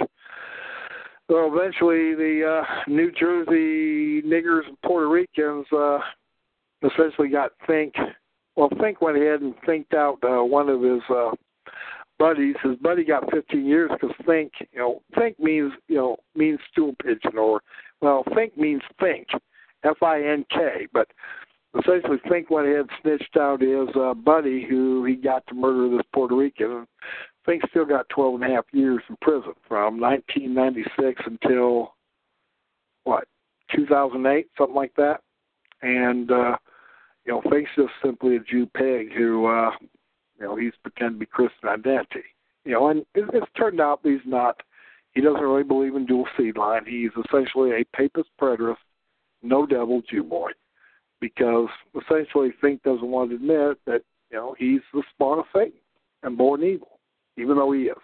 Speaker 4: well, eventually the uh, New Jersey niggers and Puerto Ricans, uh, essentially got Fink. Well, Fink went ahead and thinked out uh, one of his uh, buddies. His buddy got 15 years because Fink, you know, Fink means you know means stool pigeon or well, Fink means think, F-I-N-K. But essentially, Fink went ahead and snitched out his uh, buddy who he got to murder this Puerto Rican. Fink still got 12 and a half years in prison from 1996 until what 2008, something like that. And uh, you know, Fink's just simply a Jew pig who, uh, you know, he's pretending to be Christian identity. You know, and it, it's turned out he's not. He doesn't really believe in dual seed line. He's essentially a papist preterist, no devil Jew boy, because essentially Fink doesn't want to admit that you know he's the spawn of Satan and born evil, even though he is.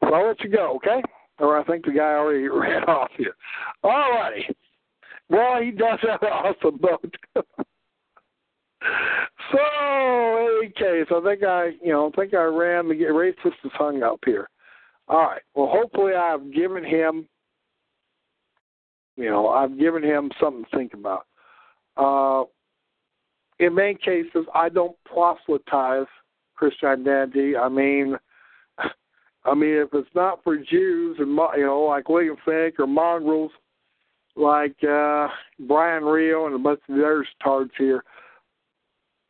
Speaker 4: So I'll let you go, okay? Or I think the guy already ran off here. All righty. Well, he does have an awesome boat. so, any case, I think I, you know, I think I ran the racist is hung up here. All right. Well, hopefully, I've given him, you know, I've given him something to think about. Uh, in many cases, I don't proselytize Christianity. I mean, I mean, if it's not for Jews and you know, like William Fink or mongrels like uh, Bryan Reo and a bunch of the other tards here,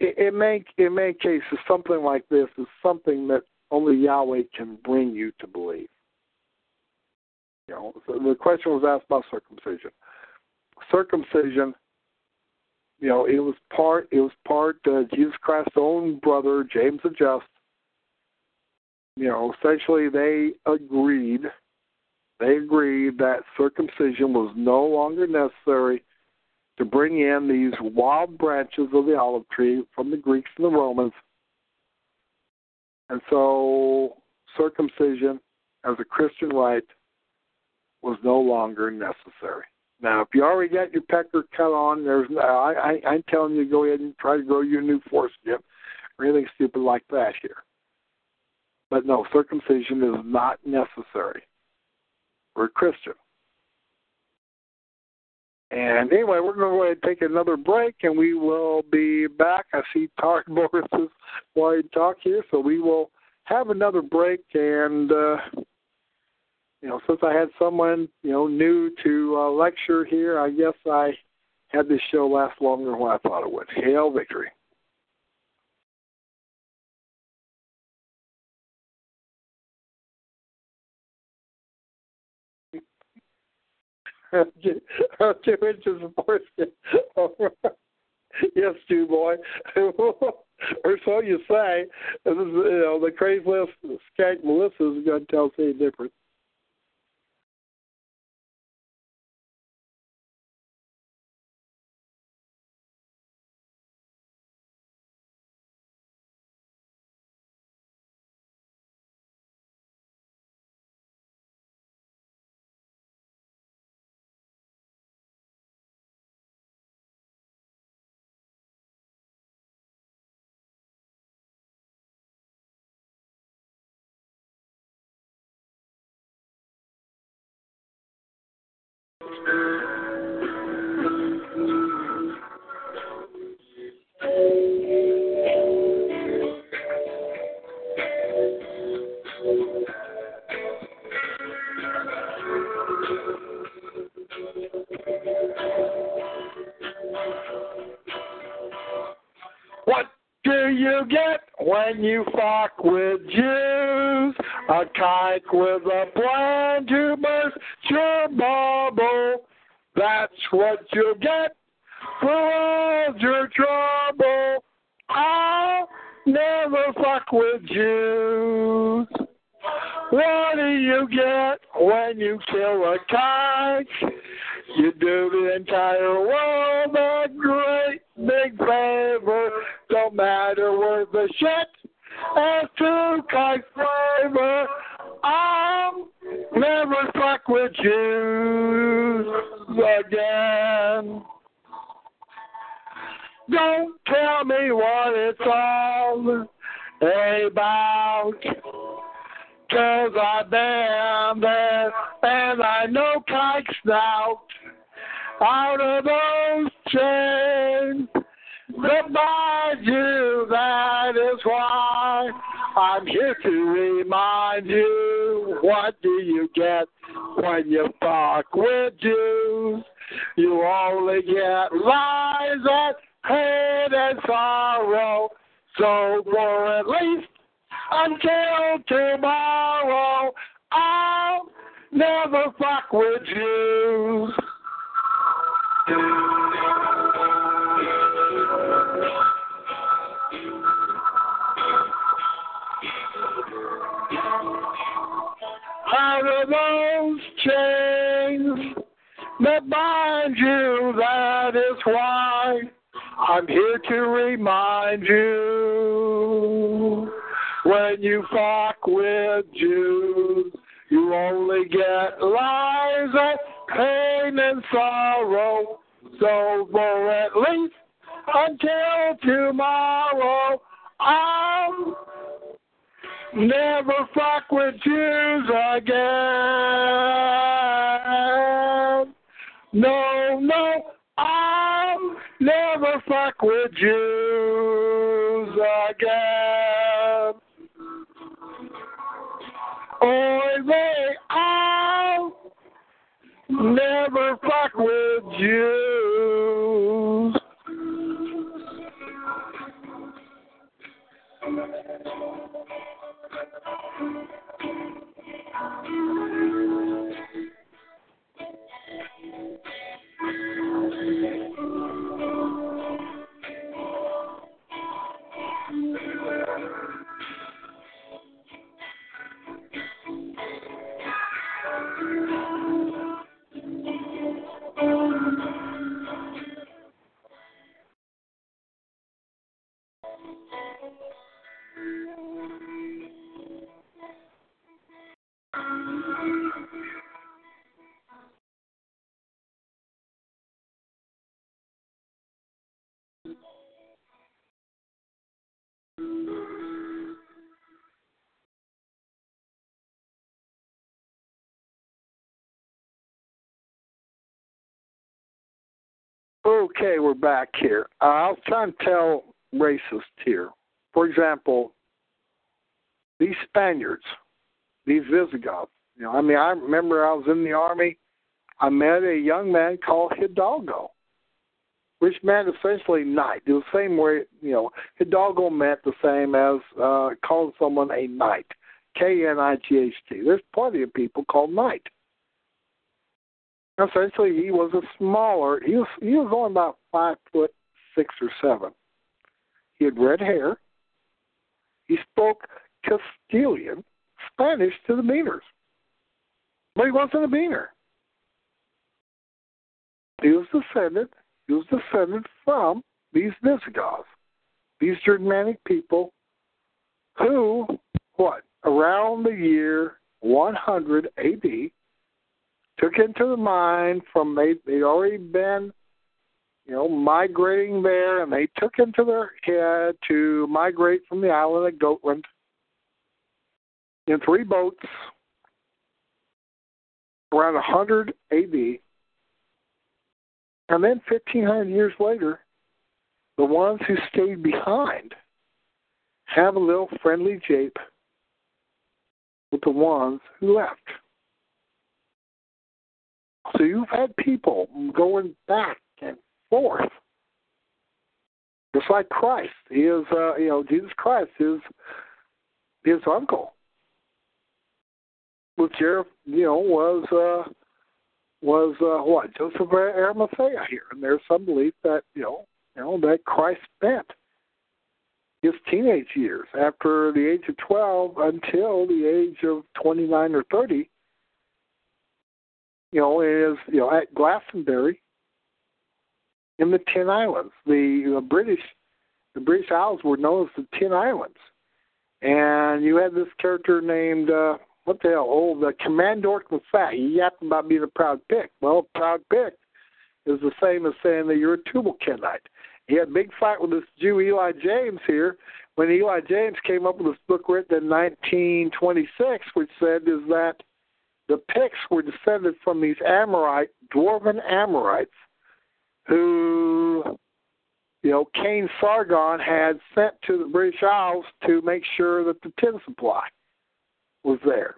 Speaker 4: it, it may in many cases something like this is something that only Yahweh can bring you to believe. You know, so the question was asked about circumcision. Circumcision, you know, it was part it was part uh, Jesus Christ's own brother James the Just. You know, essentially they agreed. They agreed that circumcision was no longer necessary to bring in these wild branches of the olive tree from the Greeks and the Romans and so circumcision as a Christian rite was no longer necessary. Now, if you already got your pecker cut on, there's I, I I'm telling you go ahead and try to grow your new foreskin or anything stupid like that here. But no, circumcision is not necessary for a Christian. And anyway, we're going to go ahead and take another break, and we will be back. I see Tart Morris's while talk here, so we will have another break. And uh, you know, since I had someone you know new to uh, lecture here, I guess I had this show last longer than I thought it would. Hail victory! Inches of foreskin. yes, Jew boy. or so you say. This is, you know, the Craigslist skank Melissa is going to tell us any different. Kike with a kikes Okay, we're back here. Uh, I'll try and tell racist here. For example, these Spaniards, these Visigoths. You know, I mean, I remember I was in the army. I met a young man called Hidalgo, which meant essentially knight. The same way, you know, Hidalgo meant the same as uh, calling someone a knight. K N I G H T. There's plenty of people called knight essentially he was a smaller he was he was only about five foot six or seven. He had red hair. He spoke castilian spanish to the beaners. But he wasn't a beaner. He was descended he was descended from these visigoths these germanic people who what around the year 100 ad took into the mine from they they'd already been you know migrating there and they took into their head to migrate from the island of Gotland in three boats around 100 AD and then 1500 years later the ones who stayed behind have a little friendly jape with the ones who left so you've had people going back and forth. Just like Christ. He is uh you know, Jesus Christ is his uncle. Which you know, was uh was uh what, Joseph Arimathea here. And there's some belief that, you know, you know, that Christ spent his teenage years after the age of twelve until the age of twenty nine or thirty you know, is you know at Glastonbury in the Tin Islands. The, the British the British Isles were known as the Tin Islands, and you had this character named uh, what the hell? Oh, the Commandor Fat. He yapped about being a proud pick. Well, proud pick is the same as saying that you're a Tubal Kenite. He had a big fight with this Jew Eli James here when Eli James came up with this book written in 1926, which said is that the Picts were descended from these Amorite, dwarven Amorites, who, you know, Cain Sargon had sent to the British Isles to make sure that the tin supply was there.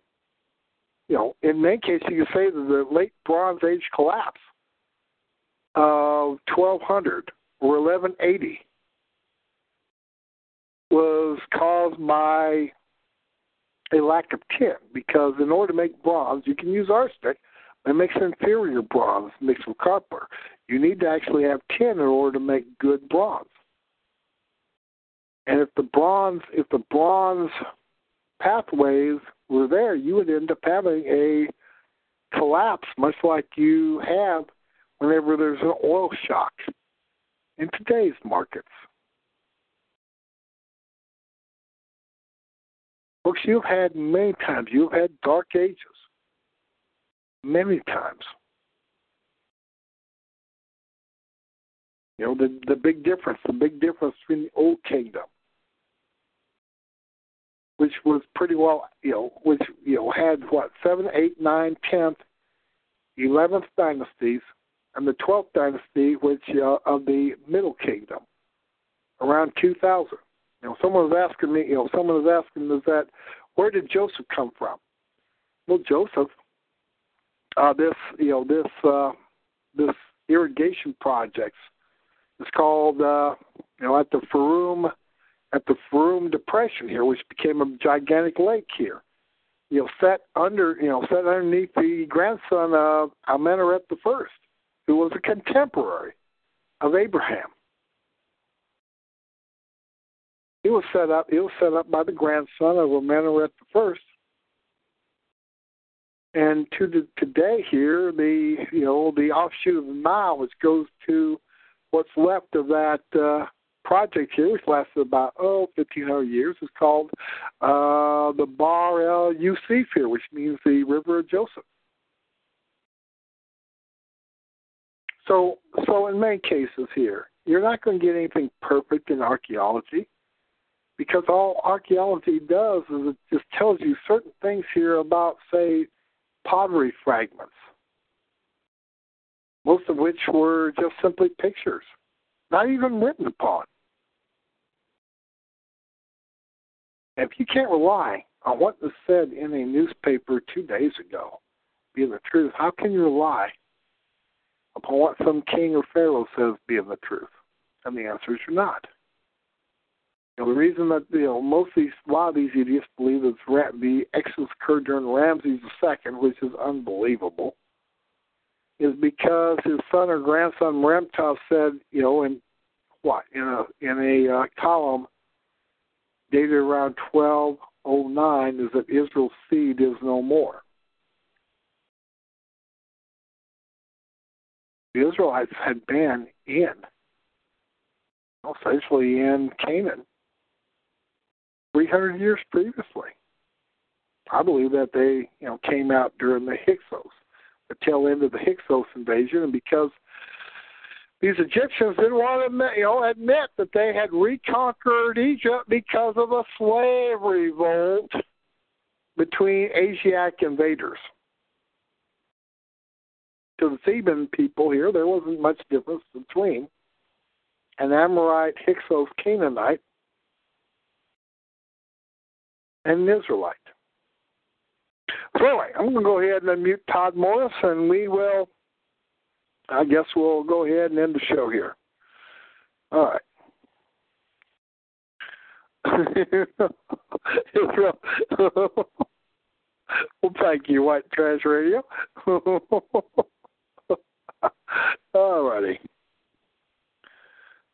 Speaker 4: You know, in many cases, you could say that the late Bronze Age collapse of 1200 or 1180 was caused by a lack of tin because in order to make bronze, you can use arsenic, it makes inferior bronze mixed with copper. You need to actually have tin in order to make good bronze. And if the bronze, if the bronze pathways were there, you would end up having a collapse, much like you have whenever there's an oil shock in today's markets. Folks, you've had many times, you've had dark ages. Many times. You know, the the big difference, the big difference between the old kingdom, which was pretty well, you know, which you know had what seven, eight, nine, tenth, eleventh dynasties, and the twelfth dynasty, which uh, of the Middle Kingdom, around two thousand. You know, someone was asking me, you know, someone was asking is that where did Joseph come from? Well, Joseph, uh, this you know this uh, this irrigation projects is called uh, you know at the Fayoum at the Fayoum Depression here, which became a gigantic lake here. You know, set under you know set underneath the grandson of Amenhotep the First, who was a contemporary of Abraham. He was set up. He was set up by the grandson of Amenhotep the First. And to the today here, the you know the offshoot of the Nile, which goes to what's left of that uh, project here, which lasted about oh 1500 years, is called uh, the Bar el Yusuf here, which means the River of Joseph. So, so in many cases here, you're not going to get anything perfect in archaeology because all archaeology does is it just tells you certain things here about, say, pottery fragments, most of which were just simply pictures, not even written upon. If you can't rely on what was said in a newspaper two days ago being the truth, how can you rely upon what some king or pharaoh says being the truth? And the answer is you're not. Know, the reason that you know most of these, a lot of these idiots believe that the Exodus occurred during Ramses II, which is unbelievable, is because his son or grandson Ramtov said, you know, in what in a in a uh, column dated around 1209 is that Israel's seed is no more. The Israelites had been in, essentially in Canaan, 300 years previously. I believe that they, you know, came out during the Hyksos, the tail end of the Hyksos invasion, and because these Egyptians didn't want to admit, you know, admit that they had reconquered Egypt because of a slave revolt between Asiatic invaders. To the Theban people here, there wasn't much difference between an Amorite, Hyksos, Canaanite, and an Israelite. So anyway, I'm going to go ahead and unmute Todd Morris, and we will, I guess we'll go ahead and end the show here. All right. Israel. well, thank you, White Trash Radio. All righty.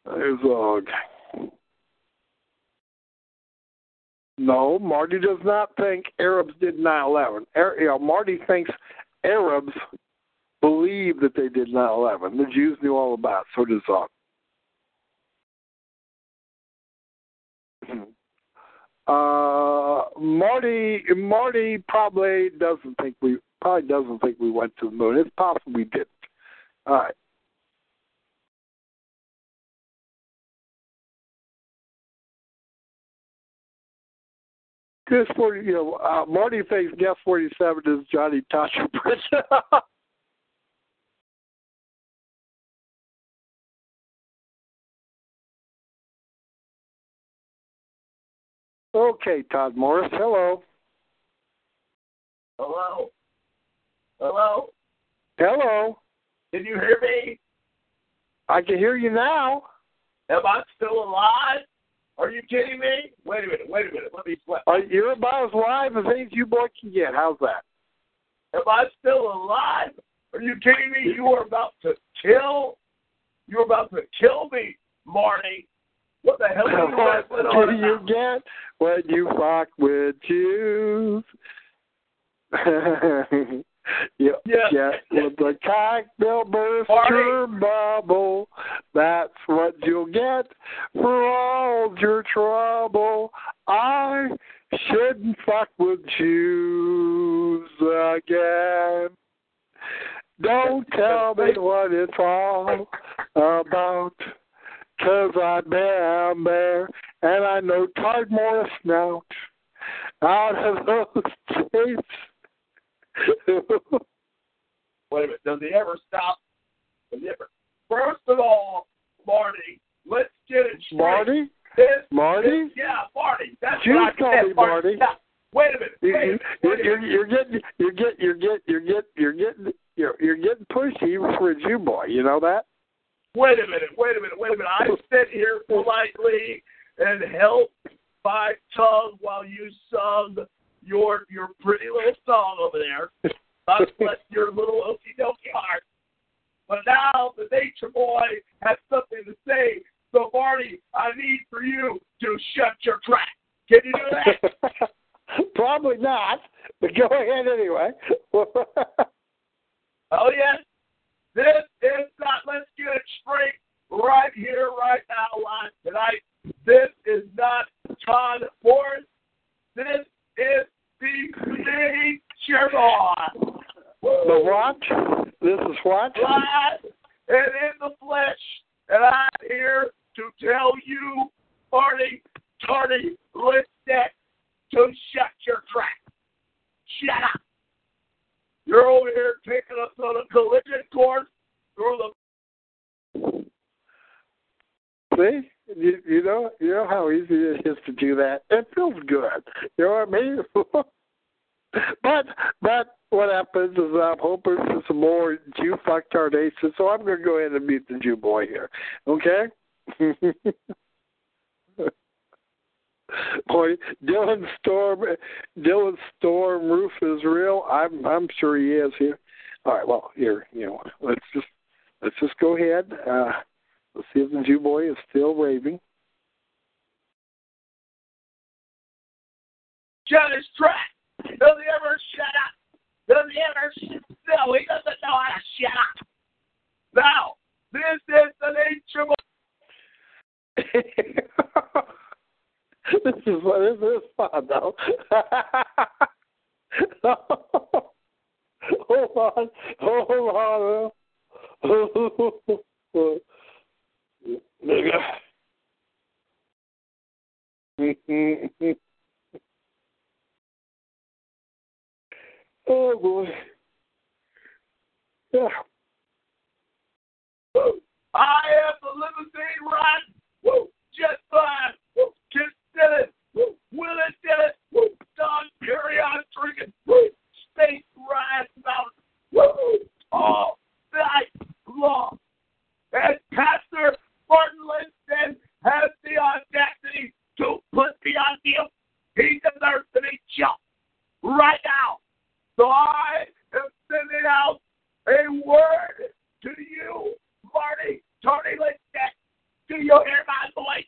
Speaker 4: There's Og. No, Marty does not think Arabs did 9/11. Ar- you know, Marty thinks Arabs believe that they did 9/11. The Jews knew all about. It, so does Zog. Uh, Marty Marty probably doesn't think we probably doesn't think we went to the moon. It's possible we didn't. All right. Guess forty, you know, uh, Marty thinks guess forty-seven is Johnny Tasha okay, Todd Morris. Hello.
Speaker 5: Hello. Hello.
Speaker 4: Hello.
Speaker 5: Can you hear me?
Speaker 4: I can hear you now.
Speaker 5: Am I still alive? Are you kidding me? Wait a minute, wait a minute. Let me flip.
Speaker 4: Uh, you're about as live as any you boy can get. How's that?
Speaker 5: Am I still alive? Are you kidding me? You are about to kill. You're about to kill me, Marty. What the hell are you
Speaker 4: what do you get when you fuck with Jews? you
Speaker 5: Yeah.
Speaker 4: get with the cocktail burst
Speaker 5: Marty.
Speaker 4: bubble. That's what you'll get for all your trouble. I shouldn't fuck with Jews again. Don't tell me what it's all about. Cause I am there, and I know Todd Morris now. Out of those tapes.
Speaker 9: Wait a minute. Does he ever stop? Does he ever? First of all, Marty, let's get it straight.
Speaker 4: Marty?
Speaker 9: This,
Speaker 4: Marty?
Speaker 9: this- yeah, Marty. That's
Speaker 4: You
Speaker 9: what I
Speaker 4: call
Speaker 9: said,
Speaker 4: me Marty.
Speaker 9: Yeah. Wait a minute.
Speaker 4: You,
Speaker 9: Wait a
Speaker 4: you,
Speaker 9: minute.
Speaker 4: you're,
Speaker 9: Wait
Speaker 4: you're, you're getting you're getting you're getting you're getting you're getting you're getting you're you're getting pushy even for a Jew boy. You know that?
Speaker 9: Wait a minute. Wait a minute. Wait a minute. I sit here politely and help my tongue while you sung your your pretty little song over there. God bless your little okie dokie heart. But now the nature boy has something to say. So Marty, I need for you to shut your trap. Can you do that?
Speaker 4: Probably not, but go ahead anyway.
Speaker 9: Oh yes. This is not let's get it straight right here, right now, live tonight. This is not Todd Morris. This is the nature boy.
Speaker 4: the what? This is what?
Speaker 9: Live and in the flesh. And I'm here to tell you, Marty, Tardy, Lipstick, to shut your trap. Shut up. You're over here taking us on a collision course through the
Speaker 4: See, you, you know, you know how easy it is to do that. It feels good. You know what I mean? but but what happens is I'm hoping for some more Jew fucktardation, so I'm to go ahead and meet the Jew boy here. Okay. Boy, Dylan Storm, Dylann Storm Roof is real. I'm I'm sure he is here. All right, well here, you know, let's just let's just go ahead. Uh, let's see if the Jew boy is still raving.
Speaker 9: shut his trap. Does he ever shut up? Does he ever No, he doesn't know how to shut up. Now, this is the nature of
Speaker 4: this is this is fun though. hold on, hold on. Nigga. oh boy. Yeah.
Speaker 9: I am the limousine ride. Woo, jet fine. Woo, did it. Woo, Willis it. Woo, Don Period drinking. Woo, Space Ride Mountain. Woo, all night long. And Pastor Martin Linston has the audacity to put on him. He deserves to be jumped right now. So I am sending out a word to you, Marty, Tony Linston. Do you hear my voice?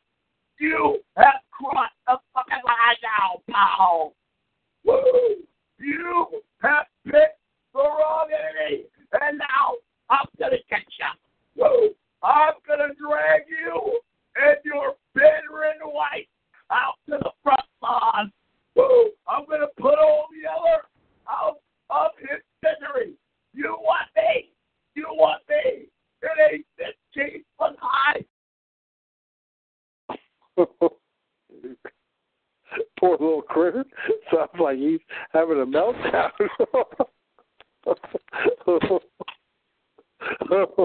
Speaker 9: You have crossed the fucking line now, pal. Woo! You have picked the wrong enemy, and now I'm gonna get you. Woo! I'm gonna drag you and your bedridden wife out to the front lawn. Woo! I'm gonna put old Yeller out of his misery. You want me? You want me? It ain't 15 foot high.
Speaker 4: Poor little critter. Sounds like he's having a meltdown.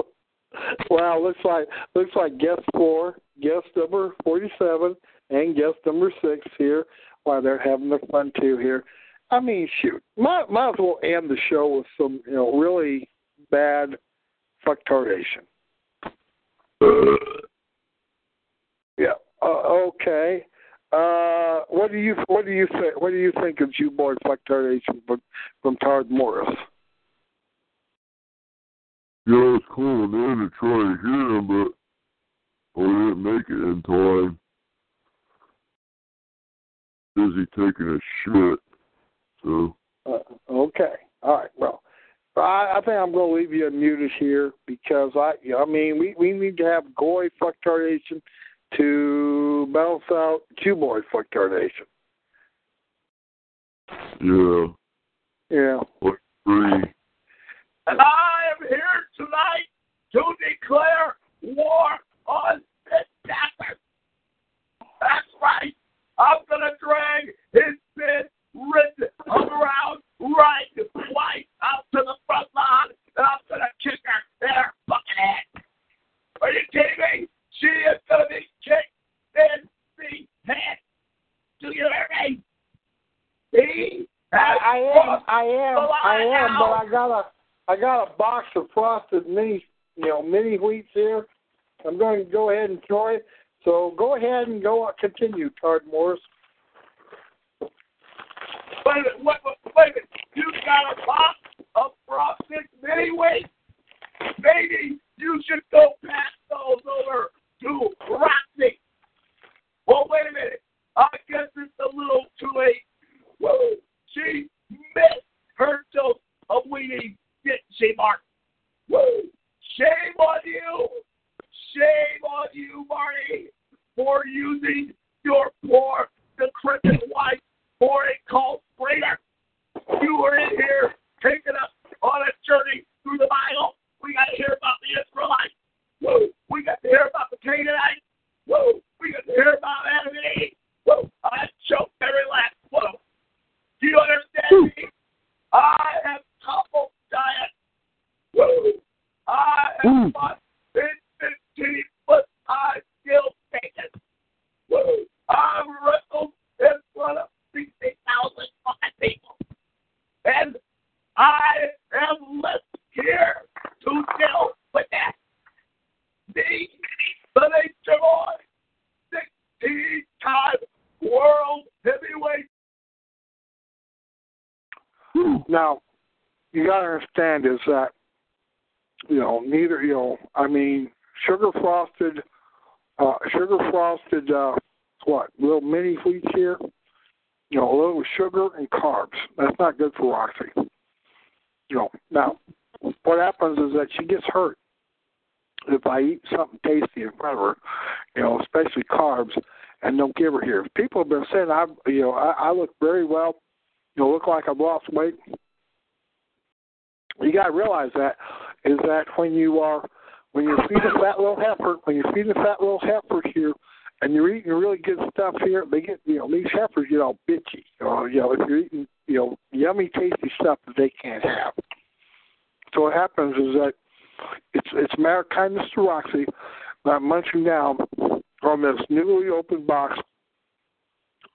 Speaker 4: wow, looks like looks like guest four, guest number forty seven, and guest number six here. Wow, they're having their fun too here. I mean, shoot, might might as well end the show with some you know really bad fucktardation. Yeah. Uh, okay. Uh, what do you what do you think? What do you think of Jew boy fucktardation from from Tard Morris?
Speaker 7: Yeah, I was calling in to try to hear him, but I didn't make it in time. Busy taking a shit. So,
Speaker 4: Uh, okay. All right. Well, I, I think I'm going to leave you unmuted here because I, I mean, we we need to have goy fluctuation to balance out Jew boy fucktardation.
Speaker 7: yeah,
Speaker 4: Yeah.
Speaker 7: like three.
Speaker 9: And I am here tonight to declare war on this devil. That's right. I'm going to drag his sin written around right white up to the front line, and I'm going to kick her in fucking head. Are you kidding me? She is going to be kicked in the head. Do you hear me? He
Speaker 4: I, I am, I am, I am, but I gotta, I got a box of frosted mini, you know, mini wheats here. I'm going to go ahead and throw it. So go ahead and go continue, Tard Morris.
Speaker 9: Wait a minute, wait, wait, wait a minute. You got a box of frosted mini wheats? Maybe you should go pass those over to Roxy. Well, wait a minute. I guess it's a little too late. Whoa, she missed her dose of weenie, Mark? Whoa, shame on you. Shame on you, Marty, for using your poor, decrepit wife for a cult breeder. You were in here taking us on a journey through the Bible. We got to hear about the Israelites. Woo! We got to hear about the Canaanites. Woo! We got to hear about Adam and Eve. Woo! I choked every last one. Do you understand me? I have couple Woo! I have fought in 15, but I still take. Woo! I wrestled in front of 60,000 fucking people. And I am here to deal with that. The nature boy, 16 time world heavyweight.
Speaker 4: Now, you got to understand is that, you know, neither, you know, I mean, sugar frosted, uh, sugar frosted, uh, what, little mini wheats here, you know, a little sugar and carbs. That's not good for Roxy. You know, now, what happens is that she gets hurt if I eat something tasty in front of her, you know, especially carbs, and don't give her here. People have been saying I, you know, I, I look very well, you know, look like I've lost weight. You got to realize that is that when you are when you feed a fat little heifer, when you feed a fat little heifer here, and you're eating really good stuff here, they get you know these heifers get all bitchy. Know, you know if you're eating you know yummy, tasty stuff that they can't have. So what happens is that it's it's matter of kindness to Roxy, not munching down on this newly opened box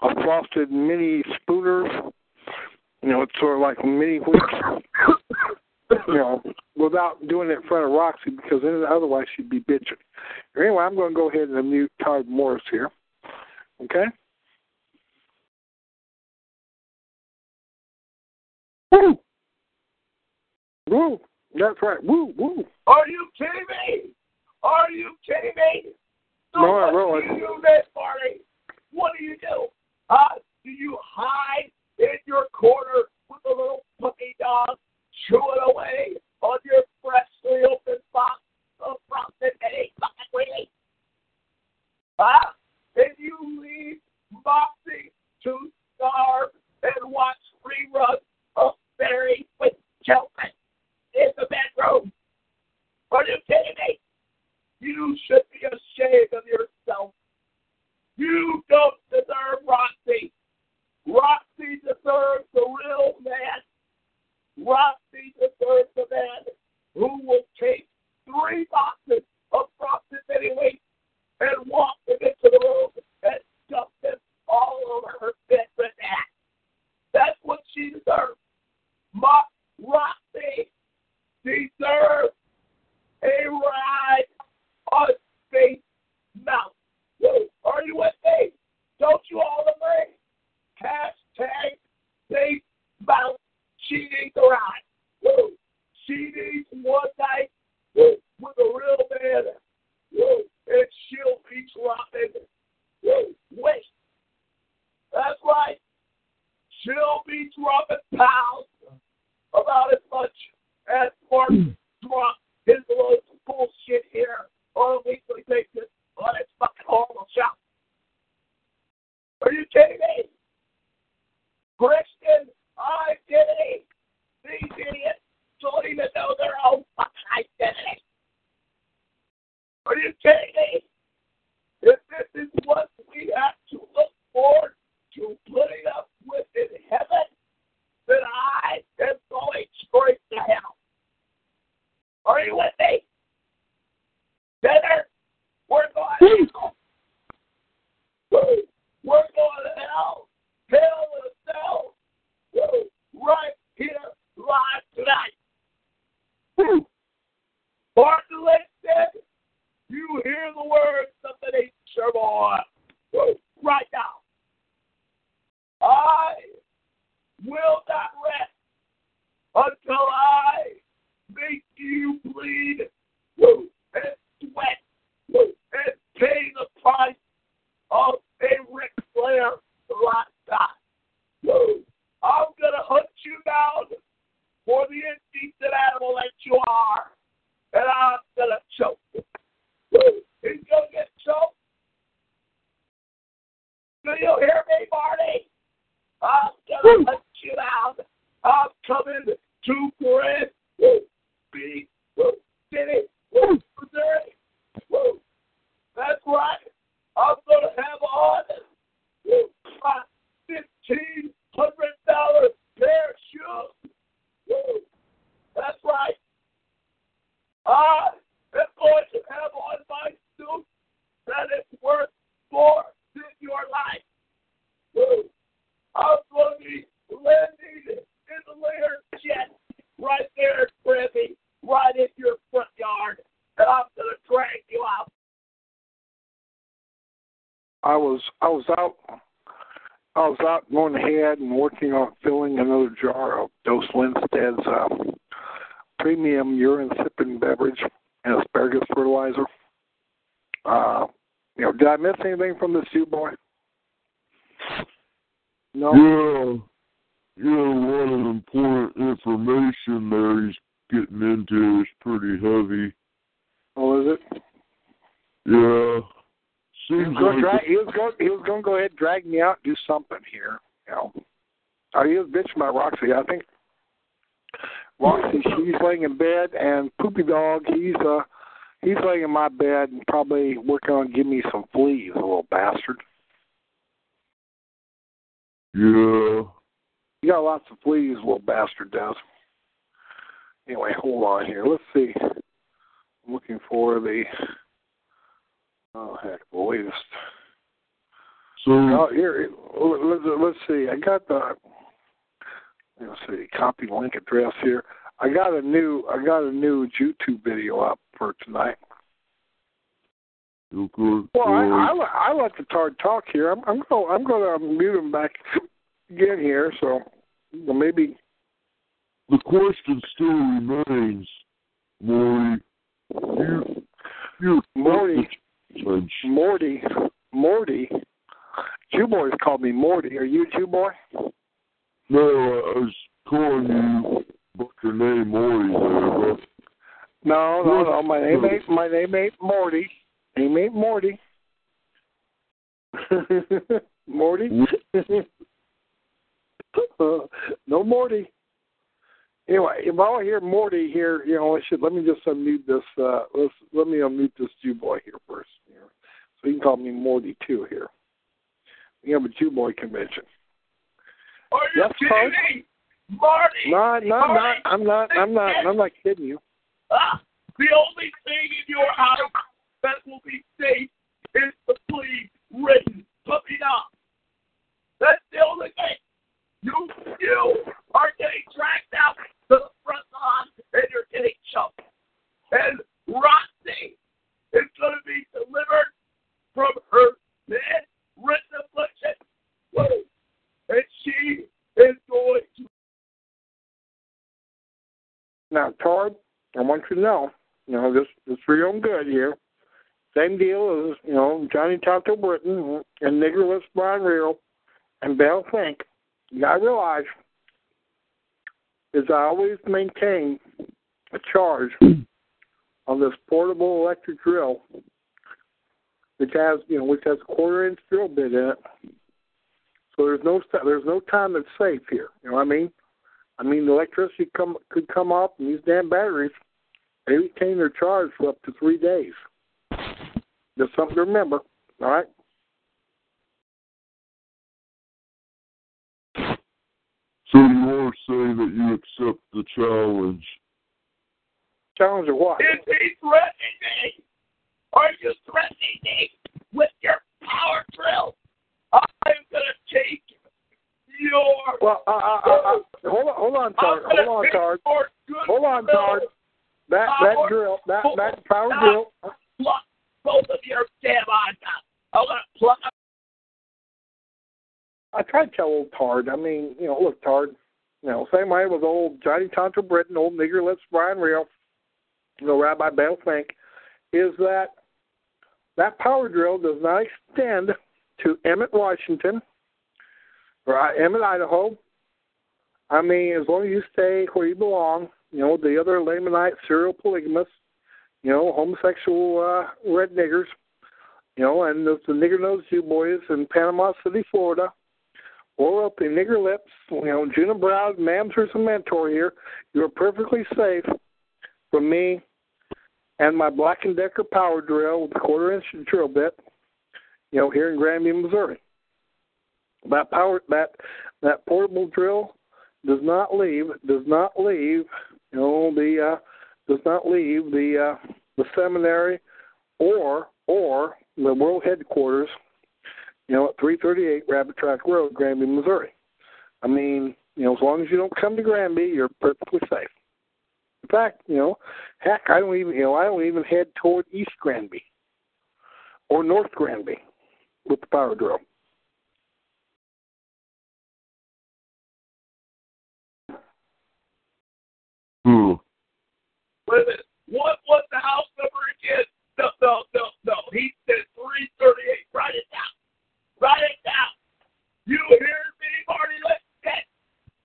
Speaker 4: of frosted mini spooners. You know, it's sort of like mini wheats. You know, without doing it in front of Roxy because then otherwise she'd be bitching. Anyway, I'm going to go ahead and mute Todd Morris here. Okay? Woo! Woo! That's right. Woo! Woo!
Speaker 9: Are you kidding me? Are you kidding me? So
Speaker 4: No,
Speaker 9: what
Speaker 4: really.
Speaker 9: do you do this, Marty? What do you do? Uh, do you hide in your corner with a little puppy dog, chewing away on your freshly opened box of frosted wheaties? Huh? And you leave Moxie to starve and watch reruns of Barry with Chelsea in the bedroom? Are you kidding me? You should be ashamed of yourself. You don't deserve Roxy. Roxy deserves the real man. Roxy deserves the man who will take three boxes of mini wheats and walk them into the room and dump them all over her bed with that. That's what she deserves. Ma- Roxy deserves a ride on Space Mountain. Woo. Are you with me? Don't you all agree? Hashtag Space Mountain. She needs a ride. Woo. She needs one night woo, with a real man. Woo. And she'll be dropping. Woo. Wait. That's right. She'll be dropping pounds about as much as Mark hmm. dropped his loads of bullshit here on a weekly basis on his fucking horrible show. Are you kidding me? Christian these idiots don't even know their own. Are you kidding me? If this is what we have to look forward to putting up with in heaven, then I am going straight to hell. Are you with me? We're going to hell. We're going to hell. Hell is hell. Right here, live tonight. Said, you hear the words of the nature boy. Right now. I will not rest until I make you bleed. And sweat. And pay the price of a Ric Flair. I'm gonna hunt you down for the indecent animal that you are, and I'm gonna choke you. He's gonna get choked. Do you hear me, Marty? I'm gonna hunt you down. I'm coming to Corinth. Big. City. Missouri. Woo. That's right. I'm gonna have on my fifteen hundred dollar pair of shoes. That's right. I am going to have on my suit that is worth more than your life. I'm going to be landing in the Lear jet right there, Griffey, right in your front yard, and I'm going to drag you out.
Speaker 4: I was I was out I was out going ahead and working on filling another jar of Dose Lindstedt's uh, premium urine sipping beverage and asparagus fertilizer. Uh, you know, did I miss anything from this you boy? No.
Speaker 7: Yeah, yeah, a lot of important information there he's getting into is pretty heavy.
Speaker 4: Oh, is it?
Speaker 7: Yeah.
Speaker 4: He was, going to drag, he was going. He was going to go ahead and drag me out and do something here. You know. Oh, he was bitching about Roxy. I think Roxy, she's laying in bed, and Poopy Dog, he's uh, he's laying in my bed and probably working on giving me some fleas, a little bastard.
Speaker 7: yeah.
Speaker 4: He got lots of fleas, little bastard does. Anyway, hold on here. Let's see. I'm looking for the. Oh heck, latest.
Speaker 7: So
Speaker 4: Oh, here, let's, let's see. I got the. Let's see. Copy link address here. I got a new. I got a new YouTube video up for tonight. Well, I, I, I let the tard talk here. I'm, I'm going. I'm going to mute him back again here. So well, maybe.
Speaker 7: the question still remains, Maury. You, you
Speaker 4: Morty. Morty. Morty. Jew boys called me Morty. Are you a Jew boy?
Speaker 7: No, I was calling you by your name, Morty There, but
Speaker 4: No, no, no. My name ain't. My name ain't Morty. Name ain't Morty. Morty. no Morty. Anyway, if I hear Morty here, you know, I should let me just unmute this. Uh, let's let me unmute this Jew boy here first. So you can call me Morty too here. We have a Jew boy convention.
Speaker 9: Are you
Speaker 4: Yes,
Speaker 9: kidding
Speaker 4: Carl?
Speaker 9: me? Marty!
Speaker 4: No, no, I'm not. I'm not. I'm not. I'm not kidding you.
Speaker 9: Ah, the only thing in your house that will be safe is the plea written puppy dog. That's the only thing. You, you are getting dragged out to the front lawn and you're getting choked. And Roxy is going to be delivered from her bed written affliction. Woo. And she is going to
Speaker 4: Now, Todd, I want you to know, you know, this this for your own good here. Same deal as, you know, Johnny Tonto Britain and Niggerless Bryan Reo and Bill Fink. You gotta realize is I always maintain a charge on this portable electric drill which has you know, which has a quarter inch drill bit in it. So there's no there's no time that's safe here. You know what I mean? I mean, the electricity come could come off, and these damn batteries they retain their charge for up to three days. Just something to remember. All right.
Speaker 7: So you are saying that you accept the challenge?
Speaker 4: challenge or what?
Speaker 9: Is he threatening me? Are you threatening me with your power drill? I'm gonna take your.
Speaker 4: Well, uh, uh, uh, uh, hold on, hold on, Tard. Hold on, Tard. Hold on, Tard. That that drill, that that power drill.
Speaker 9: Pluck both of your damn eyes out. I'm gonna pluck.
Speaker 4: I tried to tell old Tard. I mean, you know, look, Tard. You know, same way with old Johnny Tonto Britton, old nigger lips Bryan Reo, you know, Rabbi Bill Fink, is that that power drill does not extend to Emmett, Washington, or uh, Emmett, Idaho. I mean, as long as you stay where you belong, you know, the other Lamanite serial polygamists, you know, homosexual uh, red niggers, you know, and the, the nigger nosed Jew boys in Panama City, Florida, or up in nigger lips, you know, Juna Browd, Mamsers and Mentor here, you are perfectly safe from me and my Black and Decker power drill with a quarter inch drill bit, you know, here in Granby, Missouri. That power that that portable drill does not leave does not leave you know the uh does not leave the uh the seminary or or the world headquarters you know, at 338 Rabbit Track Road, Granby, Missouri. I mean, you know, as long as you don't come to Granby, you're perfectly safe. In fact, you know, heck, I don't even, you know, I don't even head toward East Granby or North Granby with the power drill.
Speaker 7: Hmm.
Speaker 9: Wait a. What was the house number again? No, no, no, no. He said 338. Write it down. Write it down. You hear me, Marty? Let's get.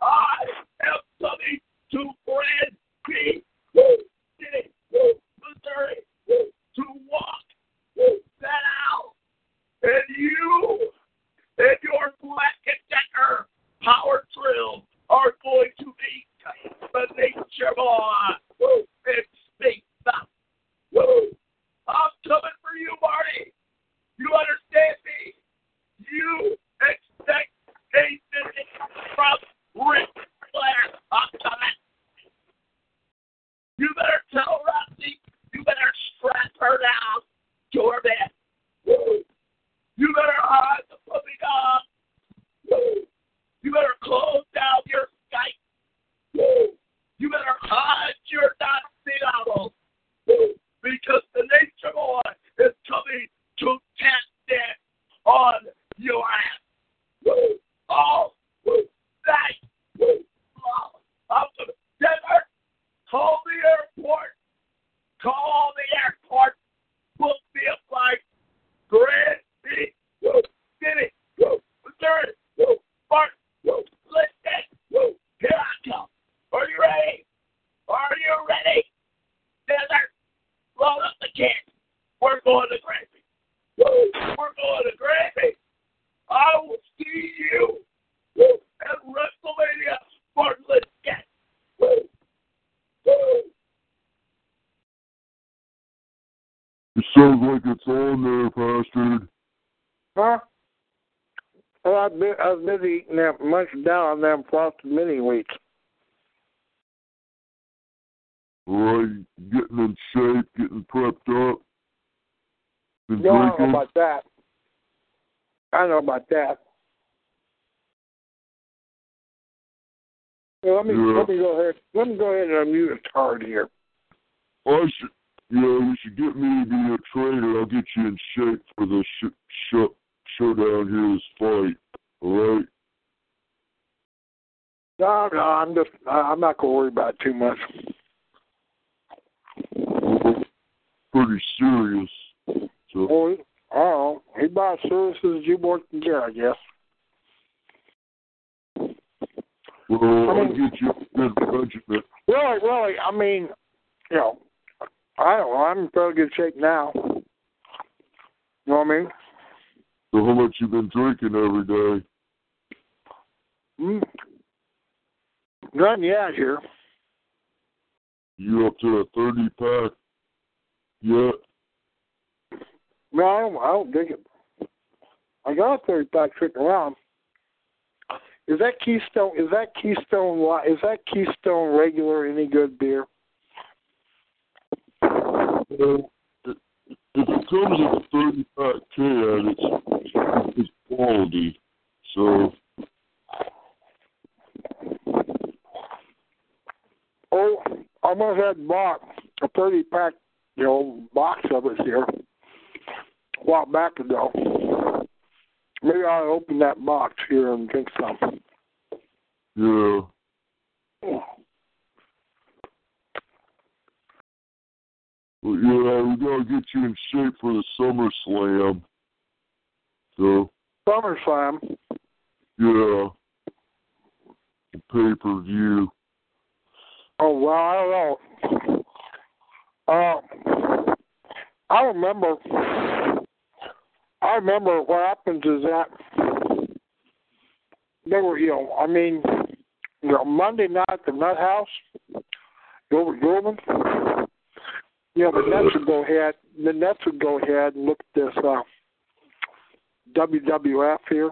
Speaker 9: I am coming to Woo, City, Missouri, to walk that out. And you and your black and power are going to the nature. I'm coming for you, Marty. You understand me? You expect from. I'm coming. You better tell Roxy. You better strap her down to her bed. You better hide the puppy dog. You better close down your Skype. You better hide your Nazi. Because the nature boy is coming to test it on your ass. Woo. Oh, woo. Nice. Woo. Oh, I'm gonna Denver. Call the airport. Call the airport. Book me a flight. Grand City. Woo. City. Woo. Missouri. Woo. Martin. Woo. Listen. Woo. Here I come. Are you ready? Are you ready? Desert. Load up the kids. We're going to Granby. Woo. We're going to Granby. I will see you woo, at WrestleMania Bartlett Get. Woo. Woo.
Speaker 7: It sounds like it's on there, Pastor.
Speaker 4: Huh? Well, I've been, I was busy eating that munch down on them frosted mini wheats.
Speaker 7: Right, getting in shape, getting prepped up. Been
Speaker 4: No, I don't know
Speaker 7: drinking.
Speaker 4: about that. I don't know about that. Well, let me
Speaker 7: Yeah.
Speaker 4: let me go ahead. Let me go ahead and unmute a card here.
Speaker 7: I should, yeah, you should get me to be a trainer. I'll get you in shape for the sh- sh- showdown here, this fight. All right?
Speaker 4: No, no, I'm just I- I'm not gonna worry about it too much.
Speaker 7: Pretty serious. So,
Speaker 4: Well, I don't know. He buys services as you boys can get, I guess.
Speaker 7: well,
Speaker 4: I
Speaker 7: I'll get you a good regiment.
Speaker 4: Really, really, I mean, you know, I don't know. I'm in pretty good shape now. You know what I mean?
Speaker 7: So, how much you been drinking every day?
Speaker 4: Mm. Here.
Speaker 7: You up to a 30 pack yet?
Speaker 4: No, I don't, I don't dig it. I got a thirty pack sitting around. Is that Keystone? Is that Keystone? Is that Keystone regular any good beer?
Speaker 7: Well, if it comes in a 30 pack can, it's, it's quality. So,
Speaker 4: Oh, I must have bought a 30 pack, you know, box of it here a while back ago. Maybe I'll open that box here and drink some.
Speaker 7: yeah. But yeah, we gotta get you in shape for the Summer Slam. So,
Speaker 4: SummerSlam.
Speaker 7: yeah. Pay per view.
Speaker 4: Oh well, I don't know. Uh, I remember. I remember what happens is that they were, you know, I mean, you know, Monday night the Nut House, at Gilman. You know, the Nets would go ahead. The Nets would go ahead and look at this uh, WWF here.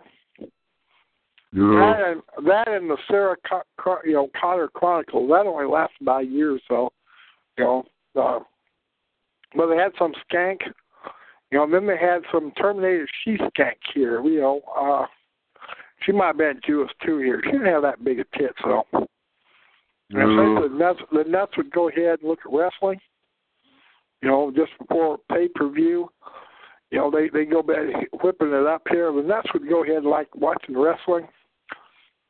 Speaker 7: Yeah.
Speaker 4: That and, that and the Sarah, Co- Co- you know, Connor Chronicles. That only lasted about a year or so. You know, uh, but they had some skank. You know, and then they had some Terminator she skank here. You know, uh, she might have been Jewish too here. She didn't have that big a tits though. And I think the Nets, the Nets would go ahead and look at wrestling. You know, just before pay per view. You know, they they go back whipping it up here. The Nets would go ahead and like watching wrestling,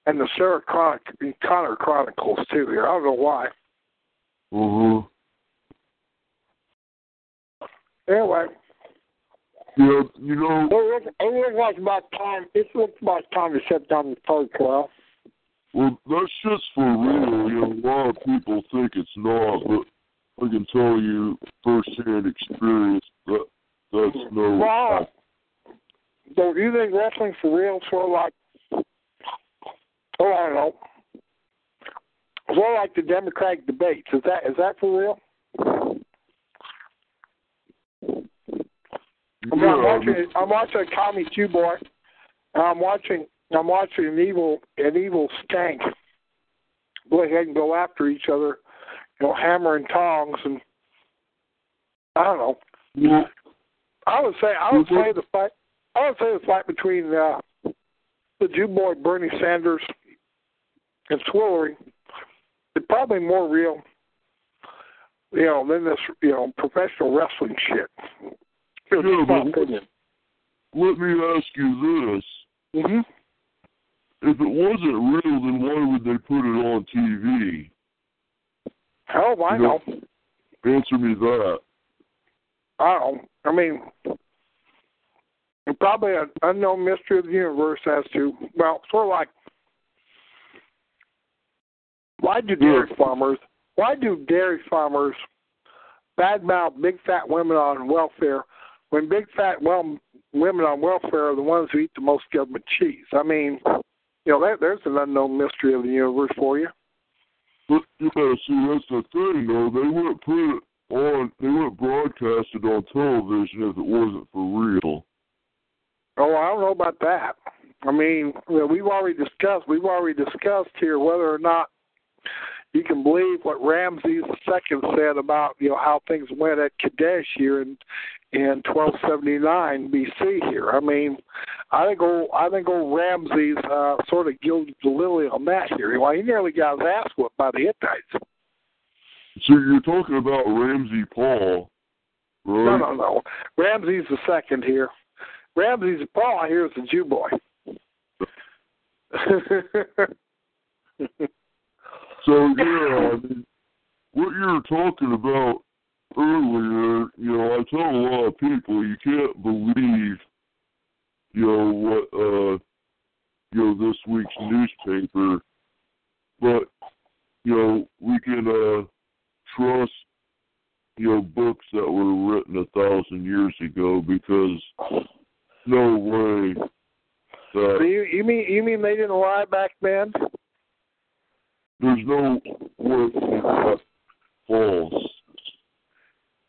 Speaker 4: and the Sarah Chronic, Connor Chronicles too. Here, I don't know why.
Speaker 7: Uh-huh.
Speaker 4: Anyway,
Speaker 7: Yeah, you know,
Speaker 4: it looks, it looks like about time. It looks about time to shut down the third twelve.
Speaker 7: well, that's just for real. You know, a lot of people think it's not, but I can tell you firsthand experience that that's no.
Speaker 4: Wow. So do you think wrestling's for real? Sort of like, oh, I don't know. Sort of like the Democratic debates. Is that is that for real? I mean, I'm
Speaker 7: Yeah,
Speaker 4: watching. I'm watching Jew boy. And I'm watching. I'm watching an evil an evil skank go ahead and go after each other. You know, hammer and tongs, and I don't know.
Speaker 7: well,
Speaker 4: I would say I would
Speaker 7: Mhm.
Speaker 4: say the fight. I would say the fight between uh, the Jew boy Bernie Sanders and Swillery is probably more real, you know, than this you know professional wrestling shit.
Speaker 7: Yeah, but-
Speaker 4: opinion.
Speaker 7: let me ask you this:
Speaker 4: hmm
Speaker 7: If it wasn't real, then why would they put it on TV?
Speaker 4: Oh, I
Speaker 7: You know-
Speaker 4: know.
Speaker 7: Answer me that.
Speaker 4: I don't. I mean, probably an unknown mystery of the universe as to well, sort of like why do dairy farmers why do dairy farmers badmouth big fat women on welfare when big fat well women on welfare are the ones who eat the most government cheese? I mean, you know, that, there's an unknown mystery of the universe for you.
Speaker 7: But you gotta see that's the thing though. They wouldn't put it on. They wouldn't broadcast it on television if it wasn't for real.
Speaker 4: Oh, I don't know about that. I mean, we've already discussed. We've already discussed here whether or not you can believe what Ramses II said about you know how things went at Kadesh here in in 1279 BC. Here, I mean, I think old I think old Ramses uh, sort of gilded the lily on that here. Well, he nearly got his ass whooped by the Hittites.
Speaker 7: So you're talking about Ramsey Paul, right?
Speaker 4: No, no, no. Ramses the second here. Ramses Paul here is a Jew boy.
Speaker 7: So yeah, I mean, what you're talking about earlier, you know, I tell a lot of people you can't believe, you know, what uh, you know, this week's newspaper, but you know, we can uh trust, you know, books that were written a thousand years ago because no way that
Speaker 4: So you you mean you mean they didn't lie back then?
Speaker 7: there's no way false.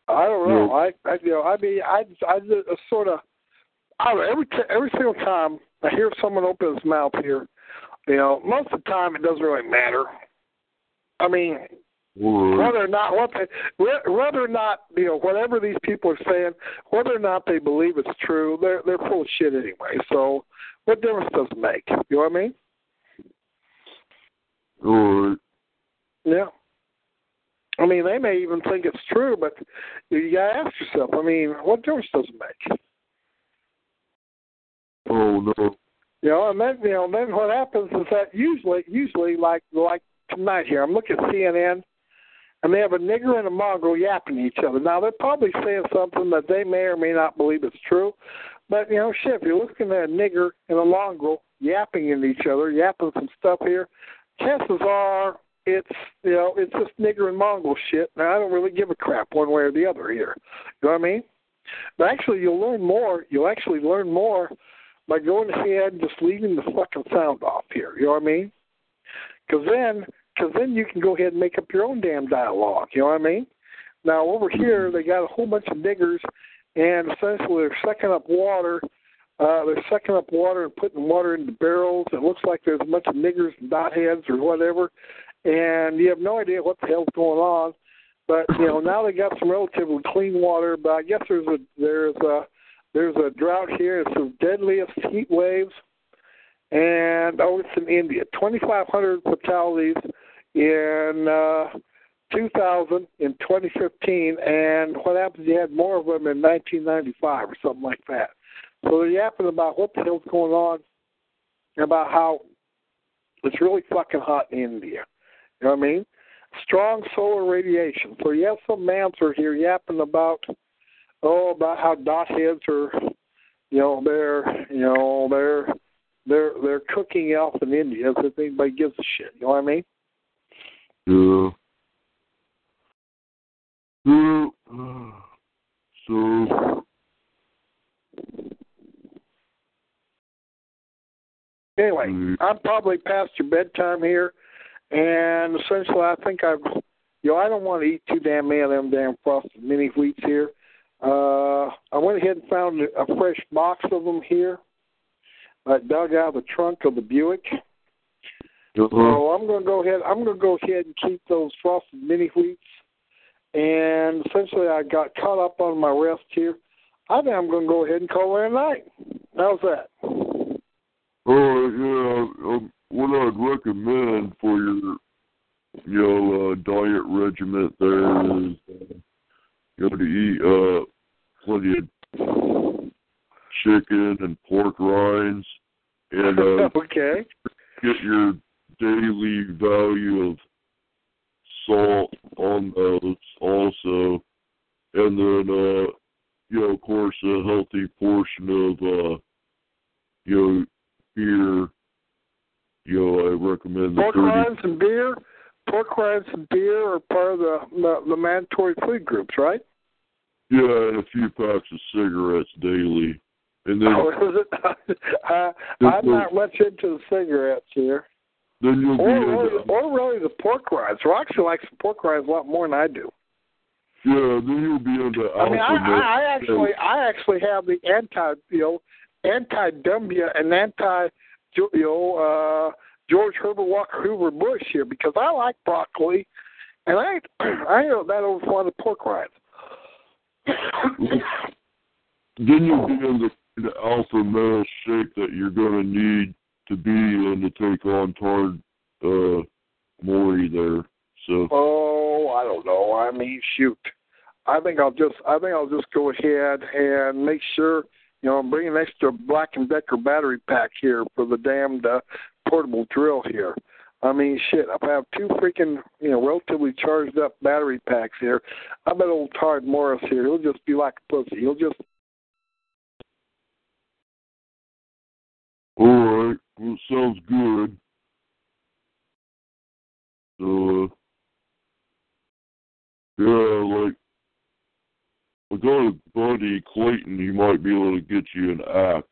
Speaker 4: I don't know.
Speaker 7: Yeah.
Speaker 4: I, I you know I mean I I just sort of I don't know, every t- every single time I hear someone open his mouth here, you know, most of the time it doesn't really matter. I mean,
Speaker 7: right.
Speaker 4: Whether or not what they, whether or not you know whatever these people are saying, whether or not they believe it's true, they're they're full of shit anyway. So what difference does it make? You know what I mean? Yeah. I mean, they may even think it's true, but you gotta ask yourself. I mean, what difference does it make?
Speaker 7: Oh no.
Speaker 4: You know, and then you know, then what happens is that usually, usually, like like tonight here, I'm looking at CNN, and they have a nigger and a mongrel yapping to each other. Now they're probably saying something that they may or may not believe is true, but you know, shit, if you're looking at a nigger and a mongrel yapping at each other, yapping some stuff here, chances are it's you know it's just nigger and mongrel shit. Now I don't really give a crap one way or the other here. You know what I mean? But actually, you'll learn more. You'll actually learn more by going ahead and just leaving the fucking sound off here. You know what I mean? Because then, cause then you can go ahead and make up your own damn dialogue. You know what I mean? Now over here, they got a whole bunch of niggers, and essentially they're sucking up water. Uh, they're sucking up water and putting water into barrels. It looks like there's a bunch of niggers and dotheads or whatever, and you have no idea what the hell's going on. But you know now they got some relatively clean water. But I guess there's a there's a there's a drought here. It's the deadliest heat waves, and oh, it's in India. 2,500 fatalities in uh, 2000 in 2015, and what happens? You had more of them in 1995 or something like that. So they're yapping about what the hell's going on, about how it's really fucking hot in India. You know what I mean? Strong solar radiation. So you have some manser here yapping about oh about how dot heads are you know they're you know they're they're they're cooking out in India if anybody gives a shit. You know what I mean?
Speaker 7: Yeah. Yeah. So.
Speaker 4: Anyway,
Speaker 7: Mm.
Speaker 4: I'm probably past your bedtime here, and essentially, I think I've, you know, I don't want to eat too damn many of them damn frosted mini wheats here. Uh, I went ahead and found a fresh box of them here. I dug out of the trunk of the Buick.
Speaker 7: Uh-huh.
Speaker 4: So I'm going to go ahead. I'm going to go ahead and keep those frosted mini wheats. And essentially, I got caught up on my rest here. I think I'm going to go ahead and call it a night. How's that?
Speaker 7: Uh, yeah, um, what I'd recommend for your, you know, uh, diet regiment there is, uh, you know, to eat, uh, plenty of chicken and pork rinds, and, uh,
Speaker 4: okay.
Speaker 7: get your daily value of salt on those also, and then, uh, you know, of course, a healthy portion of, uh, you know, beer. You know, I recommend the
Speaker 4: Pork
Speaker 7: 30
Speaker 4: rinds and beer. Pork rinds and beer are part of the the, the mandatory food groups, right?
Speaker 7: Yeah, and a few packs of cigarettes daily. And then
Speaker 4: Oh, is it? I, I'm not much into the cigarettes here,
Speaker 7: then you'll
Speaker 4: or
Speaker 7: be
Speaker 4: really,
Speaker 7: into,
Speaker 4: or really the pork rinds. Roxy likes the pork rinds a lot more than I do.
Speaker 7: yeah, then you'll be into
Speaker 4: I mean, I, I, I actually, I actually have the anti, you know, anti Dumbia and anti, you know, uh, George Herbert Walker Hoover Bush here because I like broccoli, and I, I ain't that over fond of pork rinds.
Speaker 7: then you'll be in the, the alpha male shape that you're gonna need to be in to take on Tard uh Maury there. So
Speaker 4: Oh, I don't know. I mean, shoot. I think I'll just I think I'll just go ahead and make sure you know I'm bringing an extra Black and Decker battery pack here for the damned uh, portable drill here. I mean, shit. I have two freaking you know relatively charged up battery packs here, I bet old Tard Morris here he'll just be like a pussy. He'll just
Speaker 7: all right, well sounds good. Uh, yeah, like I got a buddy Clayton, he might be able to get you an axe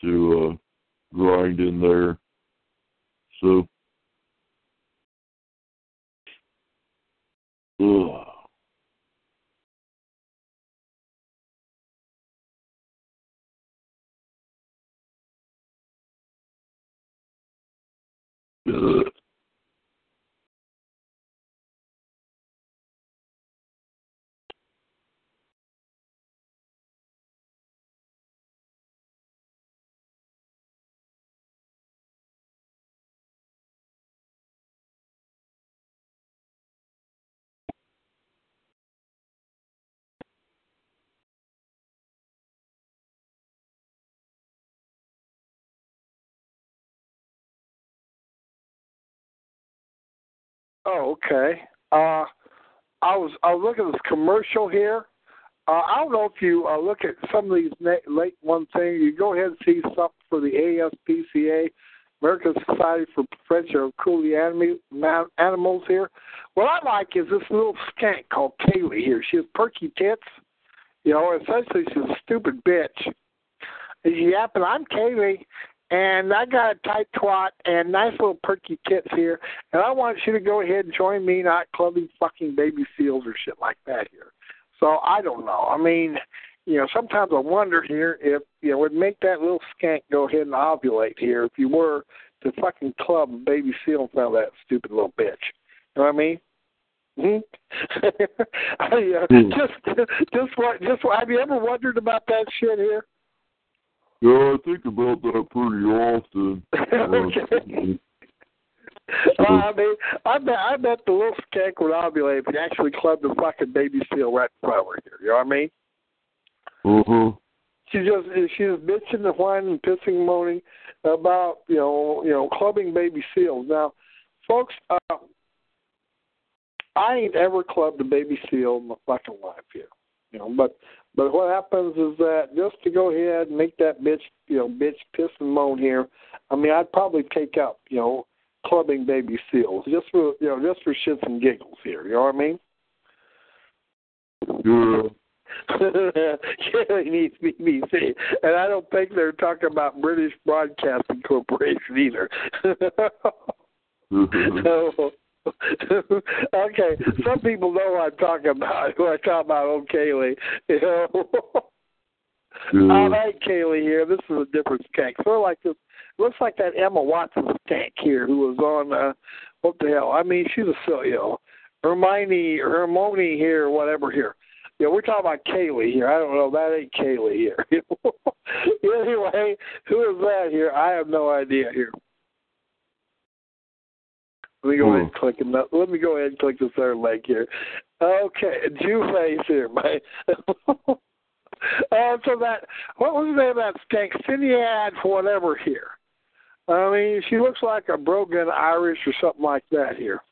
Speaker 7: to uh grind in there. So ugh. Ugh.
Speaker 4: Oh, okay. Uh, I was I was looking at this commercial here. Uh, I don't know if you uh, look at some of these na- late one thing. You go ahead and see something for the ASPCA, American Society for Prevention of Cruelty to Animi- Animals here. What I like is this little skank called Kaylee here. She has perky tits. You know, essentially she's a stupid bitch. And she yapping, I'm Kaylee, and I got a tight twat and nice little perky tits here, and I want you to go ahead and join me not clubbing fucking baby seals or shit like that here. So I don't know. I mean, you know, sometimes I wonder here if you know would make that little skank go ahead and ovulate here if you were to fucking club a baby seal in front of that stupid little bitch. You know what I mean? Hmm? I, uh,
Speaker 7: Hmm.
Speaker 4: Just, just what, just what, have you ever wondered about that shit here?
Speaker 7: Yeah, I think about that pretty often.
Speaker 4: okay. Well, I mean, I bet I bet the little skank would ovulate if you actually clubbed the fucking baby seal right in front of her here. You know what I mean?
Speaker 7: Uh-huh.
Speaker 4: She just she's bitching and whining and pissing and moaning about you know you know clubbing baby seals. Now, folks, uh, I ain't ever clubbed a baby seal in my fucking life here. You know, but but what happens is that just to go ahead and make that bitch you know bitch piss and moan here, I mean I'd probably take up you know clubbing baby seals just for you know just for shits and giggles here. You know what I mean?
Speaker 7: Yeah.
Speaker 4: Kelly needs BBC, and I don't think they're talking about British Broadcasting Corporation either. Mm-hmm. so, okay, some people know what I'm talking about Who I talk about old Kaylee. You know, I like Kaylee here. This is a different skank. Sort of like this. Looks like that Emma Watson skank here, who was on uh, what the hell? I mean, she's a silly, you know, Hermione, Hermione here, whatever here. Yeah, we're talking about Kaylee here. I don't know. That ain't Kaylee here. anyway, who is that here? I have no idea here. Let me go ahead and click it. Let me go ahead and click this third link here. Okay, Jew face here, man. uh, so that what was the name of that skank? For whatever here. I mean, she looks like a broken Irish or something like that here.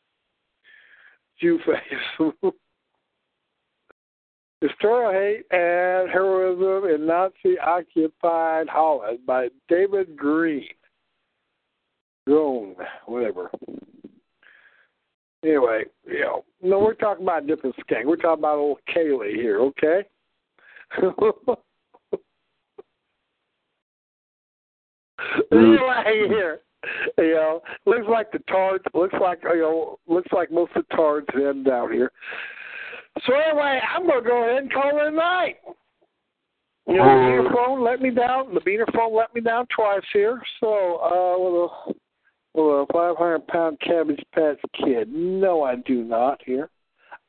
Speaker 4: Jew face. Historical Hate and Heroism in Nazi Occupied Holland by David Green. Grone, whatever. Anyway, you know, no, we're talking about a different skank. We're talking about old Kaylee here, okay? anyway, here, you know, looks like the tards. Looks like you know, looks like most of the tards end down here. So anyway, I'm gonna go ahead and call it a night. You know, the phone let me down. The Beaner phone let me down twice here. So uh, with a with a 500 pound Cabbage Patch Kid. No, I do not here.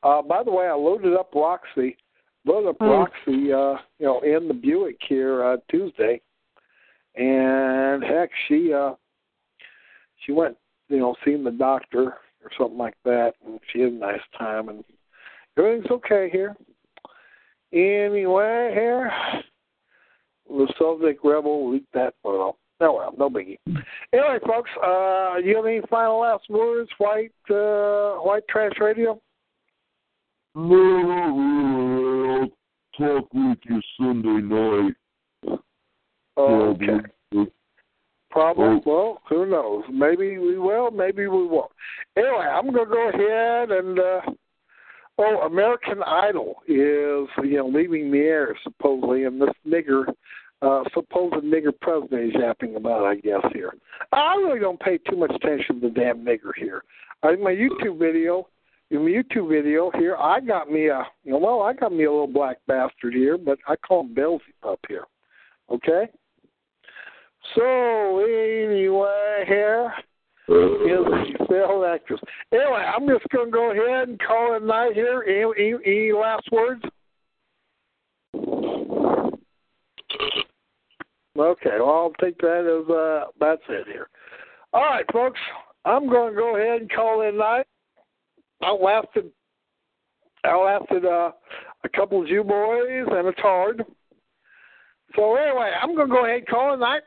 Speaker 4: Uh, by the way, I loaded up Roxy. Loaded up Roxy, uh, you know, in the Buick here uh, Tuesday, and heck, she uh, she went, you know, seeing the doctor or something like that, and she had a nice time, and everything's okay here. Anyway, here, the Soviet rebel leaked that photo. Oh well, no biggie. Anyway, folks, uh, you have any final last words, White uh, White Trash Radio?
Speaker 7: No. I'll talk with you Sunday night.
Speaker 4: Okay.
Speaker 7: Probably.
Speaker 4: Probably. Well, who knows? Maybe we will. Maybe we won't. Anyway, I'm going to go ahead and. Uh, oh, American Idol is you know leaving the air supposedly, and this nigger, uh, supposed nigger president is yapping about. I guess here. I really don't pay too much attention to the damn nigger here. In my YouTube video, in my YouTube video here, I got me a you know well, I got me a little black bastard here, but I call him Beelzebub here. Okay. So anyway, here is the failed actress. Anyway, I'm just going to go ahead and call it a night here. Any, any, any last words? Okay, well, I'll take that as uh, that's it here. All right, folks, I'm going to go ahead and call it night. I lasted, I lasted uh, a couple of you boys and a tard. So anyway, I'm going to go ahead and call it night.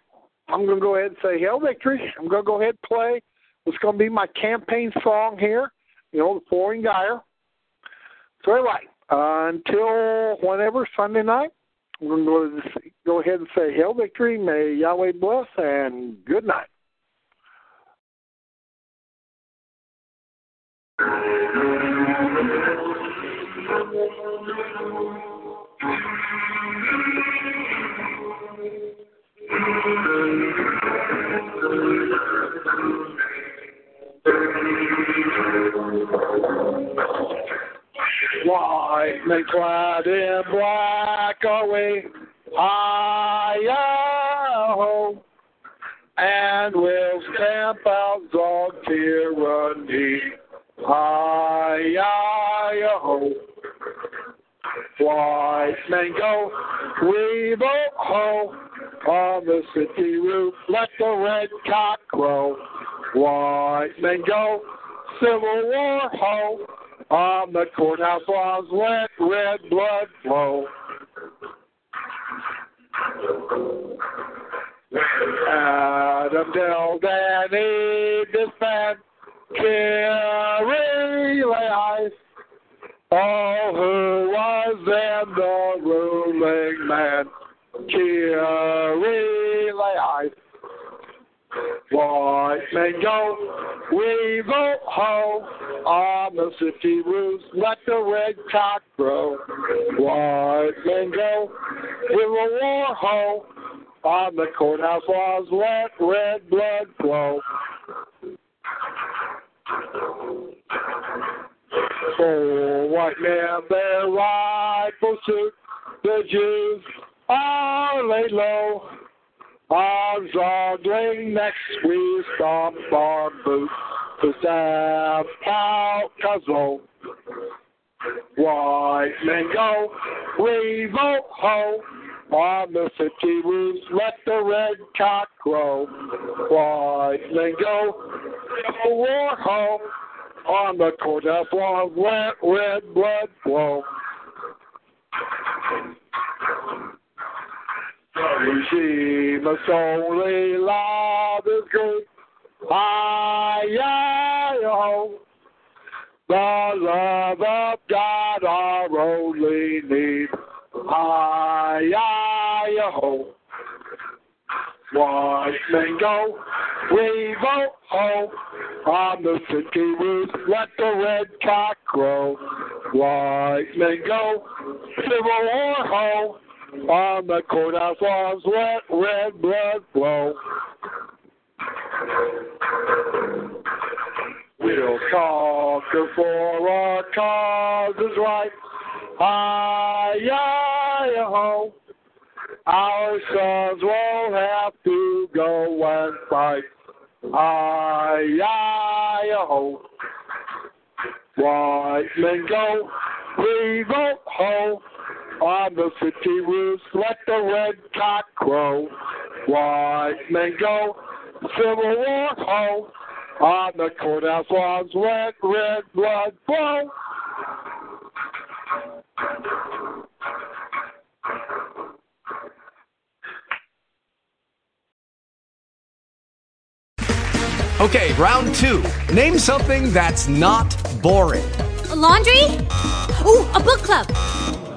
Speaker 4: I'm going to go ahead and say Hail Victory. I'm going to go ahead and play what's going to be my campaign song here. you know, the flooring Geyer. So anyway, uh, until whenever Sunday night, we're going to go, ahead and say hail victory. May Yahweh bless and good night. White men clad in black are we, Idaho, and we'll stamp out dog tyranny, Idaho. White men go, we vote ho, on the city roof, let the red cock crow. White men go, Civil War ho, on the courthouse walls let red blood flow. Adam Dell, Danny, this man, Kerry Ice, all who was then the ruling man, Kerry Ice. White men go, we vote ho, on the city roofs, let the red cock grow. White men go, Civil War ho, on the courthouse walls, let red blood flow. Oh, white man, their rifles shoot, the Jews are laid low. Arms ogling, next we stomp our boots to stab out Cosmo. White men go, we vote ho, on the city roofs, let the red cock crow. White men go, Civil War ho, on the courthouse walls, let red blood flow. Regime only love is great. I-I-O. Oh, the love of God our only need. I-I-O. White men go, we vote ho, on the city roof, let the red cock crow. White men go, Civil War ho, oh, on the courthouse walls, let red blood flow. We'll conquer for our cause is right. Hi-yi-ho. Our sons won't have to go and fight. Hi-yi-ho. White men go, we vote ho. On the city roofs, let the red cock crow. White men go, Civil War ho. On the courthouse walls, let red blood flow.
Speaker 10: Okay, round two. Name something that's not boring.
Speaker 11: A laundry? Ooh, a book club.